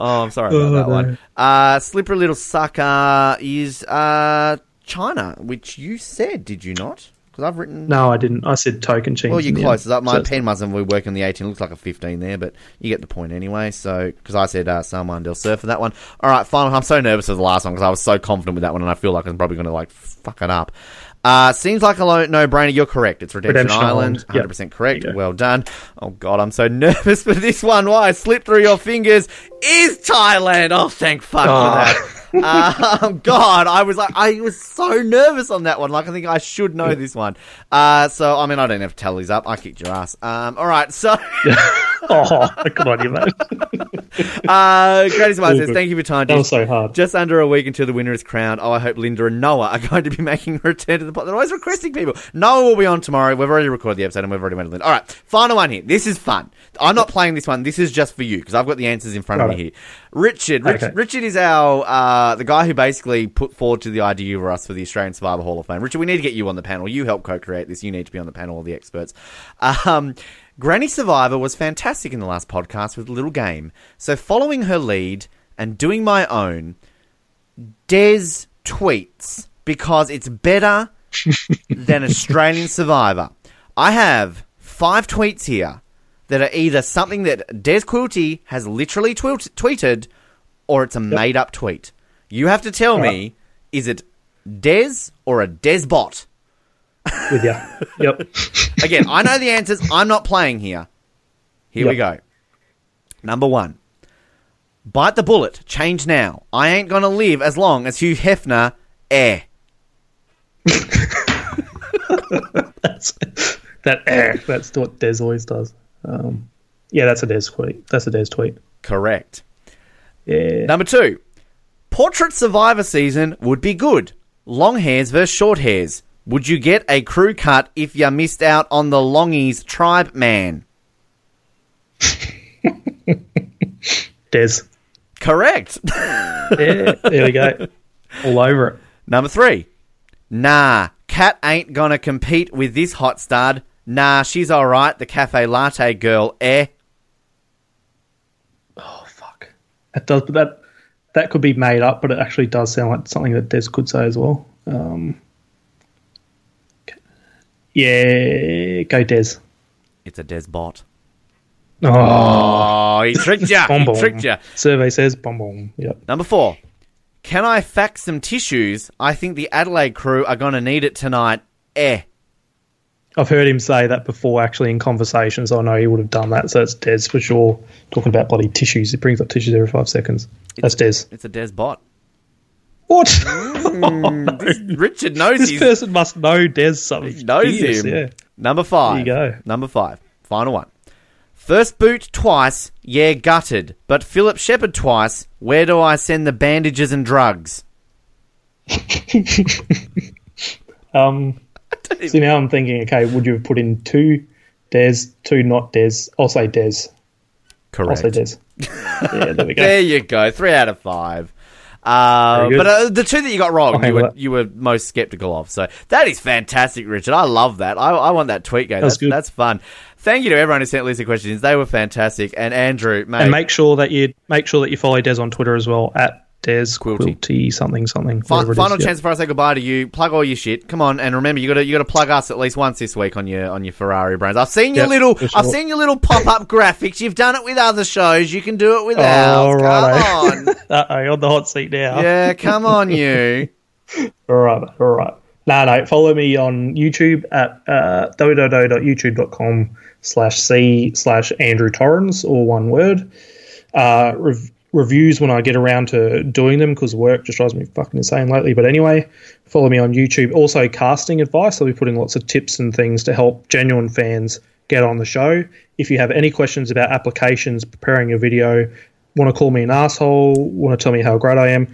Oh, I'm sorry about Oh, that no. one. Uh, Slippery Little Sucker is uh, China, which you said, did you not? Because I've written. No, I didn't. I said Tocantins. Well, you're close. My So- pen wasn't be working the 18. It looks like a 15 there, but you get the point anyway. So, because I said uh, San Juan Del Sur for that one. All right, final. I'm so nervous for the last one because I was so confident with that one, and I feel like I'm probably going to like fuck it up. Uh, seems like a lo- no-brainer. You're correct. It's Redemption, Redemption Island. Island. 100% correct. There you go. Well done. Oh god, I'm so [laughs] nervous for this one. Why I slipped through your fingers is Thailand. Oh, thank fuck Oh. for that. [laughs] um, God, I was like, I was so nervous on that one. Like, I think I should know this one. Uh, so, I mean, I don't have to tell these up. I kicked your ass. Um, all right, so, [laughs] oh, good on you, mate. [laughs] uh, Grady Smart says, thank you for your time. That was so hard. Just under a week until the winner is crowned. Oh, I hope Linda and Noah are going to be [laughs] making a return to the pod. They're always requesting people. Noah will be on tomorrow. We've already recorded the episode and we've already made a Linda. All right, final one here. This is fun. I'm not playing this one. This is just for you because I've got the answers in front of me here. Richard, Rich, Okay. Richard is our uh, the guy who basically put forward to the idea for us for the Australian Survivor Hall of Fame. Richard, we need to get you on the panel. You helped co-create this. You need to be on the panel, all the experts. Um, Granny Survivor was fantastic in the last podcast with a little game. So following her lead and doing my own, Des tweets because it's better [laughs] than Australian Survivor. I have five tweets here that are either something that Des Quilty has literally twilt- tweeted or it's a made up tweet. You have to tell me is it Des or a Desbot? With you. Yep. [laughs] Again, I know the answers. I'm not playing here. Here we go. Number one. Bite the bullet. Change now. I ain't gonna live as long as Hugh Hefner. Eh. [laughs] That's that. Eh, that's what Des always does. Um, yeah, that's a Des tweet. That's a Des tweet. Correct. Yeah. Number two. Portrait Survivor season would be good. Long hairs versus short hairs. Would you get a crew cut if you missed out on the Longies tribe man? [laughs] Des. Correct. Yeah, there we go. All over it. Number three. Nah, Cat ain't gonna compete with this hot stud. Nah, she's alright, the cafe latte girl, eh? Oh fuck. That does, but that that could be made up, but it actually does sound like something that Des could say as well. Um, yeah, go Des. It's a Des bot. Oh, Oh, he tricked ya! Bom [laughs] he tricked ya! Survey says bom bom. Yep. Number four. Can I fax some tissues? I think the Adelaide crew are gonna need it tonight, eh? I've heard him say that before, actually, in conversations. I know he would have done that, so it's Des for sure. Talking about bloody tissues, it brings up tissues every five seconds. That's Des. It's a Des bot. What? [laughs] Richard knows this he's person must know Des something. He knows Yes, him. Yeah. Number five. There you go. Number five. Final one. First boot twice, yeah, gutted. But Phillip Sheppard twice, where do I send the bandages and drugs? [laughs] Um, [laughs] see, now I'm thinking, okay, would you have put in two Des, two not Des? I'll say Des. I'll Correct. say Des. [laughs] yeah, there we go. There you go. Three out of five. Uh, but uh, the two that you got wrong, I'll you were, you were most skeptical of. So that is fantastic, Richard. I love that. I, I want that tweet game. That's That's, good. that's fun. Thank you to everyone who sent Lisa questions. They were fantastic. And Andrew, mate, and make sure that you make sure that you follow Des on Twitter as well at Des Quilty. Quilty, something something. Fi- whatever it is. final Yep. chance for us to say goodbye to you. Plug all your shit. Come on, and remember, you got to you got to plug us at least once this week on your on your Ferrari brands. I've seen your Yep, little for I've seen your little pop up [laughs] graphics. You've done it with other shows. You can do it with Oh, ours. righto. Come [laughs] on, Uh-oh, on the hot seat now. yeah, come on, you. [laughs] All right, all right. No, no. Follow me on YouTube at uh, www.youtube.com slash c slash Andrew Torrens, all one word. Uh, rev- reviews when I get around to doing them because work just drives me fucking insane lately. But anyway, follow me on YouTube. Also, casting advice. I'll be putting lots of tips and things to help genuine fans get on the show. If you have any questions about applications, preparing a video, want to call me an asshole, want to tell me how great I am,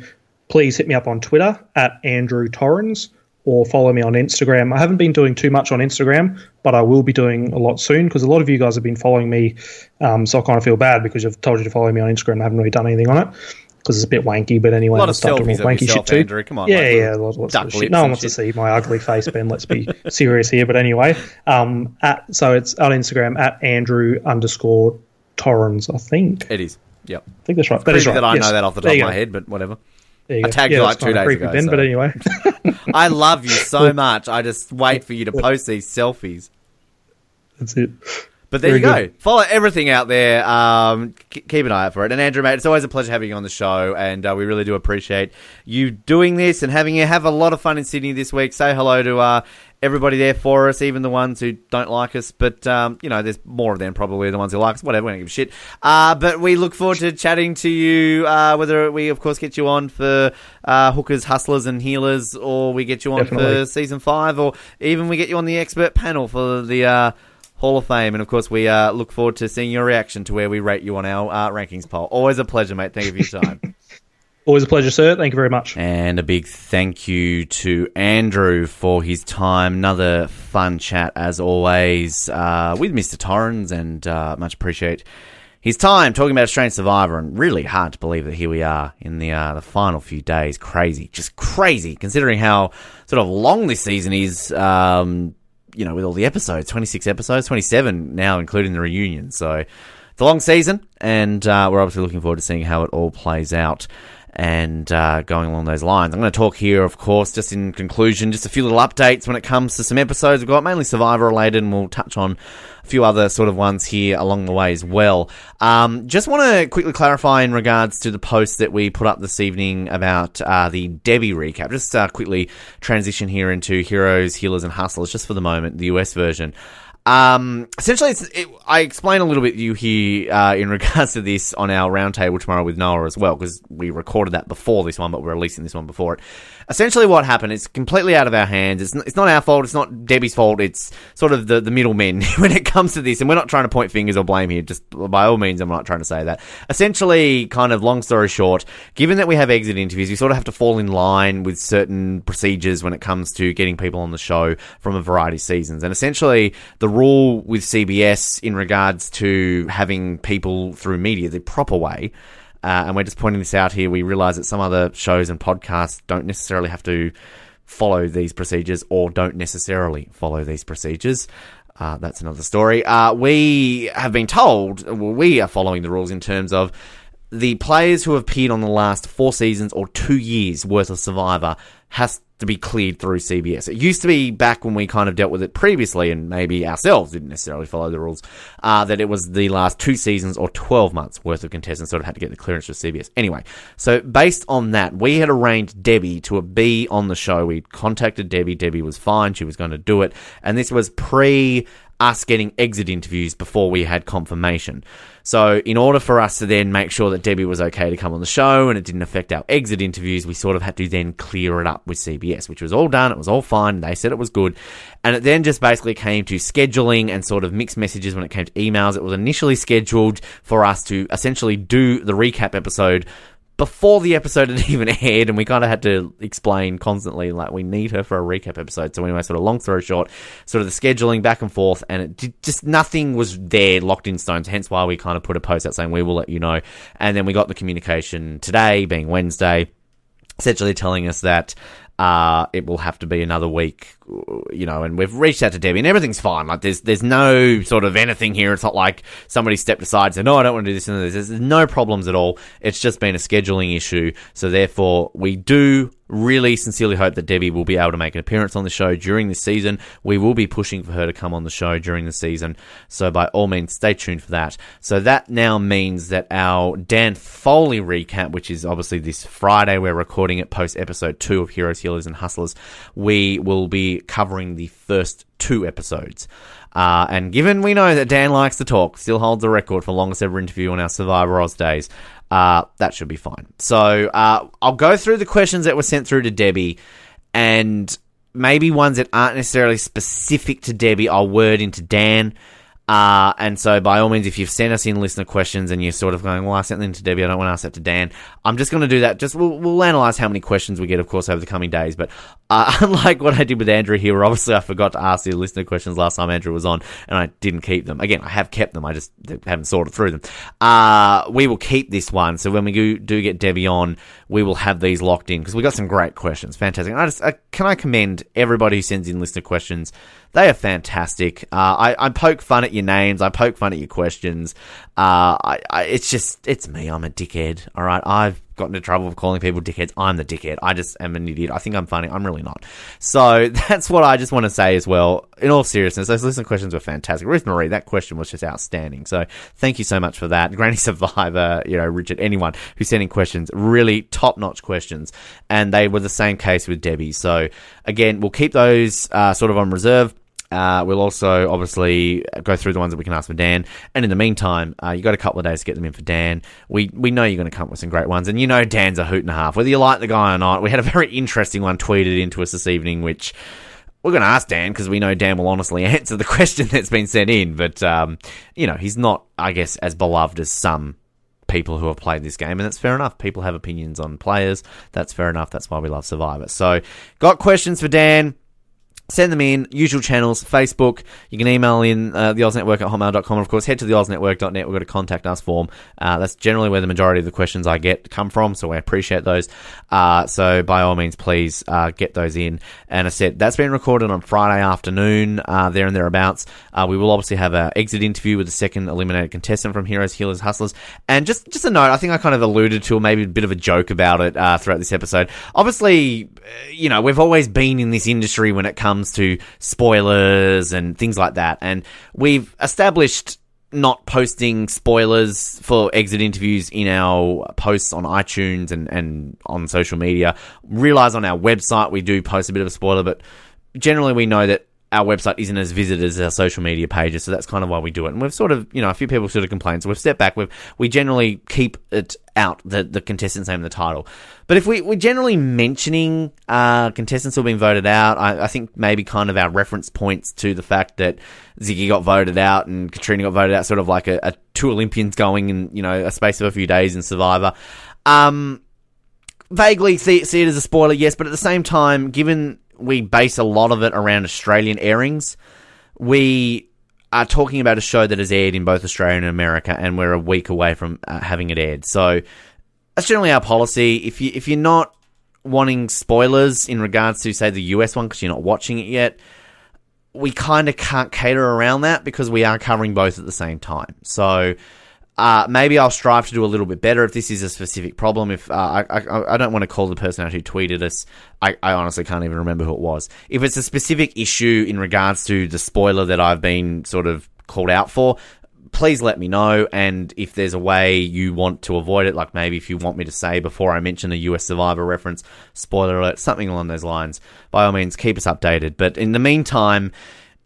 please hit me up on Twitter at Andrew Torrens or follow me on Instagram. I haven't been doing too much on Instagram, but I will be doing a lot soon because a lot of you guys have been following me. Um, so I kind of feel bad because I've told you to follow me on Instagram. I haven't really done anything on it because it's a bit wanky. But anyway, A lot I'll of start doing selfies more of wanky yourself, shit too. Andrew. Come on, yeah, like yeah, lots, lots of shit. No one wants to see my ugly face, Ben. Let's be [laughs] serious here. But anyway, um, at so it's on Instagram at Andrew underscore Torrens. I think. It is. Yep. I think that's right. That is right. that I yes. know that off the top of my go. head, but whatever. I tagged yeah, you like two days ago. So. But anyway, [laughs] I love you so much. I just wait for you to post these selfies. That's it. But there Very you go. Good. Follow everything out there. Um, keep an eye out for it. And Andrew, mate, it's always a pleasure having you on the show, and uh, we really do appreciate you doing this and having you have a lot of fun in Sydney this week. Say hello to uh, everybody there for us, even the ones who don't like us. But um, you know, there's more of them probably the ones who like us. Whatever, we don't give a shit. Uh, but we look forward to chatting to you. Uh, whether we, of course, get you on for uh, hookers, hustlers, and healers, or we get you on Definitely. for season five, or even we get you on the expert panel for the uh, Hall of Fame. And of course, we uh, look forward to seeing your reaction to where we rate you on our uh, rankings poll. Always a pleasure, mate. Thank you for your time. [laughs] Always a pleasure, sir. Thank you very much. And a big thank you to Andrew for his time. Another fun chat, as always, uh, with Mr. Torrens, and uh, much appreciate his time talking about Australian Survivor. And really hard to believe that here we are in the uh, the final few days. Crazy, just crazy, considering how sort of long this season is. Um, you know, with all the episodes, 26 episodes, 27 now, including the reunion. So it's a long season, and uh, we're obviously looking forward to seeing how it all plays out and uh, going along those lines. I'm going to talk here, of course, just in conclusion, just a few little updates when it comes to some episodes we've got, mainly Survivor related, and we'll touch on a few other sort of ones here along the way as well. Um, just want to quickly clarify in regards to the post that we put up this evening about uh, the Debbie recap. Just uh, quickly transition here into Heroes, Healers, and Hustlers, just for the moment, the US version. Um, essentially, it, I explain a little bit you here uh, in [laughs] regards to this on our roundtable tomorrow with Noah as well, because we recorded that before this one, but we're releasing this one before it essentially what happened is completely out of our hands. It's not, it's not our fault. It's not Debbie's fault. It's sort of the, the middlemen [laughs] when it comes to this. And we're not trying to point fingers or blame here. Just by all means, I'm not trying to say that. Essentially, kind of long story short, given that we have exit interviews, we sort of have to fall in line with certain procedures when it comes to getting people on the show from a variety of seasons. And essentially, the rule with CBS in regards to having people through media the proper way uh, and we're just pointing this out here. We realize that some other shows and podcasts don't necessarily have to follow these procedures or don't necessarily follow these procedures. Uh, that's another story. Uh, we have been told, well, we are following the rules in terms of the players who have appeared on the last four seasons or two years worth of Survivor has to be cleared through CBS. It used to be back when we kind of dealt with it previously, and maybe ourselves didn't necessarily follow the rules, uh, that it was the last two seasons or 12 months worth of contestants sort of had to get the clearance from CBS. Anyway, so based on that, we had arranged Debbie to be on the show. We contacted Debbie. Debbie was fine. She was going to do it. And this was pre us getting exit interviews before we had confirmation. So, in order for us to then make sure that Debbie was okay to come on the show and it didn't affect our exit interviews, we sort of had to then clear it up with CBS, which was all done. It was all fine. They said it was good. And it then just basically came to scheduling and sort of mixed messages when it came to emails. It was initially scheduled for us to essentially do the recap episode before the episode had [laughs] even aired, and we kind of had to explain constantly, like, we need her for a recap episode. So, anyway, sort of long story short, sort of the scheduling back and forth, and it did, just nothing was there locked in stones. Hence why we kind of put a post out saying we will let you know. And then we got the communication today, being Wednesday, essentially telling us that uh, it will have to be another week, you know, and we've reached out to Debbie and everything's fine. Like there's, there's no sort of anything here. It's not like somebody stepped aside and said, no, I don't want to do this and this. There's no problems at all. It's just been a scheduling issue. So therefore we do really sincerely hope that Debbie will be able to make an appearance on the show during this season. We will be pushing for her to come on the show during the season. So by all means, stay tuned for that. So that now means that our Dan Foley recap, which is obviously this Friday, we're recording it post episode two of Heroes, Healers, and Hustlers. We will be covering the first two episodes. Uh, and given we know that Dan likes to talk, still holds the record for longest ever interview on our Survivor Oz days, uh, that should be fine. So uh, I'll go through the questions that were sent through to Debbie, and maybe ones that aren't necessarily specific to Debbie, I'll word into Dan. Uh, and so, by all means, if you've sent us in listener questions and you're sort of going, well, I sent them to Debbie, I don't want to ask that to Dan, I'm just going to do that. Just we'll, we'll analyze how many questions we get, of course, over the coming days. But uh, [laughs] unlike what I did with Andrew here, obviously I forgot to ask the listener questions last time Andrew was on and I didn't keep them. Again, I have kept them, I just haven't sorted through them. Uh, we will keep this one. So when we do, do get Debbie on, we will have these locked in because we got some great questions. Fantastic. And I just, uh, can I commend everybody who sends in listener questions? They are fantastic. Uh, I, I, poke fun at your names. I poke fun at your questions. Uh, I, I, it's just, it's me. I'm a dickhead. All right. I've got into trouble for calling people dickheads. I'm the dickhead. I just am an idiot. I think I'm funny. I'm really not. So [laughs] that's what I just want to say as well. In all seriousness, those listener questions were fantastic. Ruth Marie, that question was just outstanding. So thank you so much for that. [laughs] Granny Survivor, you know, Richard, anyone who's sending questions, really top notch questions. And they were the same case with Debbie. So again, we'll keep those uh, sort of on reserve. Uh, we'll also obviously go through the ones that we can ask for Dan. And in the meantime, uh, you got a couple of days to get them in for Dan. We we know you're going to come up with some great ones, and you know Dan's a hoot and a half. Whether you like the guy or not, we had a very interesting one tweeted into us this evening, which we're going to ask Dan because we know Dan will honestly [laughs] answer the question that's been sent in. But um, you know, he's not, I guess, as beloved as some people who have played this game, and that's fair enough. People have opinions on players. That's fair enough. That's why we love Survivor. So, got questions for Dan? Send them in, usual channels, Facebook. You can email in uh, the Network at hotmail.com. Of course, head to the OzNetwork.net. We've got a contact us form. Uh, that's generally where the majority of the questions I get come from, so I appreciate those. Uh, so by all means, please uh, get those in. And I said, that's been recorded on Friday afternoon, uh, there and thereabouts. Uh, we will obviously have an exit interview with the second eliminated contestant from Heroes, Healers, Hustlers. And just, just a note, I think I kind of alluded to, maybe a bit of a joke about it throughout this episode. Obviously, you know, we've always been in this industry when it comes comes to spoilers and things like that. And we've established not posting spoilers for exit interviews in our posts on iTunes and, and on social media. Realize on our website we do post a bit of a spoiler, but generally we know that our website isn't as visited as our social media pages, so that's kind of why we do it. And we've sort of, you know, a few people sort of complain, so we've stepped back. We've we generally keep it out the the contestant's name in the title. But if we we're generally mentioning uh, contestants who have been voted out, I, I, think maybe kind of our reference points to the fact that Ziggy got voted out and Katrina got voted out, sort of like a, a two Olympians going in you know a space of a few days in Survivor. Um, vaguely see, see it as a spoiler, yes, but at the same time, given we base a lot of it around Australian airings. We are talking about a show that has aired in both Australia and America, and we're a week away from uh, having it aired. So that's generally our policy. If you if you're not wanting spoilers in regards to say the US one because you're not watching it yet, we kind of can't cater around that because we are covering both at the same time. So uh, maybe I'll strive to do a little bit better if this is a specific problem. If uh, I, I, I, don't want to call the person out who tweeted us, I, I, honestly can't even remember who it was. If it's a specific issue in regards to the spoiler that I've been sort of called out for, please let me know. And if there's a way you want to avoid it, like maybe if you want me to say before I mention the US Survivor reference, spoiler alert, something along those lines, by all means, keep us updated. But in the meantime,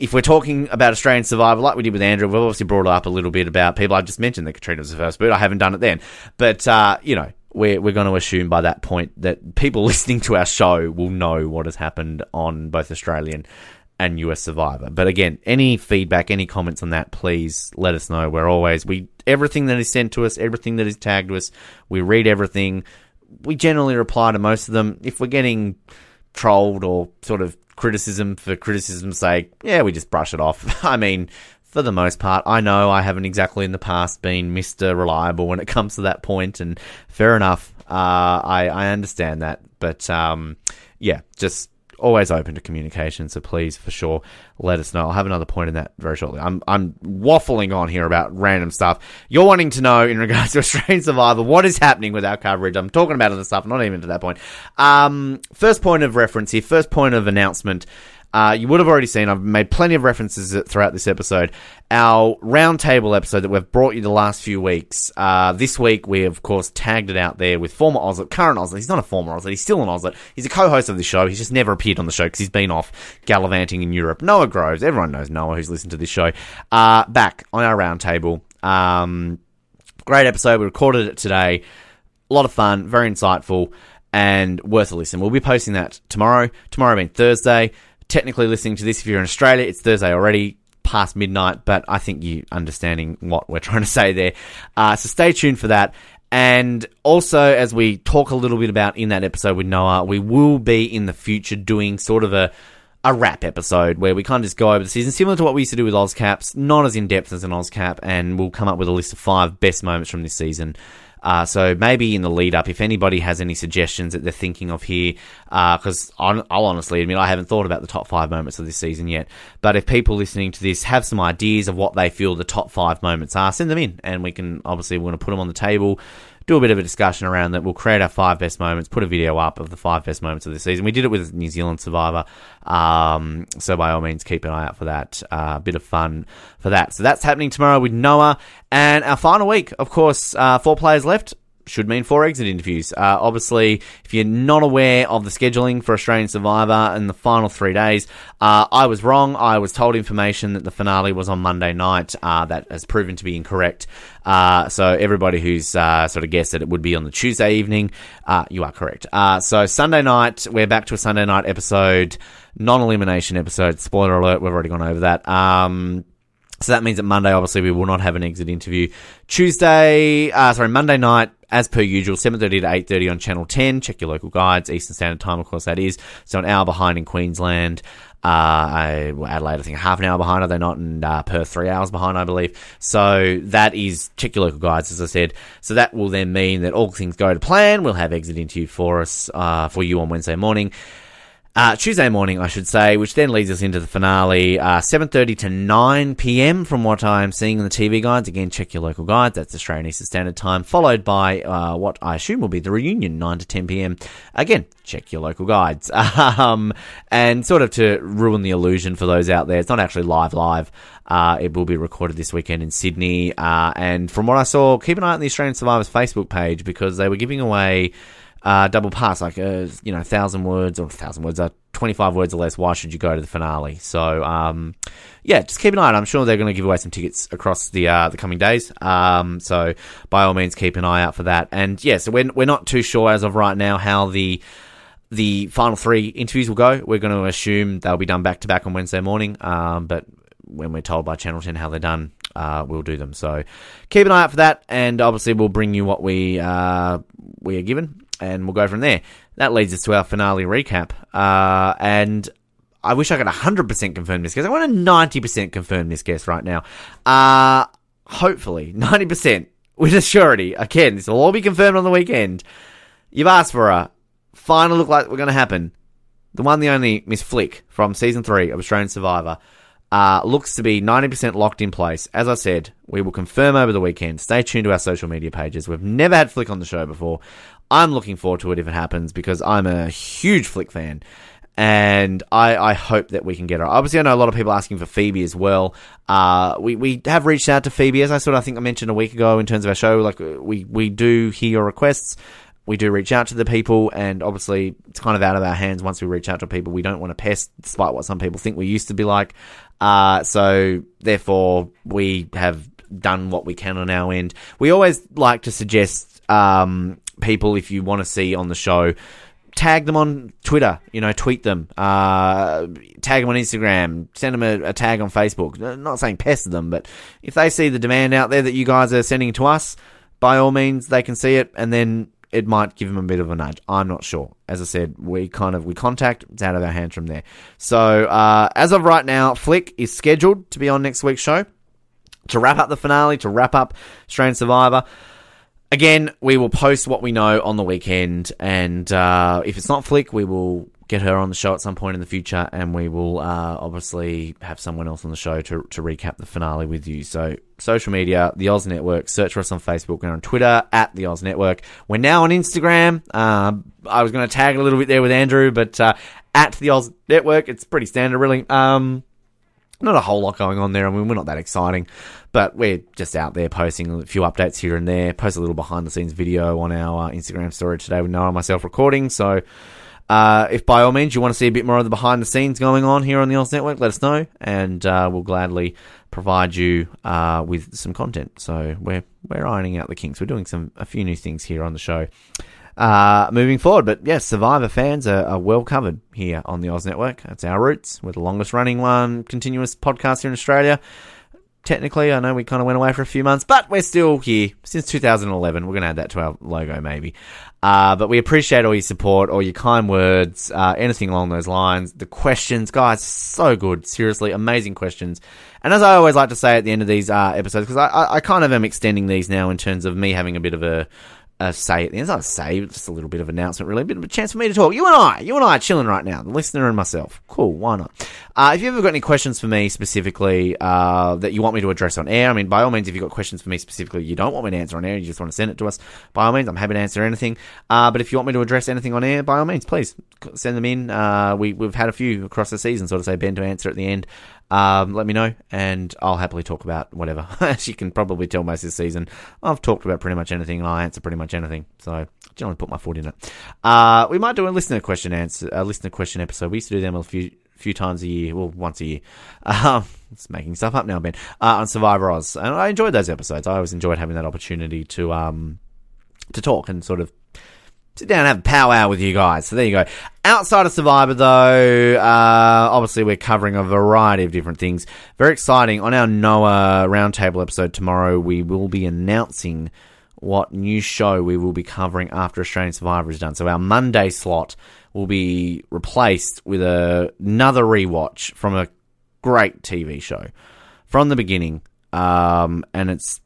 if we're talking about Australian survival, like we did with Andrew, we've obviously brought up a little bit about people. I've just mentioned that Katrina was the first boot. I haven't done it then. But, uh, you know, we're, we're going to assume by that point that people [laughs] listening to our show will know what has happened on both Australian and US Survivor. But again, any feedback, any comments on that, please let us know. We're always, we, everything that is sent to us, everything that is tagged to us, we read everything. We generally reply to most of them. If we're getting trolled or sort of criticism for criticism's sake, yeah, we just brush it off. [laughs] I mean, for the most part, I know I haven't exactly in the past been Mr. Reliable when it [laughs] comes to that point, and fair enough. Uh, I, I understand that. But um, yeah, just always open to communication. So please, for sure, let us know. I'll have another point in that very shortly. I'm I'm waffling on here about random stuff. You're wanting to know in regards to Australian Survivor what is happening with our coverage. I'm talking about other stuff, not even to that point. Um, first point of reference here. First point of announcement. Uh, you would have already seen, I've made plenty of references throughout this episode. Our roundtable episode that we've brought you the last few weeks. Uh, this week, we of course tagged it out there with former Ozlet, current Ozlet. He's not a former Ozlet, he's still an Ozlet. He's a co host of the show. He's just never appeared on the show because he's been off gallivanting in Europe. Noah Groves, everyone knows Noah who's listened to this show. Uh, back on our roundtable. Um, great episode. We recorded it today. A lot of fun, very insightful, and worth a listen. We'll be posting that tomorrow. Tomorrow being Thursday technically listening to this, if you're in Australia, it's Thursday already, past midnight, but I think you understanding what we're [laughs] trying to say there. Uh, so stay tuned for that. And also, as we talk a little bit about in that episode with Noah, we will be in the future doing sort of a a wrap episode where we kind of just go over the season, similar to what we used to do with Ozcaps, not as in depth as an Ozcap, and we'll come up with a list of five best moments from this season. Uh, so maybe in the lead up, if anybody has any suggestions that they're thinking of here, because uh, I'll honestly admit I haven't thought about the top five moments of this season yet. But if people listening to this have some ideas of what they feel the top five moments are, send them in, and we can obviously we're going to put them on the table do a bit of a discussion around that. We'll create our five best moments, put a video up of the five best moments of the season. We did it with New Zealand Survivor, um, so by all means, keep an eye out for that. A uh, bit of fun for that. So that's happening tomorrow with Noah, and our final week, of course, uh, four players left should mean four exit interviews. Uh, obviously, if you're not aware of the scheduling for Australian Survivor in the final three days, uh, I was wrong. I was told information that the finale was on Monday night. Uh, that has proven to be incorrect. Uh, so everybody who's uh, sort of guessed that it would be on the Tuesday evening, uh, you are correct. so Sunday night, we're back to a Sunday night episode, non-elimination episode. Spoiler alert, we've already gone over that. Um, so that means that Monday, obviously, we will not have an exit interview. Tuesday, uh, sorry, Monday night, as per usual, 7.30 to 8.30 on Channel 10. Check your local guides, Eastern Standard Time, of course, that is. So an hour behind in Queensland. Uh, Adelaide, I think half an hour behind, are they not? And uh, three hours behind, I believe. So that is, check your local guides, as I said. So that will then mean that all things go to plan. We'll have exit interview for us, uh, for you on Wednesday morning. Uh, Tuesday morning, I should say, which then leads us into the finale, uh, 7.30 to 9 p.m. from what I'm seeing in the TV guides. Again, check your local guides. That's Australian Eastern Standard Time, followed by uh, what I assume will be the reunion, 9 to 10 p.m. Again, check your local guides. [laughs] um, and sort of to ruin the illusion for those out there, it's not actually live live. Uh, it will be recorded this weekend in Sydney. Uh, and from what I saw, keep an eye on the Australian Survivors Facebook page because they were giving away uh, double pass, like uh, you know thousand words or thousand words, uh, twenty five words or less. Why should you go to the finale? So um, yeah, just keep an eye on. I'm sure they're going to give away some tickets across the uh, the coming days. Um, so by all means, keep an eye out for that. And yeah, so we're we're not too sure as of right now how the the final three interviews will go. We're going to assume they'll be done back to back on Wednesday morning. Um, but when we're told by Channel 10 how they're done, uh, we'll do them. So keep an eye out for that, and obviously we'll bring you what we uh, we are given and we'll go from there. That leads us to our finale recap. Uh, and I wish I could 100% confirm this guess. I want to 90% confirm this guess right now. Uh, hopefully, 90% with a surety. Again, this will all be confirmed on the weekend. You've asked for a final look like we're going to happen. The one, the only Miss Flick from season three of Australian Survivor. Uh, looks to be 90% locked in place. As I said, we will confirm over the weekend. Stay tuned to our social media pages. We've never had Flick on the show before. I'm looking forward to it if it happens because I'm a huge Flick fan. And I, I hope that we can get her. Obviously, I know a lot of people asking for Phoebe as well. Uh, we, we have reached out to Phoebe, as I sort of I think I mentioned a week ago in terms of our show. Like, we, we do hear your requests we do reach out to the people, and obviously it's kind of out of our hands once we reach out to people. We don't want to pest, despite what some people think we used to be like. Uh, so therefore, we have done what we can on our end. We always like to suggest um, people if you want to see on the show. Tag them on Twitter, you know, tweet them, uh, tag them on Instagram, send them a, a tag on Facebook. Not saying pester them, but if they see the demand out there that you guys are sending to us, by all means, they can see it and then it might give them a bit of a nudge. I'm not sure. As I said, we kind of we contact. It's out of our hands from there. So uh, as of right now, Flick is scheduled to be on next week's show to wrap up the finale, to wrap up Australian Survivor. Again, we will post what we know on the weekend, and uh, if it's not Flick, we will get her on the show at some point in the future, and we will uh, obviously have someone else on the show to, to recap the finale with you. So, social media, the Oz Network, search for us on Facebook and on Twitter at the Oz Network. We're now on Instagram. Uh, I was going to tag a little bit there with Andrew, but uh, at the Oz Network, it's pretty standard, really. Um, not a whole lot going on there. I mean, we're not that exciting, but we're just out there posting a few updates here and there. Post a little behind the scenes video on our uh, Instagram story today with Noah and myself recording. So, uh, if by all means you want to see a bit more of the behind the scenes going on here on the Oz Network, let us know, and uh, we'll gladly provide you uh, with some content. So we're we're ironing out the kinks. We're doing some a few new things here on the show. Uh, moving forward, but yes, Survivor fans are, are, well covered here on the Oz Network. That's our roots. We're the longest running one continuous podcast here in Australia. Technically, I know we kind of went away for a few months, but we're still here since 2011. We're going to add that to our logo, maybe. Uh, but we appreciate all your support, all your kind words, uh, anything along those lines. The questions, guys, so good. Seriously, amazing questions. And as I always like to say at the end of these uh, episodes, because I, I, I, kind of am extending these now in terms of me having a bit of a a say. It's not a say, just a little bit of announcement, really. A bit of a chance for me to talk. You and I, you and I are chilling right now, the listener and myself. Cool, why not? Uh, if you've ever got any questions for me specifically uh, that you want me to address on air, I mean, by all means, if you've got questions for me specifically you don't want me to answer on air, you just want to send it to us, by all means, I'm happy to answer anything. Uh, but if you want me to address anything on air, by all means, please send them in. Uh, we, we've had a few across the season, sort of say Ben to answer at the end um, let me know, and I'll happily talk about whatever. [laughs] As you can probably tell, most this season I've talked about pretty much anything, and I answer pretty much anything. So generally put my foot in it. Uh, we might do a listener question answer, a listener question episode. We used to do them a few few times a year, well, once a year. [laughs] Um, it's making stuff up now, Ben. Uh, on Survivor Oz, and I enjoyed those episodes. I always enjoyed having that opportunity to um to talk and sort of sit down and have a powwow with you guys. So there you go. Outside of Survivor, though, uh, obviously we're covering a variety of different things. Very exciting. On our Noah Roundtable episode tomorrow, we will be announcing what new show we will be covering after Australian Survivor is done. So our Monday slot will be replaced with a, another rewatch from a great TV show from the beginning. Um, and it's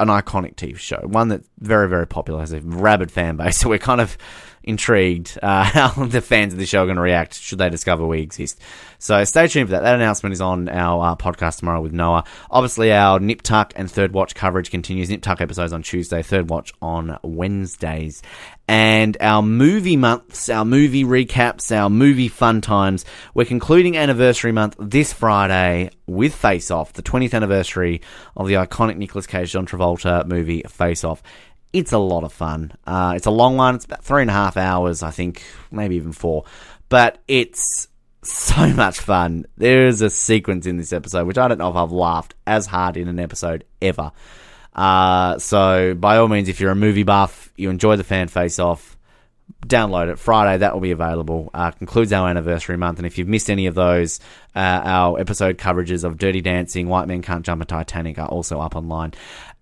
an iconic TV show, one that's very, very popular, has a rabid fan base. [laughs] So we're kind of intrigued uh, [laughs] how the fans of the show are going to react should they discover we exist. So stay tuned for that. That announcement is on our uh, podcast tomorrow with Noah. Obviously, our Nip Tuck and Third Watch coverage continues. Nip Tuck episodes on Tuesday, Third Watch on Wednesdays. And our movie months, our movie recaps, our movie fun times. We're concluding anniversary month this Friday with Face Off, the 20th anniversary of the iconic Nicolas Cage John Travolta movie Face Off. It's a lot of fun. Uh, it's a long one. It's about three and a half hours, I think, maybe even four. But it's so [laughs] much fun. There is a sequence in this episode which I don't know if I've laughed as hard in an episode ever. Uh, so by all means, if you're a movie buff, you enjoy the fan face off, download it Friday. That will be available. Uh, concludes our anniversary month, and if you've missed any of those, uh, our episode coverages of Dirty Dancing, White Men Can't Jump, and Titanic are also up online.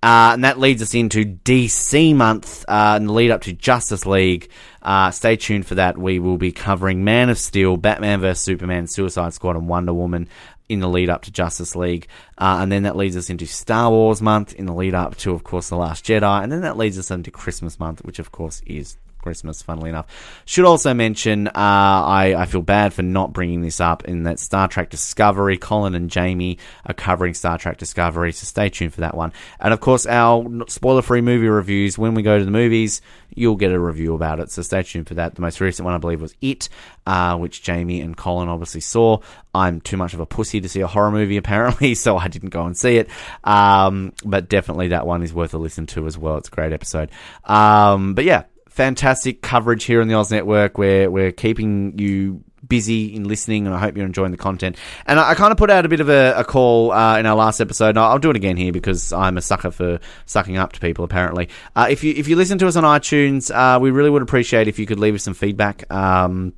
Uh, and that leads us into DC month uh, and the lead up to Justice League. Uh, stay tuned for that. We will be covering Man of Steel, Batman vs Superman, Suicide Squad, and Wonder Woman in the lead up to Justice League. Uh, and then that leads us into Star Wars month in the lead up to, of course, The Last Jedi. And then that leads us into Christmas month, which, of course, is Christmas, funnily enough. Should also mention, uh, I, I feel bad for not bringing this up in that Star Trek Discovery, Colin and Jamie are covering Star Trek Discovery, so stay tuned for that one. And of course, our spoiler free movie reviews, when we go to the movies, you'll get a review about it, so stay tuned for that. The most recent one, I believe, was It, uh, which Jamie and Colin obviously saw. I'm too much of a pussy to see a horror movie, [laughs] apparently, so I didn't go and see it. Um, but definitely that one is worth a listen to as well. It's a great episode. Um, but yeah, fantastic coverage here on the Oz Network. We're we're keeping you busy in listening, and I hope you're enjoying the content. And I, I kind of put out a bit of a, a call uh, in our last episode. And I'll do it again here because I'm a sucker for sucking up to people. Apparently, uh, if you if you listen to us on iTunes, uh, we really would appreciate if you could leave us some feedback. Um,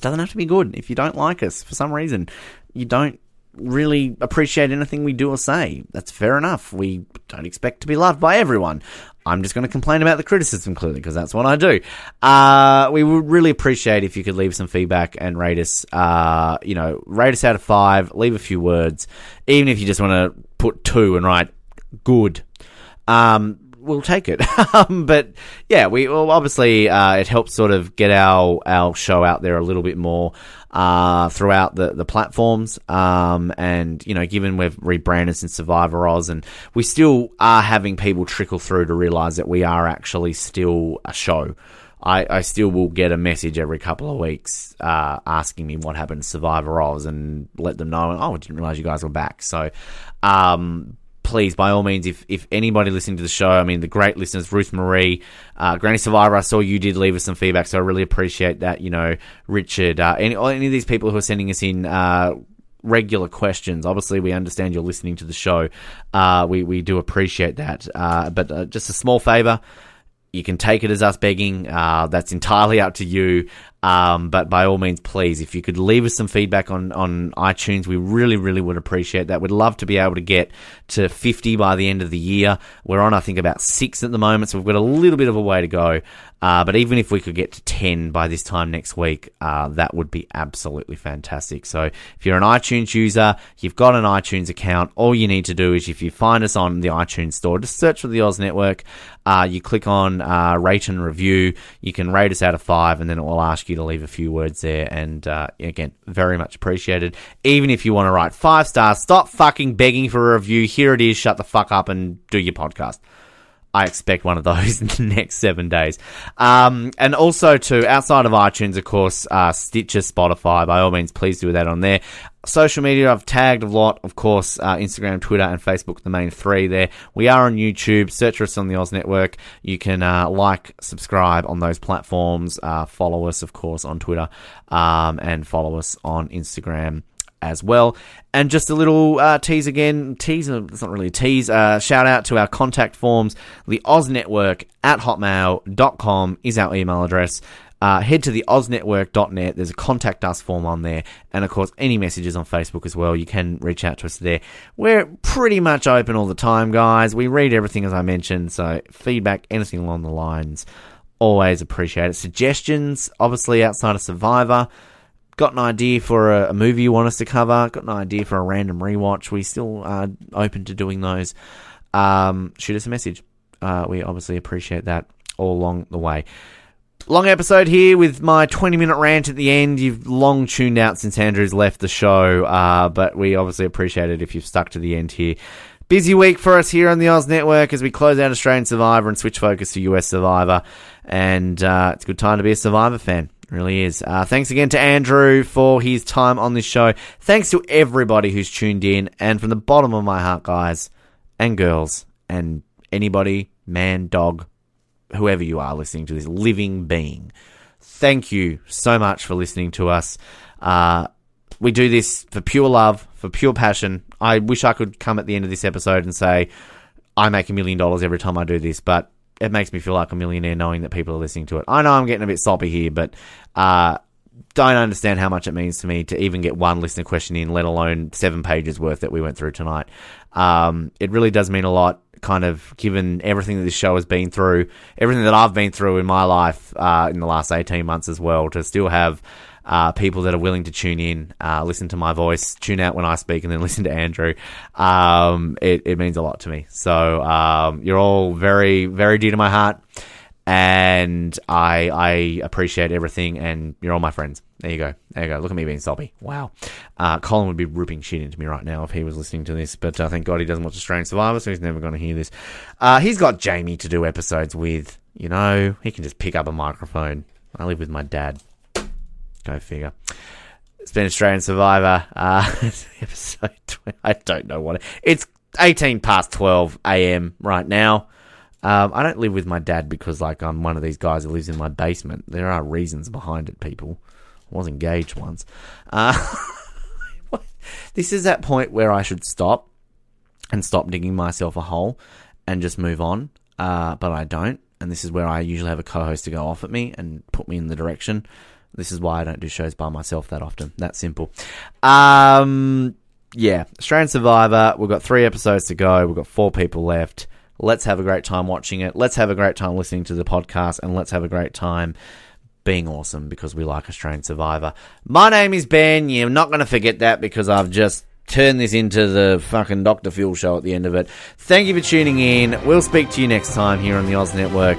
doesn't have to be good. If you don't like us for some reason, you don't really appreciate anything we do or say. That's fair enough. We don't expect to be loved by everyone. I'm just going to complain about the criticism clearly because that's what I do. Uh, we would really appreciate if you could leave some feedback and rate us. Uh, you know, rate us out of five. Leave a few words, even if you just want to put two and write good. Um, we'll take it. [laughs] Um, but yeah, we well, obviously uh, it helps sort of get our our show out there a little bit more uh, throughout the, the platforms. Um, and, you know, given we've rebranded since Survivor Oz and we still are having people trickle through to realize that we are actually still a show. I, I still will get a message every couple of weeks uh, asking me what happened to Survivor Oz and let them know, oh, I didn't realize you guys were back. So, um, please, by all means, if, if anybody listening to the show, I mean, the great listeners, Ruth Marie, uh, Granny Survivor, I saw you did leave us some feedback, so I really appreciate that. You know, Richard, uh, any, any of these people who are sending us in, uh, regular questions. Obviously, we understand you're listening to the show. Uh, we, we do appreciate that. Uh, but uh, just a small favor. You can take it as us begging. Uh, that's entirely up to you. Um, but by all means, please, if you could leave us some feedback on, on iTunes, we really, really would appreciate that. We'd love to be able to get to 50 by the end of the year. We're on, I think, about six at the moment, so we've got a little bit of a way to go. Uh, but even if we could get to 10 by this time next week, uh, that would be absolutely fantastic. So if you're an iTunes user, you've got an iTunes account, all you need to do is if you find us on the iTunes store, just search for the Oz Network. Uh, you click on uh, rate and review. You can rate us out of five, and then it will ask you to leave a few words there. And uh, again, very much appreciated. Even if you want to write five stars, stop fucking begging for a review. Here it is. Shut the fuck up and do your podcast. I expect one of those [laughs] in the next seven days. Um, and also, to outside of iTunes, of course, uh, Stitcher, Spotify, by all means, please do that on there. Social media, I've tagged a lot, of course, uh, Instagram, Twitter, and Facebook, the main three there. We are on YouTube. Search us on the Oz Network. You can uh, like, subscribe on those platforms. Uh, follow us, of course, on Twitter, um, and follow us on Instagram as well. And just a little uh, tease again, tease, it's not really a tease, uh, shout out to our contact forms. The Oz Network at hotmail.com is our email address. Uh, head to the oznetwork.net. There's a contact us form on there. And of course, any messages on Facebook as well. You can reach out to us there. We're pretty much open all the time, guys. We read everything as I mentioned. So feedback, anything along the lines, always appreciate it. Suggestions, obviously outside of Survivor got an idea for a, a, movie you want us to cover, got an idea for a random rewatch, we still are open to doing those. Um, shoot us a message. Uh, we obviously appreciate that all along the way. Long episode here with my 20 minute rant at the end. You've long tuned out since Andrew's left the show, uh, but we obviously appreciate it if you've stuck to the end here. Busy week for us here on the Oz Network as we close out Australian Survivor and switch focus to US Survivor. And uh, it's a good time to be a Survivor fan really is. Uh, thanks again to Andrew for his time on this show. Thanks to everybody who's tuned in. And from the bottom of my heart, guys and girls, and anybody, man, dog, whoever you are listening to this living being, thank you so much for listening to us. Uh, we do this for pure love, for pure passion. I wish I could come at the end of this episode and say, I make a million dollars every time I do this, but it makes me feel like a millionaire knowing that people are listening to it. I know I'm getting a bit soppy here, but uh, don't understand how much it means to me to even get one listener question in, let alone seven pages worth that we went through tonight. Um, it really does mean a lot, kind of given everything that this show has been through, everything that I've been through in my life uh, in the last 18 months as well, to still have uh, people that are willing to tune in, uh, listen to my voice, tune out when I speak, and then [laughs] listen to Andrew. Um, it, it, means a lot to me. So um, you're all very, very dear to my heart, and I I appreciate everything. And you're all my friends. There you go. There you go. Look at me being soppy. Wow. Uh, Colin would be ripping shit into me right now if he was listening to this, but uh, thank God he doesn't watch Australian Survivor, so he's never going to hear this. Uh, he's got Jamie to do episodes with. You know, he can just pick up a microphone. I live with my dad. Go figure. It's been Australian Survivor. Uh, [laughs] episode 20. I don't know what. It, it's 18 past 12 a.m. right now. Um, I don't live with my dad because, like, I'm one of these guys who lives in my basement. There are reasons behind it, people. I was engaged once. Uh, [laughs] this is that point where I should stop and stop digging myself a hole and just move on. Uh, but I don't. And this is where I usually have a co host to go off at me and put me in the direction. This is why I don't do shows by myself that often. That simple. Um, yeah, Australian Survivor. We've got three episodes to go. We've got four people left. Let's have a great time watching it. Let's have a great time listening to the podcast, and let's have a great time being awesome because we like Australian Survivor. My name is Ben. You're not going to forget that because I've just turned this into the fucking Dr. Phil show at the end of it. Thank you for tuning in. We'll speak to you next time here on the Oz Network.